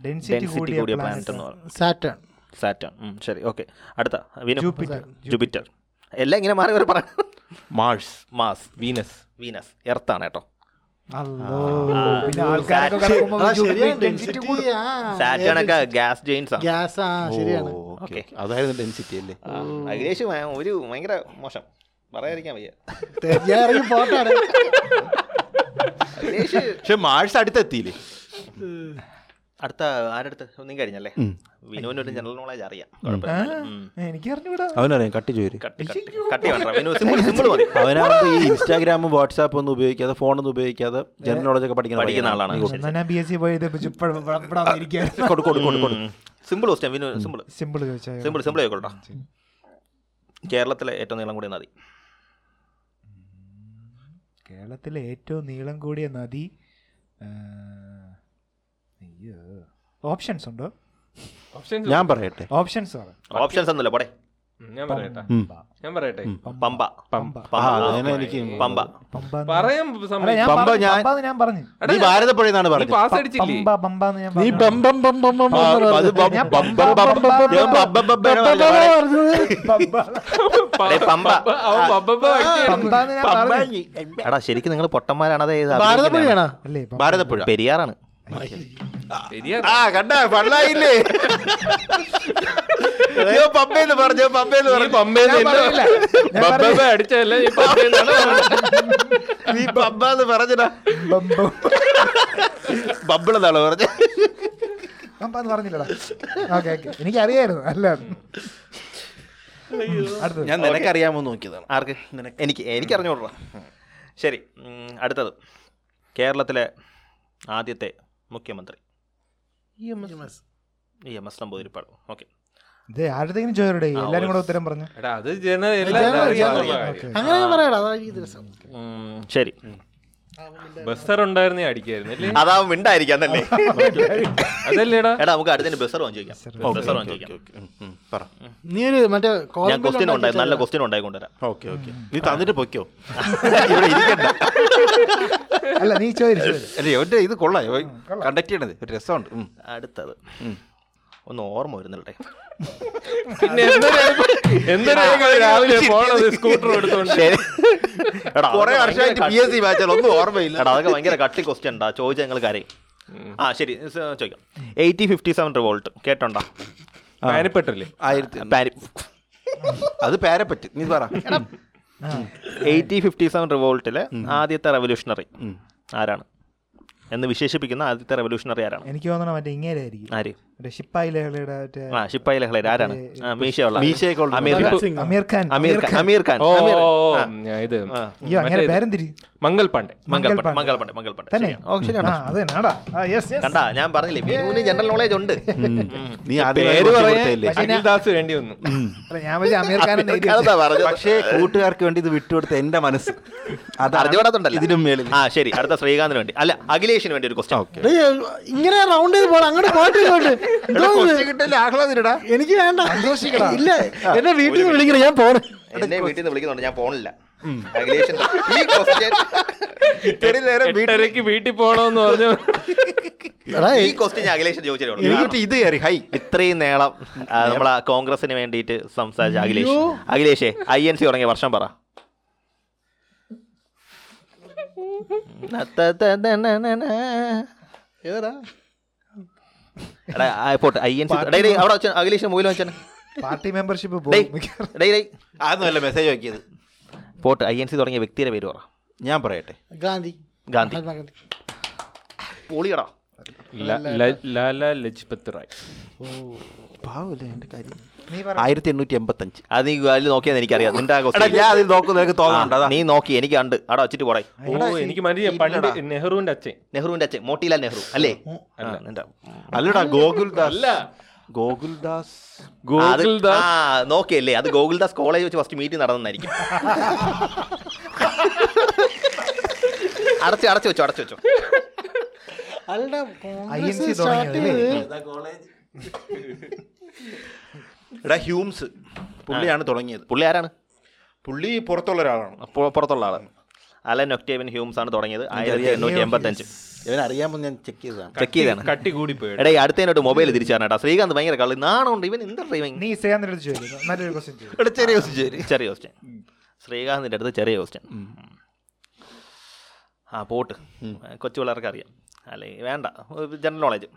ഡെൻസിറ്റി കൂടിയ പ്ലാനറ്റ്
എന്ന് പറയുന്നത്
സാറ്റേൺ
സാറ്റൺ ശരി. ഓക്കെ അടുത്ത.
ജൂപ്പിറ്റർ
ജൂപ്പിറ്റർ എല്ലാം ഇങ്ങനെ മാറി മാറി പറയാം
മാർസ്
മാസ്
വീനസ്
വീനസ് എർത്താണ് കേട്ടോ. ഗ്യാസ് ജെയിൻസ് ആണ്.
ഗ്യാസ് ശരിയാണ്.
ഓക്കെ.
അതായിരുന്നു ഡെൻസിറ്റി അല്ലേ?
അഖിലേഷ് ഒരു ഭയങ്കര മോശം. പറയാതിരിക്കാൻ വയ്യ.
പക്ഷെ മാഴ്സ് അടുത്തെത്തിയില്ലേ?
അടുത്ത ആരടുത്ത്? ഒന്നും കഴിഞ്ഞല്ലേ? വിനുവിന് ഒരു ജനറൽ നോളേജ് അറിയാം.
എനിക്ക് അറിഞ്ഞൂടാ
അവനറിയാം കട്ടി ചോര്.
കട്ടി കട്ടി കട്ടി വേണ്ട. വിനു [LAUGHS] സിമ്പിൾ സിമ്പിൾ മതി.
അവനാകുമ്പോ ഈ ഇൻസ്റ്റാഗ്രാമും വാട്സാപ്പും ഒന്നും ഉപയോഗിക്കാതെ ഫോണൊന്നും ഉപയോഗിക്കാതെ ജനറൽ നോളജ് ഒക്കെ പഠിക്കുന്ന
പഠിക്കുന്ന ആളാണ്. Simple simple
simple
simple simple ആയിക്കോട്ടോ. കേരളത്തിലെ ഏറ്റവും നീളം കൂടിയ നദി?
കേരളത്തിലെ ഏറ്റവും നീളം കൂടിയ നദി ഓപ്ഷൻസ് ഉണ്ടോ?
ഓപ്ഷൻസ്
ഞാൻ പറയട്ടെ.
ഓപ്ഷൻസ്
ഓപ്ഷൻസ് ഒന്നുമില്ല പോടെ.
ഞാൻ പറയട്ടെ. ഞാൻ പറയട്ടെ.
പമ്പ.
എനിക്ക്
പമ്പ.
പറയാൻ
ഞാൻ
പമ്പ
പറഞ്ഞു,
ഞാൻ-
പറഞ്ഞു.
നീ ഭാരതപ്പുഴ എന്നാണ്
നീ
പറഞ്ഞത്.
പാസ് അടിച്ചില്ലേ?
ഞാൻ
നീ
പറഞ്ഞു.
ബം ബം ബം ബം ബം.
എടാ ശരിക്കും നിങ്ങൾ പൊട്ടന്മാരാണ്
അതായത്.
ഭാരതപ്പുഴ.
പെരിയാറാണ്.
ആ കണ്ട പള്ളായില്ലേ പമ്പേന്ന് പറഞ്ഞു പമ്പേന്ന് പറഞ്ഞു.
പമ്പേന്ന്. അടിച്ചതല്ല നീ
പമ്പാന്ന് പറഞ്ഞടാ. ബബിളെന്നാണ് പറഞ്ഞത്
പമ്പാന്ന് പറഞ്ഞില്ലടാ. Okay okay. എനിക്കറിയായിരുന്നു അല്ല
ഞാൻ നിനക്കറിയാമോ നോക്കിയതാണ്.
ആർക്ക്? എനിക്ക് എനിക്ക് എനിക്കറിഞ്ഞോളാം ശരി. അടുത്തത്. കേരളത്തിലെ ആദ്യത്തെ മുഖ്യമന്ത്രി. ഇ എം എസ്. നമ്പൂതിരിപ്പാട്. ഓക്കെ.
ഇത് ആരുടെങ്കിലും ചോദിച്ചേ എല്ലാരും കൂടെ ഉത്തരം പറഞ്ഞു?
എടാ അത്
അങ്ങനെ പറയടാ
ശരി.
ബസ്സർ ഉണ്ടായിരുന്നേ അടിക്കായിരുന്നു
മിണ്ടായിരിക്കാന്നല്ലേ
അതല്ലേടാ?
എടാ നമുക്ക് അടുത്തതിന്
പറ.
നീ ഒരു മറ്റേ
ഞാൻ
കോളം
ക്വസ്റ്റ്യൻ ഉണ്ടായി നല്ല ക്വസ്റ്റ്യൻ ഉണ്ടായി കൊണ്ടുവരാം
ഓക്കെ ഓക്കെ. നീ തന്നിട്ട് പൊയ്ക്കോ. ഇവിടെ ഇരിക്കണ്ട.
അല്ല നീ ചോദിച്ചു
അല്ലേ ഒറ്റ ഇത് കൊള്ളാം. കണ്ടക്ട് ചെയ്യണത്. ഒരു രസമുണ്ട്.
അടുത്തത്. ഒന്ന് ഓർമ്മ
പിന്നെ എന്തൊരു രാവിലെ പോണത് സ്കൂട്ടർ എടുത്തോണ്ട്
എടാ
കുറെ
അതൊക്കെ
വർഷമായിട്ട്
ഭയങ്കര
പി എസ് സി വായിച്ചാൽ ഒന്നും ഓർമ്മയില്ല.
എടാ അതൊക്കെ ഭയങ്കര കട്ടി ക്വസ്റ്റ്യൻ ഉണ്ടാ ചോദിച്ചാൽ ഞങ്ങൾ കാര്യം. ആ ശരി. ചോദിക്കാം. Eighty fifty seven revolt. കേട്ടോണ്ടാ?
പാനിപ്പെട്ടല്ലേ
ആയിരത്തി അത് പേരപ്പറ്റ് നീ പറ.
എയ്റ്റി ഫിഫ്റ്റി സെവൻ റിവോൾട്ടിലെ ആദ്യത്തെ റെവല്യൂഷണറി ആരാണ്? എന്ന് വിശേഷിപ്പിക്കുന്ന ആദ്യത്തെ റെവല്യൂഷണറി ആരാണ്?
എനിക്ക് തോന്നണം മറ്റേ ഇങ്ങേരായിരിക്കും.
ആര്?
ഷിപ്പായി ലഹളയുടെ
ആരാണ്? മീശയുള്ള. അമീർ ഖാൻ.
അമീർ
അമീർ
ഇത്.
അയ്യോ അങ്ങനെ
മംഗൾ പാണ്ഡെ
മംഗൾ
മംഗൾ
പാണ്ഡെ മംഗൾ
തന്നെ. അത്
കണ്ടാ ഞാൻ പറഞ്ഞില്ലേ മീനൂന് ജനറൽ നോളേജ് ഉണ്ട്.
നീ
പേര് അഖിൽദാസ് വേണ്ടി വന്നു.
ഞാൻ അമീർ ഖാൻ.
പക്ഷേ കൂട്ടുകാർക്ക് വേണ്ടി ഇത് വിട്ടുകൊടുത്ത എന്റെ മനസ്സ് അത്
അറിഞ്ഞുകൂടാത്തുണ്ടല്ലോ.
ഇതിനും മേളിൽ
ആ ശരി. അടുത്ത ശ്രീകാന്തിന് വേണ്ടി. അല്ല അഖിലേഷിന് വേണ്ടി ഒരു ക്വസ്റ്റ്യൻ
ഓക്കെ
ഇങ്ങനെ റൗണ്ട് ചെയ്ത് അങ്ങോട്ട് പോയിട്ട്?
കിട്ടില്ല ആഹ്ലാദിനടാ
എനിക്ക് വേണ്ട ഇല്ല എന്നെ വീട്ടിൽ നിന്ന് വിളിക്കണം ഞാൻ പോണേ
എന്നെ വീട്ടിൽ നിന്ന് വിളിക്കുന്നുണ്ട് ഞാൻ പോണില്ല
വീട്ടിൽ
പോണോന്ന് പറഞ്ഞു
ഈ ക്വസ്റ്റ്യൻ അഖിലേഷൻ ചോദിച്ചേ
എന്നിട്ട് ഇത് കയറി ഹൈ
ഇത്രയും നേളം നമ്മളെ കോൺഗ്രസിന് വേണ്ടിയിട്ട് സംസാരിച്ച അഖിലേഷ് അഖിലേഷേ ഐ എൻ സി തുടങ്ങിയ വർഷം പറ
ഏതാ
എടാ, പോട്ടെ. ഐ എൻ സി അവിടെ വെച്ച. അഖിലേഷ് മൂലം വെച്ചാൽ
പാർട്ടി മെമ്പർഷിപ്പ്.
അതൊന്നുമല്ല മെസ്സേജ് നോക്കിയത്
പോട്ട് ഐ എൻ സി തുടങ്ങിയ വ്യക്തിയുടെ പേര് പറ.
ഞാൻ പറയട്ടെ.
ഗാന്ധി.
ഗാന്ധി. പൊളിയടാ.
ല- ല- ലാല ലജ്പത് റായ്.
പാവല്ലേ എന്റെ കാര്യം? ആയിരത്തി എണ്ണൂറ്റി എൺപത്തഞ്ച്
അത് നീ അതിൽ നോക്കിയാൽ എനിക്കറിയാം. നിന്റെ.
ഞാൻ അതിൽ നോക്കുന്ന നിനക്ക് തോന്നുന്നുണ്ട്
നീ നോക്കി എനിക്ക് കണ്ട്. അവിടെ വെച്ചിട്ട് പോടെ.
ഓ എനിക്ക് നെഹ്റുവിന്റെ അച്ഛൻ.
നെഹ്റുവിന്റെ അച്ഛൻ മോട്ടിലാൽ നെഹ്റു അല്ലേ?
അല്ലടാ ഗോകുൽ അല്ല. ഗോകുൽദാസ്.
ആ,
ഗോകുൽദാസ്
ആ നോക്കിയല്ലേ? അത് ഗോകുൽദാസ് കോളേജ് വെച്ച് ഫസ്റ്റ് മീറ്റിംഗ് നടന്നായിരിക്കും അടച്ച് അടച്ചു വെച്ചോ അടച്ചു വെച്ചോ.
അല്ലടാ
INC
കോൺഗ്രസ് സ്റ്റാർട്ട്
തുടങ്ങിയത്
ചെയ്ത്.
എടാ ഹ്യൂംസ്. പുള്ളിയാണ് തുടങ്ങിയത്.
പുള്ളി ആരാണ്?
പുള്ളി പുറത്തുള്ള ഒരാളാണ്.
അപ്പോൾ പുറത്തുള്ള ആളാണ് അലൻ ഒക്ടേവൻ ഹ്യൂംസ് ആണ് തുടങ്ങിയത്. ആയിരത്തി എണ്ണൂറ്റി എൺപത്തി അഞ്ച്
ഞാൻ ചെക്ക് ചെയ്തതാണ്.
ചെക്ക് ചെയ്താണ്
കട്ടി കൂടി പോയി.
എടാ അടുത്തതിനോട്ട് മൊബൈൽ തിരിച്ചാണ് ശ്രീകാന്ത് ഭയങ്കര കളി നാണുണ്ട്. ഇവൻ എന്താ ഡ്രൈവിംഗ്
നീ ചോദിക്കുന്നു നല്ലൊരു ക്വസ്റ്റ്യൻ
ചെറിയ ശരി
ചെറിയ ക്വസ്റ്റ്യൻ ശ്രീകാന്തിന്റെ അടുത്ത് ചെറിയ ക്വസ്റ്റ്യൻ ആ പോട്ട്. കൊച്ചു പിള്ളേർക്ക് അറിയാം. അല്ലെ വേണ്ട. ജനറൽ നോളജ്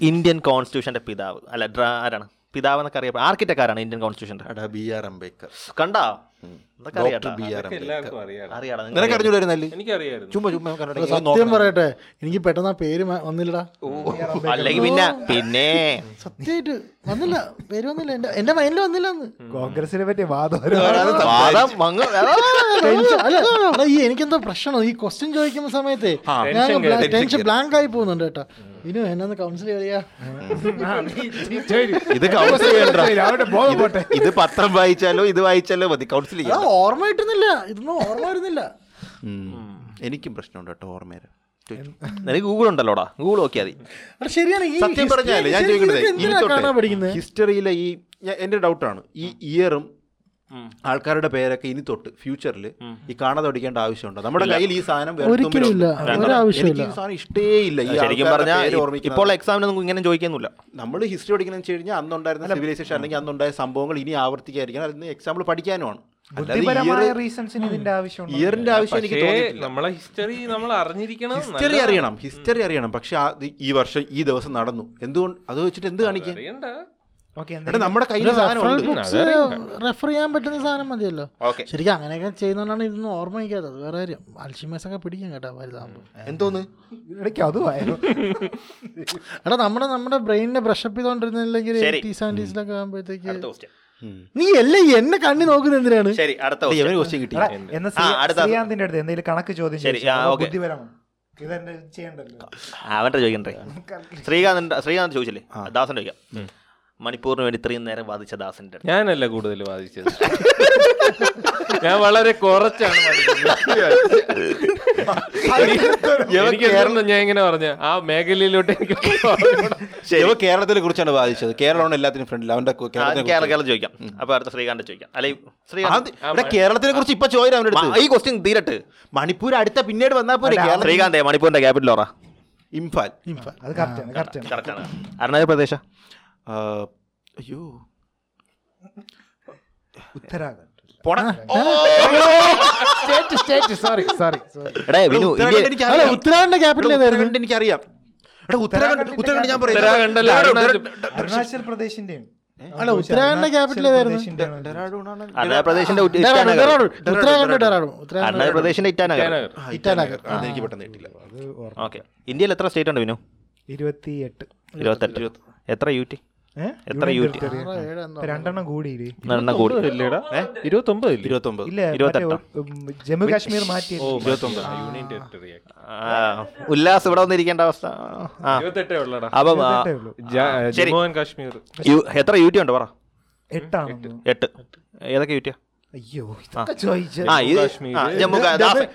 ഇന്ത്യൻ കോൺസ്റ്റിറ്റ്യൂഷന്റെ പിതാവ്. അല്ല ഡ്രാ ആരാണ്? പിതാവ് എന്നൊക്കെ അറിയാം ആർക്കിടെക്ട് ഇന്ത്യൻ കോൺസ്റ്റിറ്റ്യൂഷന്റെ
എടാ ബി ആർ അംബേദ്കർ.
കണ്ടാ?
സത്യം പറയട്ടെ എനിക്ക് പെട്ടെന്ന് ആ പേര് വന്നില്ലടാ.
അല്ലെങ്കിൽ പിന്നെ പിന്നെ.
സത്യമായിട്ട് വന്നില്ല പേര് വന്നില്ല. എന്റെ എന്റെ മൈൻഡിൽ വന്നില്ല
കോൺഗ്രസിനെ പറ്റി വാദം
അല്ല ഈ എനിക്കെന്തോ പ്രശ്നമാണ്. ഈ ക്വസ്റ്റ്യൻ ചോദിക്കുന്ന സമയത്ത് ഞാൻ
ടെൻഷൻ
ബ്ലാങ്ക് ആയി പോകുന്നുണ്ട് കേട്ടാ. ഇനു എന്നെ കൗൺസിൽ
ഇത് കൗൺസിൽ ചെയ്യണ്ട. ഇത് പത്രം വായിച്ചാലോ ഇത് വായിച്ചാലോ മതി. കൗൺസിൽ ചെയ്യാം
ഓർമ്മ കിട്ടുന്നില്ല. ഇതൊന്നും ഓർമ്മ വരുന്നില്ല.
എനിക്കും പ്രശ്നമുണ്ട് കേട്ടോ ഓർമ്മ
നിനക്ക് ഗൂഗിൾ ഉണ്ടല്ലോടാ? ഗൂഗിൾ നോക്കിയാൽ മതി.
ശരിയാണ്
സത്യം പറഞ്ഞാലേ ഞാൻ
ചോദിക്കുന്നത്
ഹിസ്റ്ററിയിലെ ഈ എന്റെ ഡൗട്ടാണ്. ഈ ഇയറും ആൾക്കാരുടെ പേരൊക്കെ ഇനി തൊട്ട് ഫ്യൂച്ചറിൽ ഈ കാണാതെ പഠിക്കേണ്ട ആവശ്യമുണ്ടോ? നമ്മുടെ കയ്യിൽ ഈ സാധനം സാധനം ഇഷ്ടേ ഇല്ല.
ശരിക്കും പറഞ്ഞാൽ
എക്സാമിന്
ഇപ്പോൾ എക്സാമിനൊന്നും ഇങ്ങനെ ചോദിക്കുന്നില്ല
നമ്മൾ ഹിസ്റ്ററി പഠിക്കണമെന്ന് വെച്ച് കഴിഞ്ഞാൽ അന്നുണ്ടായിരുന്ന സിവിലൈസേഷൻ അല്ലെങ്കിൽ അന്നുണ്ടായ സംഭവങ്ങൾ ഇനി ആവർത്തിക്കാതിരിക്കണം. അതിന് എക്സാമ്പിൾ പഠിക്കാനുമാണ് ഇയറിന്റെ ആവശ്യം എനിക്ക്
നമ്മളെ ഹിസ്റ്ററി നമ്മൾ അറിഞ്ഞിരിക്കണം
ഹിസ്റ്ററി അറിയണം. ഹിസ്റ്ററി അറിയണം. പക്ഷെ ആ- ഈ വർഷം ഈ ദിവസം നടന്നു. എന്തുകൊണ്ട്? അത് വെച്ചിട്ട് എന്ത് കാണിക്കാൻ നമ്മുടെ കയ്യിൽ
റെഫർ ചെയ്യാൻ പറ്റുന്ന സാധനം മതിയല്ലോ. ശരിക്കും അങ്ങനെയൊക്കെ ചെയ്യുന്നതുകൊണ്ടാണ് ഇതൊന്നും ഓർമ്മ വയ്ക്കാത്തത്. വേറെ കാര്യം. അൽഷിമേസ് ഒക്കെ പിടിക്കും കേട്ടോ വലുതാകുമ്പോൾ
എന്തോന്ന്?
ഇടയ്ക്ക് അതുമായിരുന്നു [LAUGHS]
എടാ നമ്മുടെ നമ്മുടെ ബ്രെയിനിനെ ബ്രഷപ്പ് ചെയ്തോണ്ടിരുന്നില്ലെങ്കിൽ സെവന്റീസിലൊക്കെ ആകുമ്പോഴത്തേക്ക് നീ എല്ലാം എന്നെ കണ്ണി നോക്കുന്ന എന്തിനാണ്?
ശരി അടുത്ത
ക്വസ്റ്റ്യൻ കിട്ടി.
അടുത്ത-
ശ്രീകാന്തിന്റെ അടുത്ത് എന്തെങ്കിലും കണക്ക് ചോദ്യം. ബുദ്ധിപരമാണ്.
ചോദിക്കണ്ടേ ശ്രീകാന്ത് ശ്രീകാന്ത് ചോദിച്ചില്ലേ? ദാസൻ ചോദിക്കാം. മണിപ്പൂറിന് വേണ്ടി ഇത്രയും നേരം വാദിച്ച ദാസന്റെ.
ഞാനല്ല കൂടുതൽ വാദിച്ചത്. ഞാൻ വളരെ കുറച്ചാണ് എനിക്ക് കേരളം ഞാൻ ഇങ്ങനെ പറഞ്ഞ ആ മേഖലയിലോട്ട് എനിക്ക്
ശരി. കേരളത്തിനെ കുറിച്ചാണ് വാദിച്ചത്. കേരളമാണ് എല്ലാത്തിനും ഫ്രണ്ടിൽ അവന്റെ
കേരളം ചോദിക്കാം. അപ്പൊ അടുത്ത ശ്രീകാന്ത് ചോദിക്കാം. അല്ലെ ശ്രീകാന്ത്?
കേരളത്തിനെ കുറിച്ച് ഇപ്പൊ ചോദിച്ചു അവന്റെ
മ-
അടുത്ത്
ഈ ക്വസ്റ്റ്യൻ തീരട്ട്.
മണിപ്പൂർ അടുത്ത പിന്നീട് വന്നാൽ പോലെ
ശ്രീകാന്തേ മണിപ്പൂരിന്റെ ക്യാപിറ്റൽ ഓറ
ഇംഫാൽ.
അത് കറക്റ്റാണ് കറക്റ്റാണ്
കറക്റ്റാണ് അരുണാചൽ പ്രദേശ?
അയ്യോ
ഉത്തരാഖണ്ഡ്
പോടാ.
State state sorry sorry sorry
എടേ വിനു
ഉത്തരാഖണ്ഡ്
ക്യാപിറ്റൽ ഏതായിരുന്നു
എനിക്കറിയാം ഉത്തരാഖണ്ഡ് ഉത്തരാഖണ്ഡ് ഞാൻ
അരുണാചൽ-
പ്രദേശിന്റെയും
അല്ല ഉത്തരാഖണ്ഡ് ക്യാപിറ്റൽ. ഉത്തരാഖണ്ഡ് ഡെറാഡൂൺ
ഇറ്റാനഗർ
ഇറ്റാനഗർ.
എനിക്ക് പെട്ടെന്ന് കിട്ടില്ല
ഓക്കെ ഇന്ത്യയിൽ എത്ര സ്റ്റേറ്റ് ഉണ്ട് വിനു
ഇരുപത്തി എട്ട്
ഇരുപത്തെട്ട് എത്ര യു ടി എത്ര.
രണ്ടെണ്ണം കൂടിയില്ലേ?
ഇരുപത്തൊമ്പത്
ഇരുപത്തൊമ്പത്
ജമ്മു കാശ്മീർ മാറ്റി
ഉല്ലാസ് ഇവിടെ വന്നിരിക്കേണ്ട അവസ്ഥ. അപ്പം.
ജമ്മു ആൻഡ് കാശ്മീർ.
എത്ര യു ഉണ്ട് പറ?
എട്ടാണോ
എട്ട്. ഏതൊക്കെ യു
അയ്യോ.
ജമ്മു കാശ്മീർ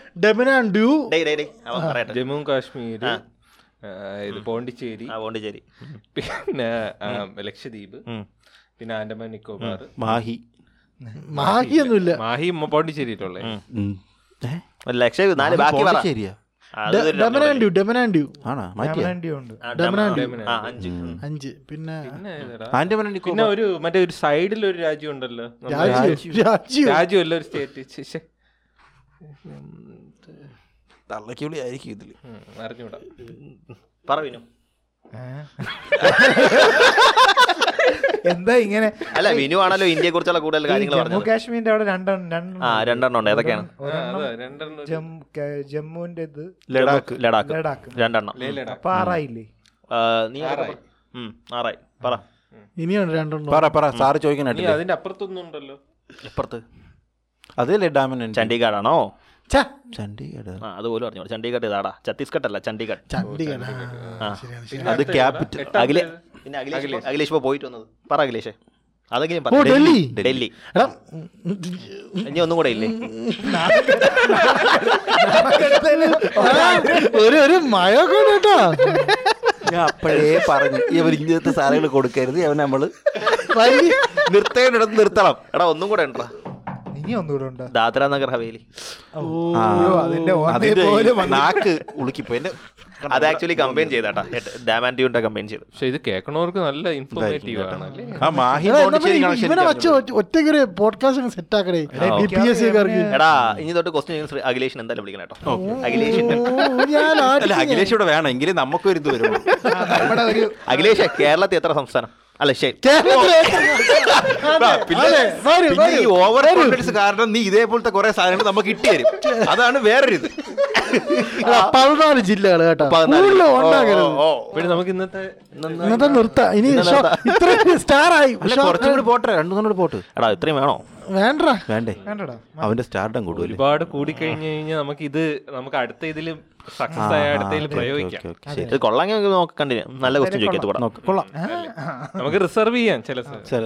ജമ്മു കാശ്മീർ. ഇത് പോണ്ടിച്ചേരി.
ആ പോണ്ടിച്ചേരി.
പിന്നെ ലക്ഷദ്വീപ്. പിന്നെ ആൻഡമാൻ നിക്കോബാർ.
മാഹി.
മാഹിയൊന്നുമില്ല.
മാഹി ഒന്നുമില്ല
മാഹി ലക്ഷദ്വീപ് നാല് ബാക്കി
ആണാ?
ഉണ്ട്.
അഞ്ച്.
അഞ്ച്. പിന്നെ
പിന്നെ
ആൻഡമാൻ ആൻഡ്
പിന്നെ ഒരു മറ്റേ ഒരു സൈഡിൽ ഒരു രാജ്യം ഉണ്ടല്ലോ.
രാജ്യം. രാജ്യം.
രാജ്യമല്ല ഒരു സ്റ്റേറ്റ്.
തള്ളക്കിളി ആയിരിക്കും
ഇതിൽ പറവിനു
എന്താ ഇങ്ങനെ?
അല്ല വിനു ആണല്ലോ ഇന്ത്യയെ കുറിച്ചുള്ള കൂടുതൽ കാര്യങ്ങൾ
ജമ്മു കാശ്മീരിന്റെ അവിടെ രണ്ടെണ്ണം രണ്ടെണ്ണം
ആ രണ്ടെണ്ണം ഉണ്ട്. ഏതൊക്കെയാണ്?
ജമ്മുവിന്റെ ഇത്
ലഡാക്ക്
ലഡാക്ക്.
ലഡാക്ക്.
രണ്ടെണ്ണം.
അപ്പൊ ആറായില്ലേ?
നീ ആറായി. ആറായി. പറ.
ഇനിയുണ്ട് രണ്ടെണ്ണം.
പറ പറ. സാറ് ചോദിക്കാനായിട്ടില്ലേ
അതിന്റെ അപ്പുറത്തൊന്നും ഉണ്ടല്ലോ.
അപ്പുറത്ത്.
അതല്ലേ ഡാമിന്
ചണ്ഡീഗഡ് ആണോ
ചണ്ഡീഗഡ്.
ആ അതുപോലെ പറഞ്ഞു ചണ്ഡീഗഡ് ഇതാടാ. ഛത്തീസ്ഗഡ് അല്ല ചണ്ഡീഗഡ്.
ചണ്ഡീഗഡ്.
ആ.
അത് ക്യാപിറ്റൽ.
അഖിലേ പിന്നെ അഖിലേഷ് ഇപ്പോ- അഖിലേഷ് ഇപ്പൊ പോയിട്ട് വന്നത് പറ അഖിലേഷേ. അതെങ്കിലും
ഡൽഹി.
ഡൽഹി.
എടാ
ഇനി ഒന്നും കൂടെ ഇല്ലേ?
ഒരു ഒരു ഉണ്ട് കേട്ടോ.
ഞാൻ അപ്പോഴേ പറഞ്ഞു ഇവർ ഇങ്ങനത്തെ സാധനങ്ങൾ കൊടുക്കരുത് അവൻ
നമ്മൾ
നിർത്തേണ്ടിടത്ത് നിർത്തണം.
എടാ ഒന്നും കൂടെ ഉണ്ടോ
ഇനി ഒന്നുകൂടെ ഉണ്ട്?
ദാദ്ര നഗർ ഹവേലി.
അതിന്റെ
അതിന്റെ നാക്ക് ഉളുക്കിപ്പോ എന്റെ
അത് ആക്ച്വലി കമ്പൈൻ ചെയ്താട്ടാ. ഡാം ആൻഡ് കമ്പൈൻ ചെയ്തു.
പക്ഷെ ഇത് കേൾക്കണവർക്ക് നല്ല ഇൻഫോർമേറ്റീവ് ആണ്.
ആ മാഹി
എടാ, എന്നാ
കണക്ഷൻ
ഇവനെ വച്ച് ഒറ്റയ്ക്ക് ഒരു പോഡ്കാസ്റ്റ് സെറ്റ് ആക്കണേ.
എടാ ഇനി തൊട്ട് ക്വസ്റ്റ്യൻ അഖിലേഷൻ എന്തായാലും വിളിക്കണം കേട്ടോ.
അഖിലേഷ്.
അഖിലേഷ് ഇവിടെ വേണം. എങ്കിലും നമുക്കൊരു ഇത് വരും [LAUGHS]
അഖിലേഷ് കേരളത്തിൽ എത്ര സംസ്ഥാനം? അല്ല
പിന്നെ ഈ ഓവർ കോൺഫിഡൻസ് കാരണം നീ ഇതേപോലത്തെ കുറെ സാധനങ്ങൾ നമുക്ക് കിട്ടി തരും. അതാണ് വേറൊരു ഇത്
പതിനാല് ജില്ലകൾ കേട്ടോ.
പിന്നെ നമുക്ക് ഇന്നത്തെ
ഇന്നത്തെ നിർത്ത. ഇനി ഇത്ര സ്റ്റാർ ആയി
അല്ല കുറച്ചും കൂടി പോട്ടെ. രണ്ടു മൂന്നും കൂടി പോട്ട്.
എടാ ഇത്രയും വേണോ?
വേണ്ട?
അവന്റെ സ്റ്റാർഡം കൂടും
ഒരുപാട് കൂടിക്കഴിഞ്ഞു കഴിഞ്ഞാൽ നമുക്ക് ഇത് നമുക്ക് അടുത്ത ഇതിൽ സക്സസ് ആയ അടുത്തതിൽ പ്രയോഗിക്കാം.
ഇത് കൊള്ളാമെങ്കിൽ നമുക്ക് നോക്കി കണ്ടിന്യൂ നല്ല ക്വസ്റ്റ്യൻ ചോദിക്കാം കൂടാ
കൊള്ളാം.
നമുക്ക് റിസർവ് ചെയ്യാം ചില
ചില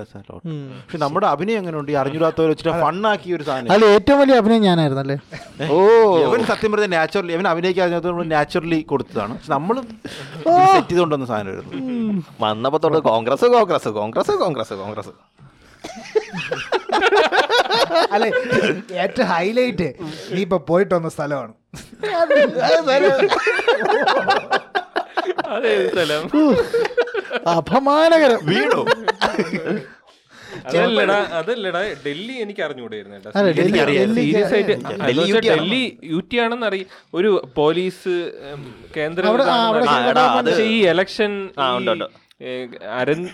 പക്ഷെ നമ്മുടെ അഭിനയം എങ്ങനെ ഉണ്ട് ഈ അറിഞ്ഞൂടാത്തവർ വെച്ചിട്ട് ഫണ്ണാക്കി ഒരു സാധനം.
അല്ല ഏറ്റവും വലിയ അഭിനയം ഞാനായിരുന്നു അല്ലേ
ഓ. അവൻ സത്യം പറഞ്ഞ നാച്ചുറലി അവൻ അഭിനയിക്കാതെ നമ്മൾ നാച്ചുറലി കൊടുത്തതാണ്. പക്ഷെ നമ്മൾ സെറ്റ് ചെയ്തുകൊണ്ടുവന്ന സാധനമായിരുന്നു.
വന്നപ്പോ തൊട്ട് കോൺഗ്രസ് കോൺഗ്രസ് കോൺഗ്രസ് കോൺഗ്രസ് കോൺഗ്രസ്. [LAUGHS]
അല്ലെ? ഏറ്റവും ഹൈലൈറ്റ് നീ ഇപ്പൊ പോയിട്ട് വന്ന സ്ഥലമാണ്
അപമാനകരം.
വീണു.
അതല്ലടാ അതല്ലടാ ഡൽഹി എനിക്ക് അറിഞ്ഞുകൂടായിരുന്നു
അല്ല, ഡൽഹി-
യു ടി ആണെന്ന് അറിയാം ഒരു പോലീസ് കേന്ദ്രം ഈ ഇലക്ഷൻ
ആ, ഉണ്ട്, ഉണ്ട്.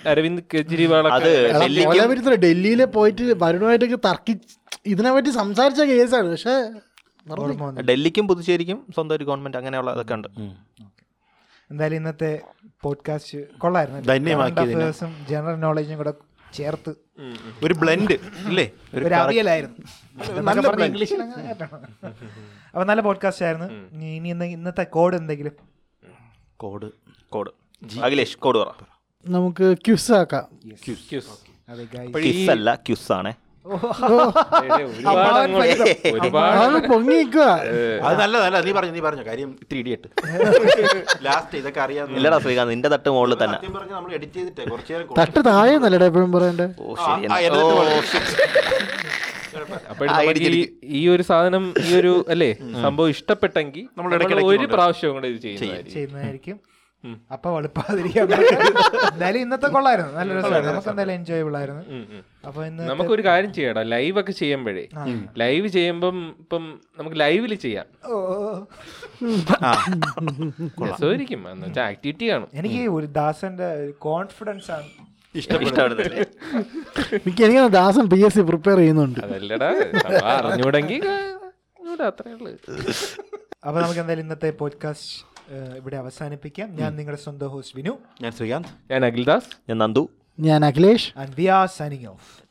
അരവിന്ദ് കെജ്രിവാൾ
ഡൽഹിയിൽ പോയിട്ട് വരുണമായിട്ടൊക്കെ തർക്കി ഇതിനെ പറ്റി സംസാരിച്ച കേസാണ്. പക്ഷെ
ഡൽഹിക്കും പുതുച്ചേരിക്കും സ്വന്തം ഒരു ഗവൺമെന്റ് അങ്ങനെയുള്ള ഇതൊക്കെ ഉണ്ട്.
എന്തായാലും ഇന്നത്തെ പോഡ്കാസ്റ്റ് കൊള്ളായിരുന്നു. ജനറൽ നോളജും കൂടെ ചേർത്ത്
ഒരു ബ്ലെൻഡ് ഇല്ലേ?
ഒരു. ഇംഗ്ലീഷിൽ അപ്പൊ നല്ല പോഡ്കാസ്റ്റ് ആയിരുന്നു. ഇനി ഇനി ഇന്നത്തെ കോഡ് എന്തെങ്കിലും?
കോഡ്
കോഡ് അഖിലേഷ് കോഡ് പറ.
നമുക്ക് ക്യൂസ് ആക്കാം.
അതെ guys.
കിസ് അല്ല ക്യുസ് ആണേ.
ഒരുപാട് അങ്ങോട്ട് ഒരുപാട്
അതൊന്ന് പൊങ്ങി
അത് നല്ല നല്ല നീ പറഞ്ഞു നീ പറഞ്ഞു. കാര്യം ഇത്തിരി ഇടിയിട്ട് ലാസ്റ്റ് ഇതൊക്കെ
ഇല്ലടാ ശ്രീകാന്ത് നിന്റെ തട്ട് മുകളിൽ തന്നെ.
നമ്മൾ എഡിറ്റ് ചെയ്തിട്ടേ കുറച്ചു
തട്ട് താഴെ എന്നല്ലടാ എപ്പോഴും പറയണ്ടേ?
ഈ- ഒരു സാധനം ഈ ഒരു അല്ലേ സംഭവം ഇഷ്ടപ്പെട്ടെങ്കിൽ
നമ്മൾ
ഒരു പ്രാവശ്യം കൂടെ ഇത് ചെയ്യുന്നതായിരിക്കും.
ചെയ്യുന്നതായിരിക്കും. അപ്പൊ വെളുപ്പാതിരിക്കാൻ എന്തായാലും ഇന്നത്തെ കൊള്ളായിരുന്നു. നല്ല രസമായിരുന്നു. നമുക്ക് എന്തായാലും എൻജോയബിൾ ആയിരുന്നു. അപ്പൊ ഇന്ന്
നമുക്കൊരു കാര്യം ചെയ്യടാ ലൈവ് ഒക്കെ ചെയ്യുമ്പോഴേ. ലൈവ് ചെയ്യുമ്പം ഇപ്പം നമുക്ക് ലൈവിൽ ചെയ്യാം. രസമായിരിക്കും. എന്ന് വെച്ചാൽ ആക്ടിവിറ്റി കാണും.
എനിക്ക് ഒരു ദാസന്റെ കോൺഫിഡൻസ് ആണ്.
എനിക്ക് എനിക്ക് Dasan P S C prepare ചെയ്യുന്നുണ്ട്.
അതല്ലടാ. അറിഞ്ഞൂടെങ്കിൽ അത്രേ ഉള്ളു.
അപ്പൊ നമുക്ക് എന്തായാലും ഇന്നത്തെ പോഡ്കാസ്റ്റ് ഇവിടെ അവസാനിപ്പിക്കാം. ഞാൻ നിങ്ങളുടെ സ്വന്തം ഹോസ്റ്റ് വിനു.
ഞാൻ ശ്രീകാന്ത്.
ഞാൻ അഖിൽദാസ്.
ഞാൻ നന്ദു.
ഞാൻ Akhilesh.
And we are signing off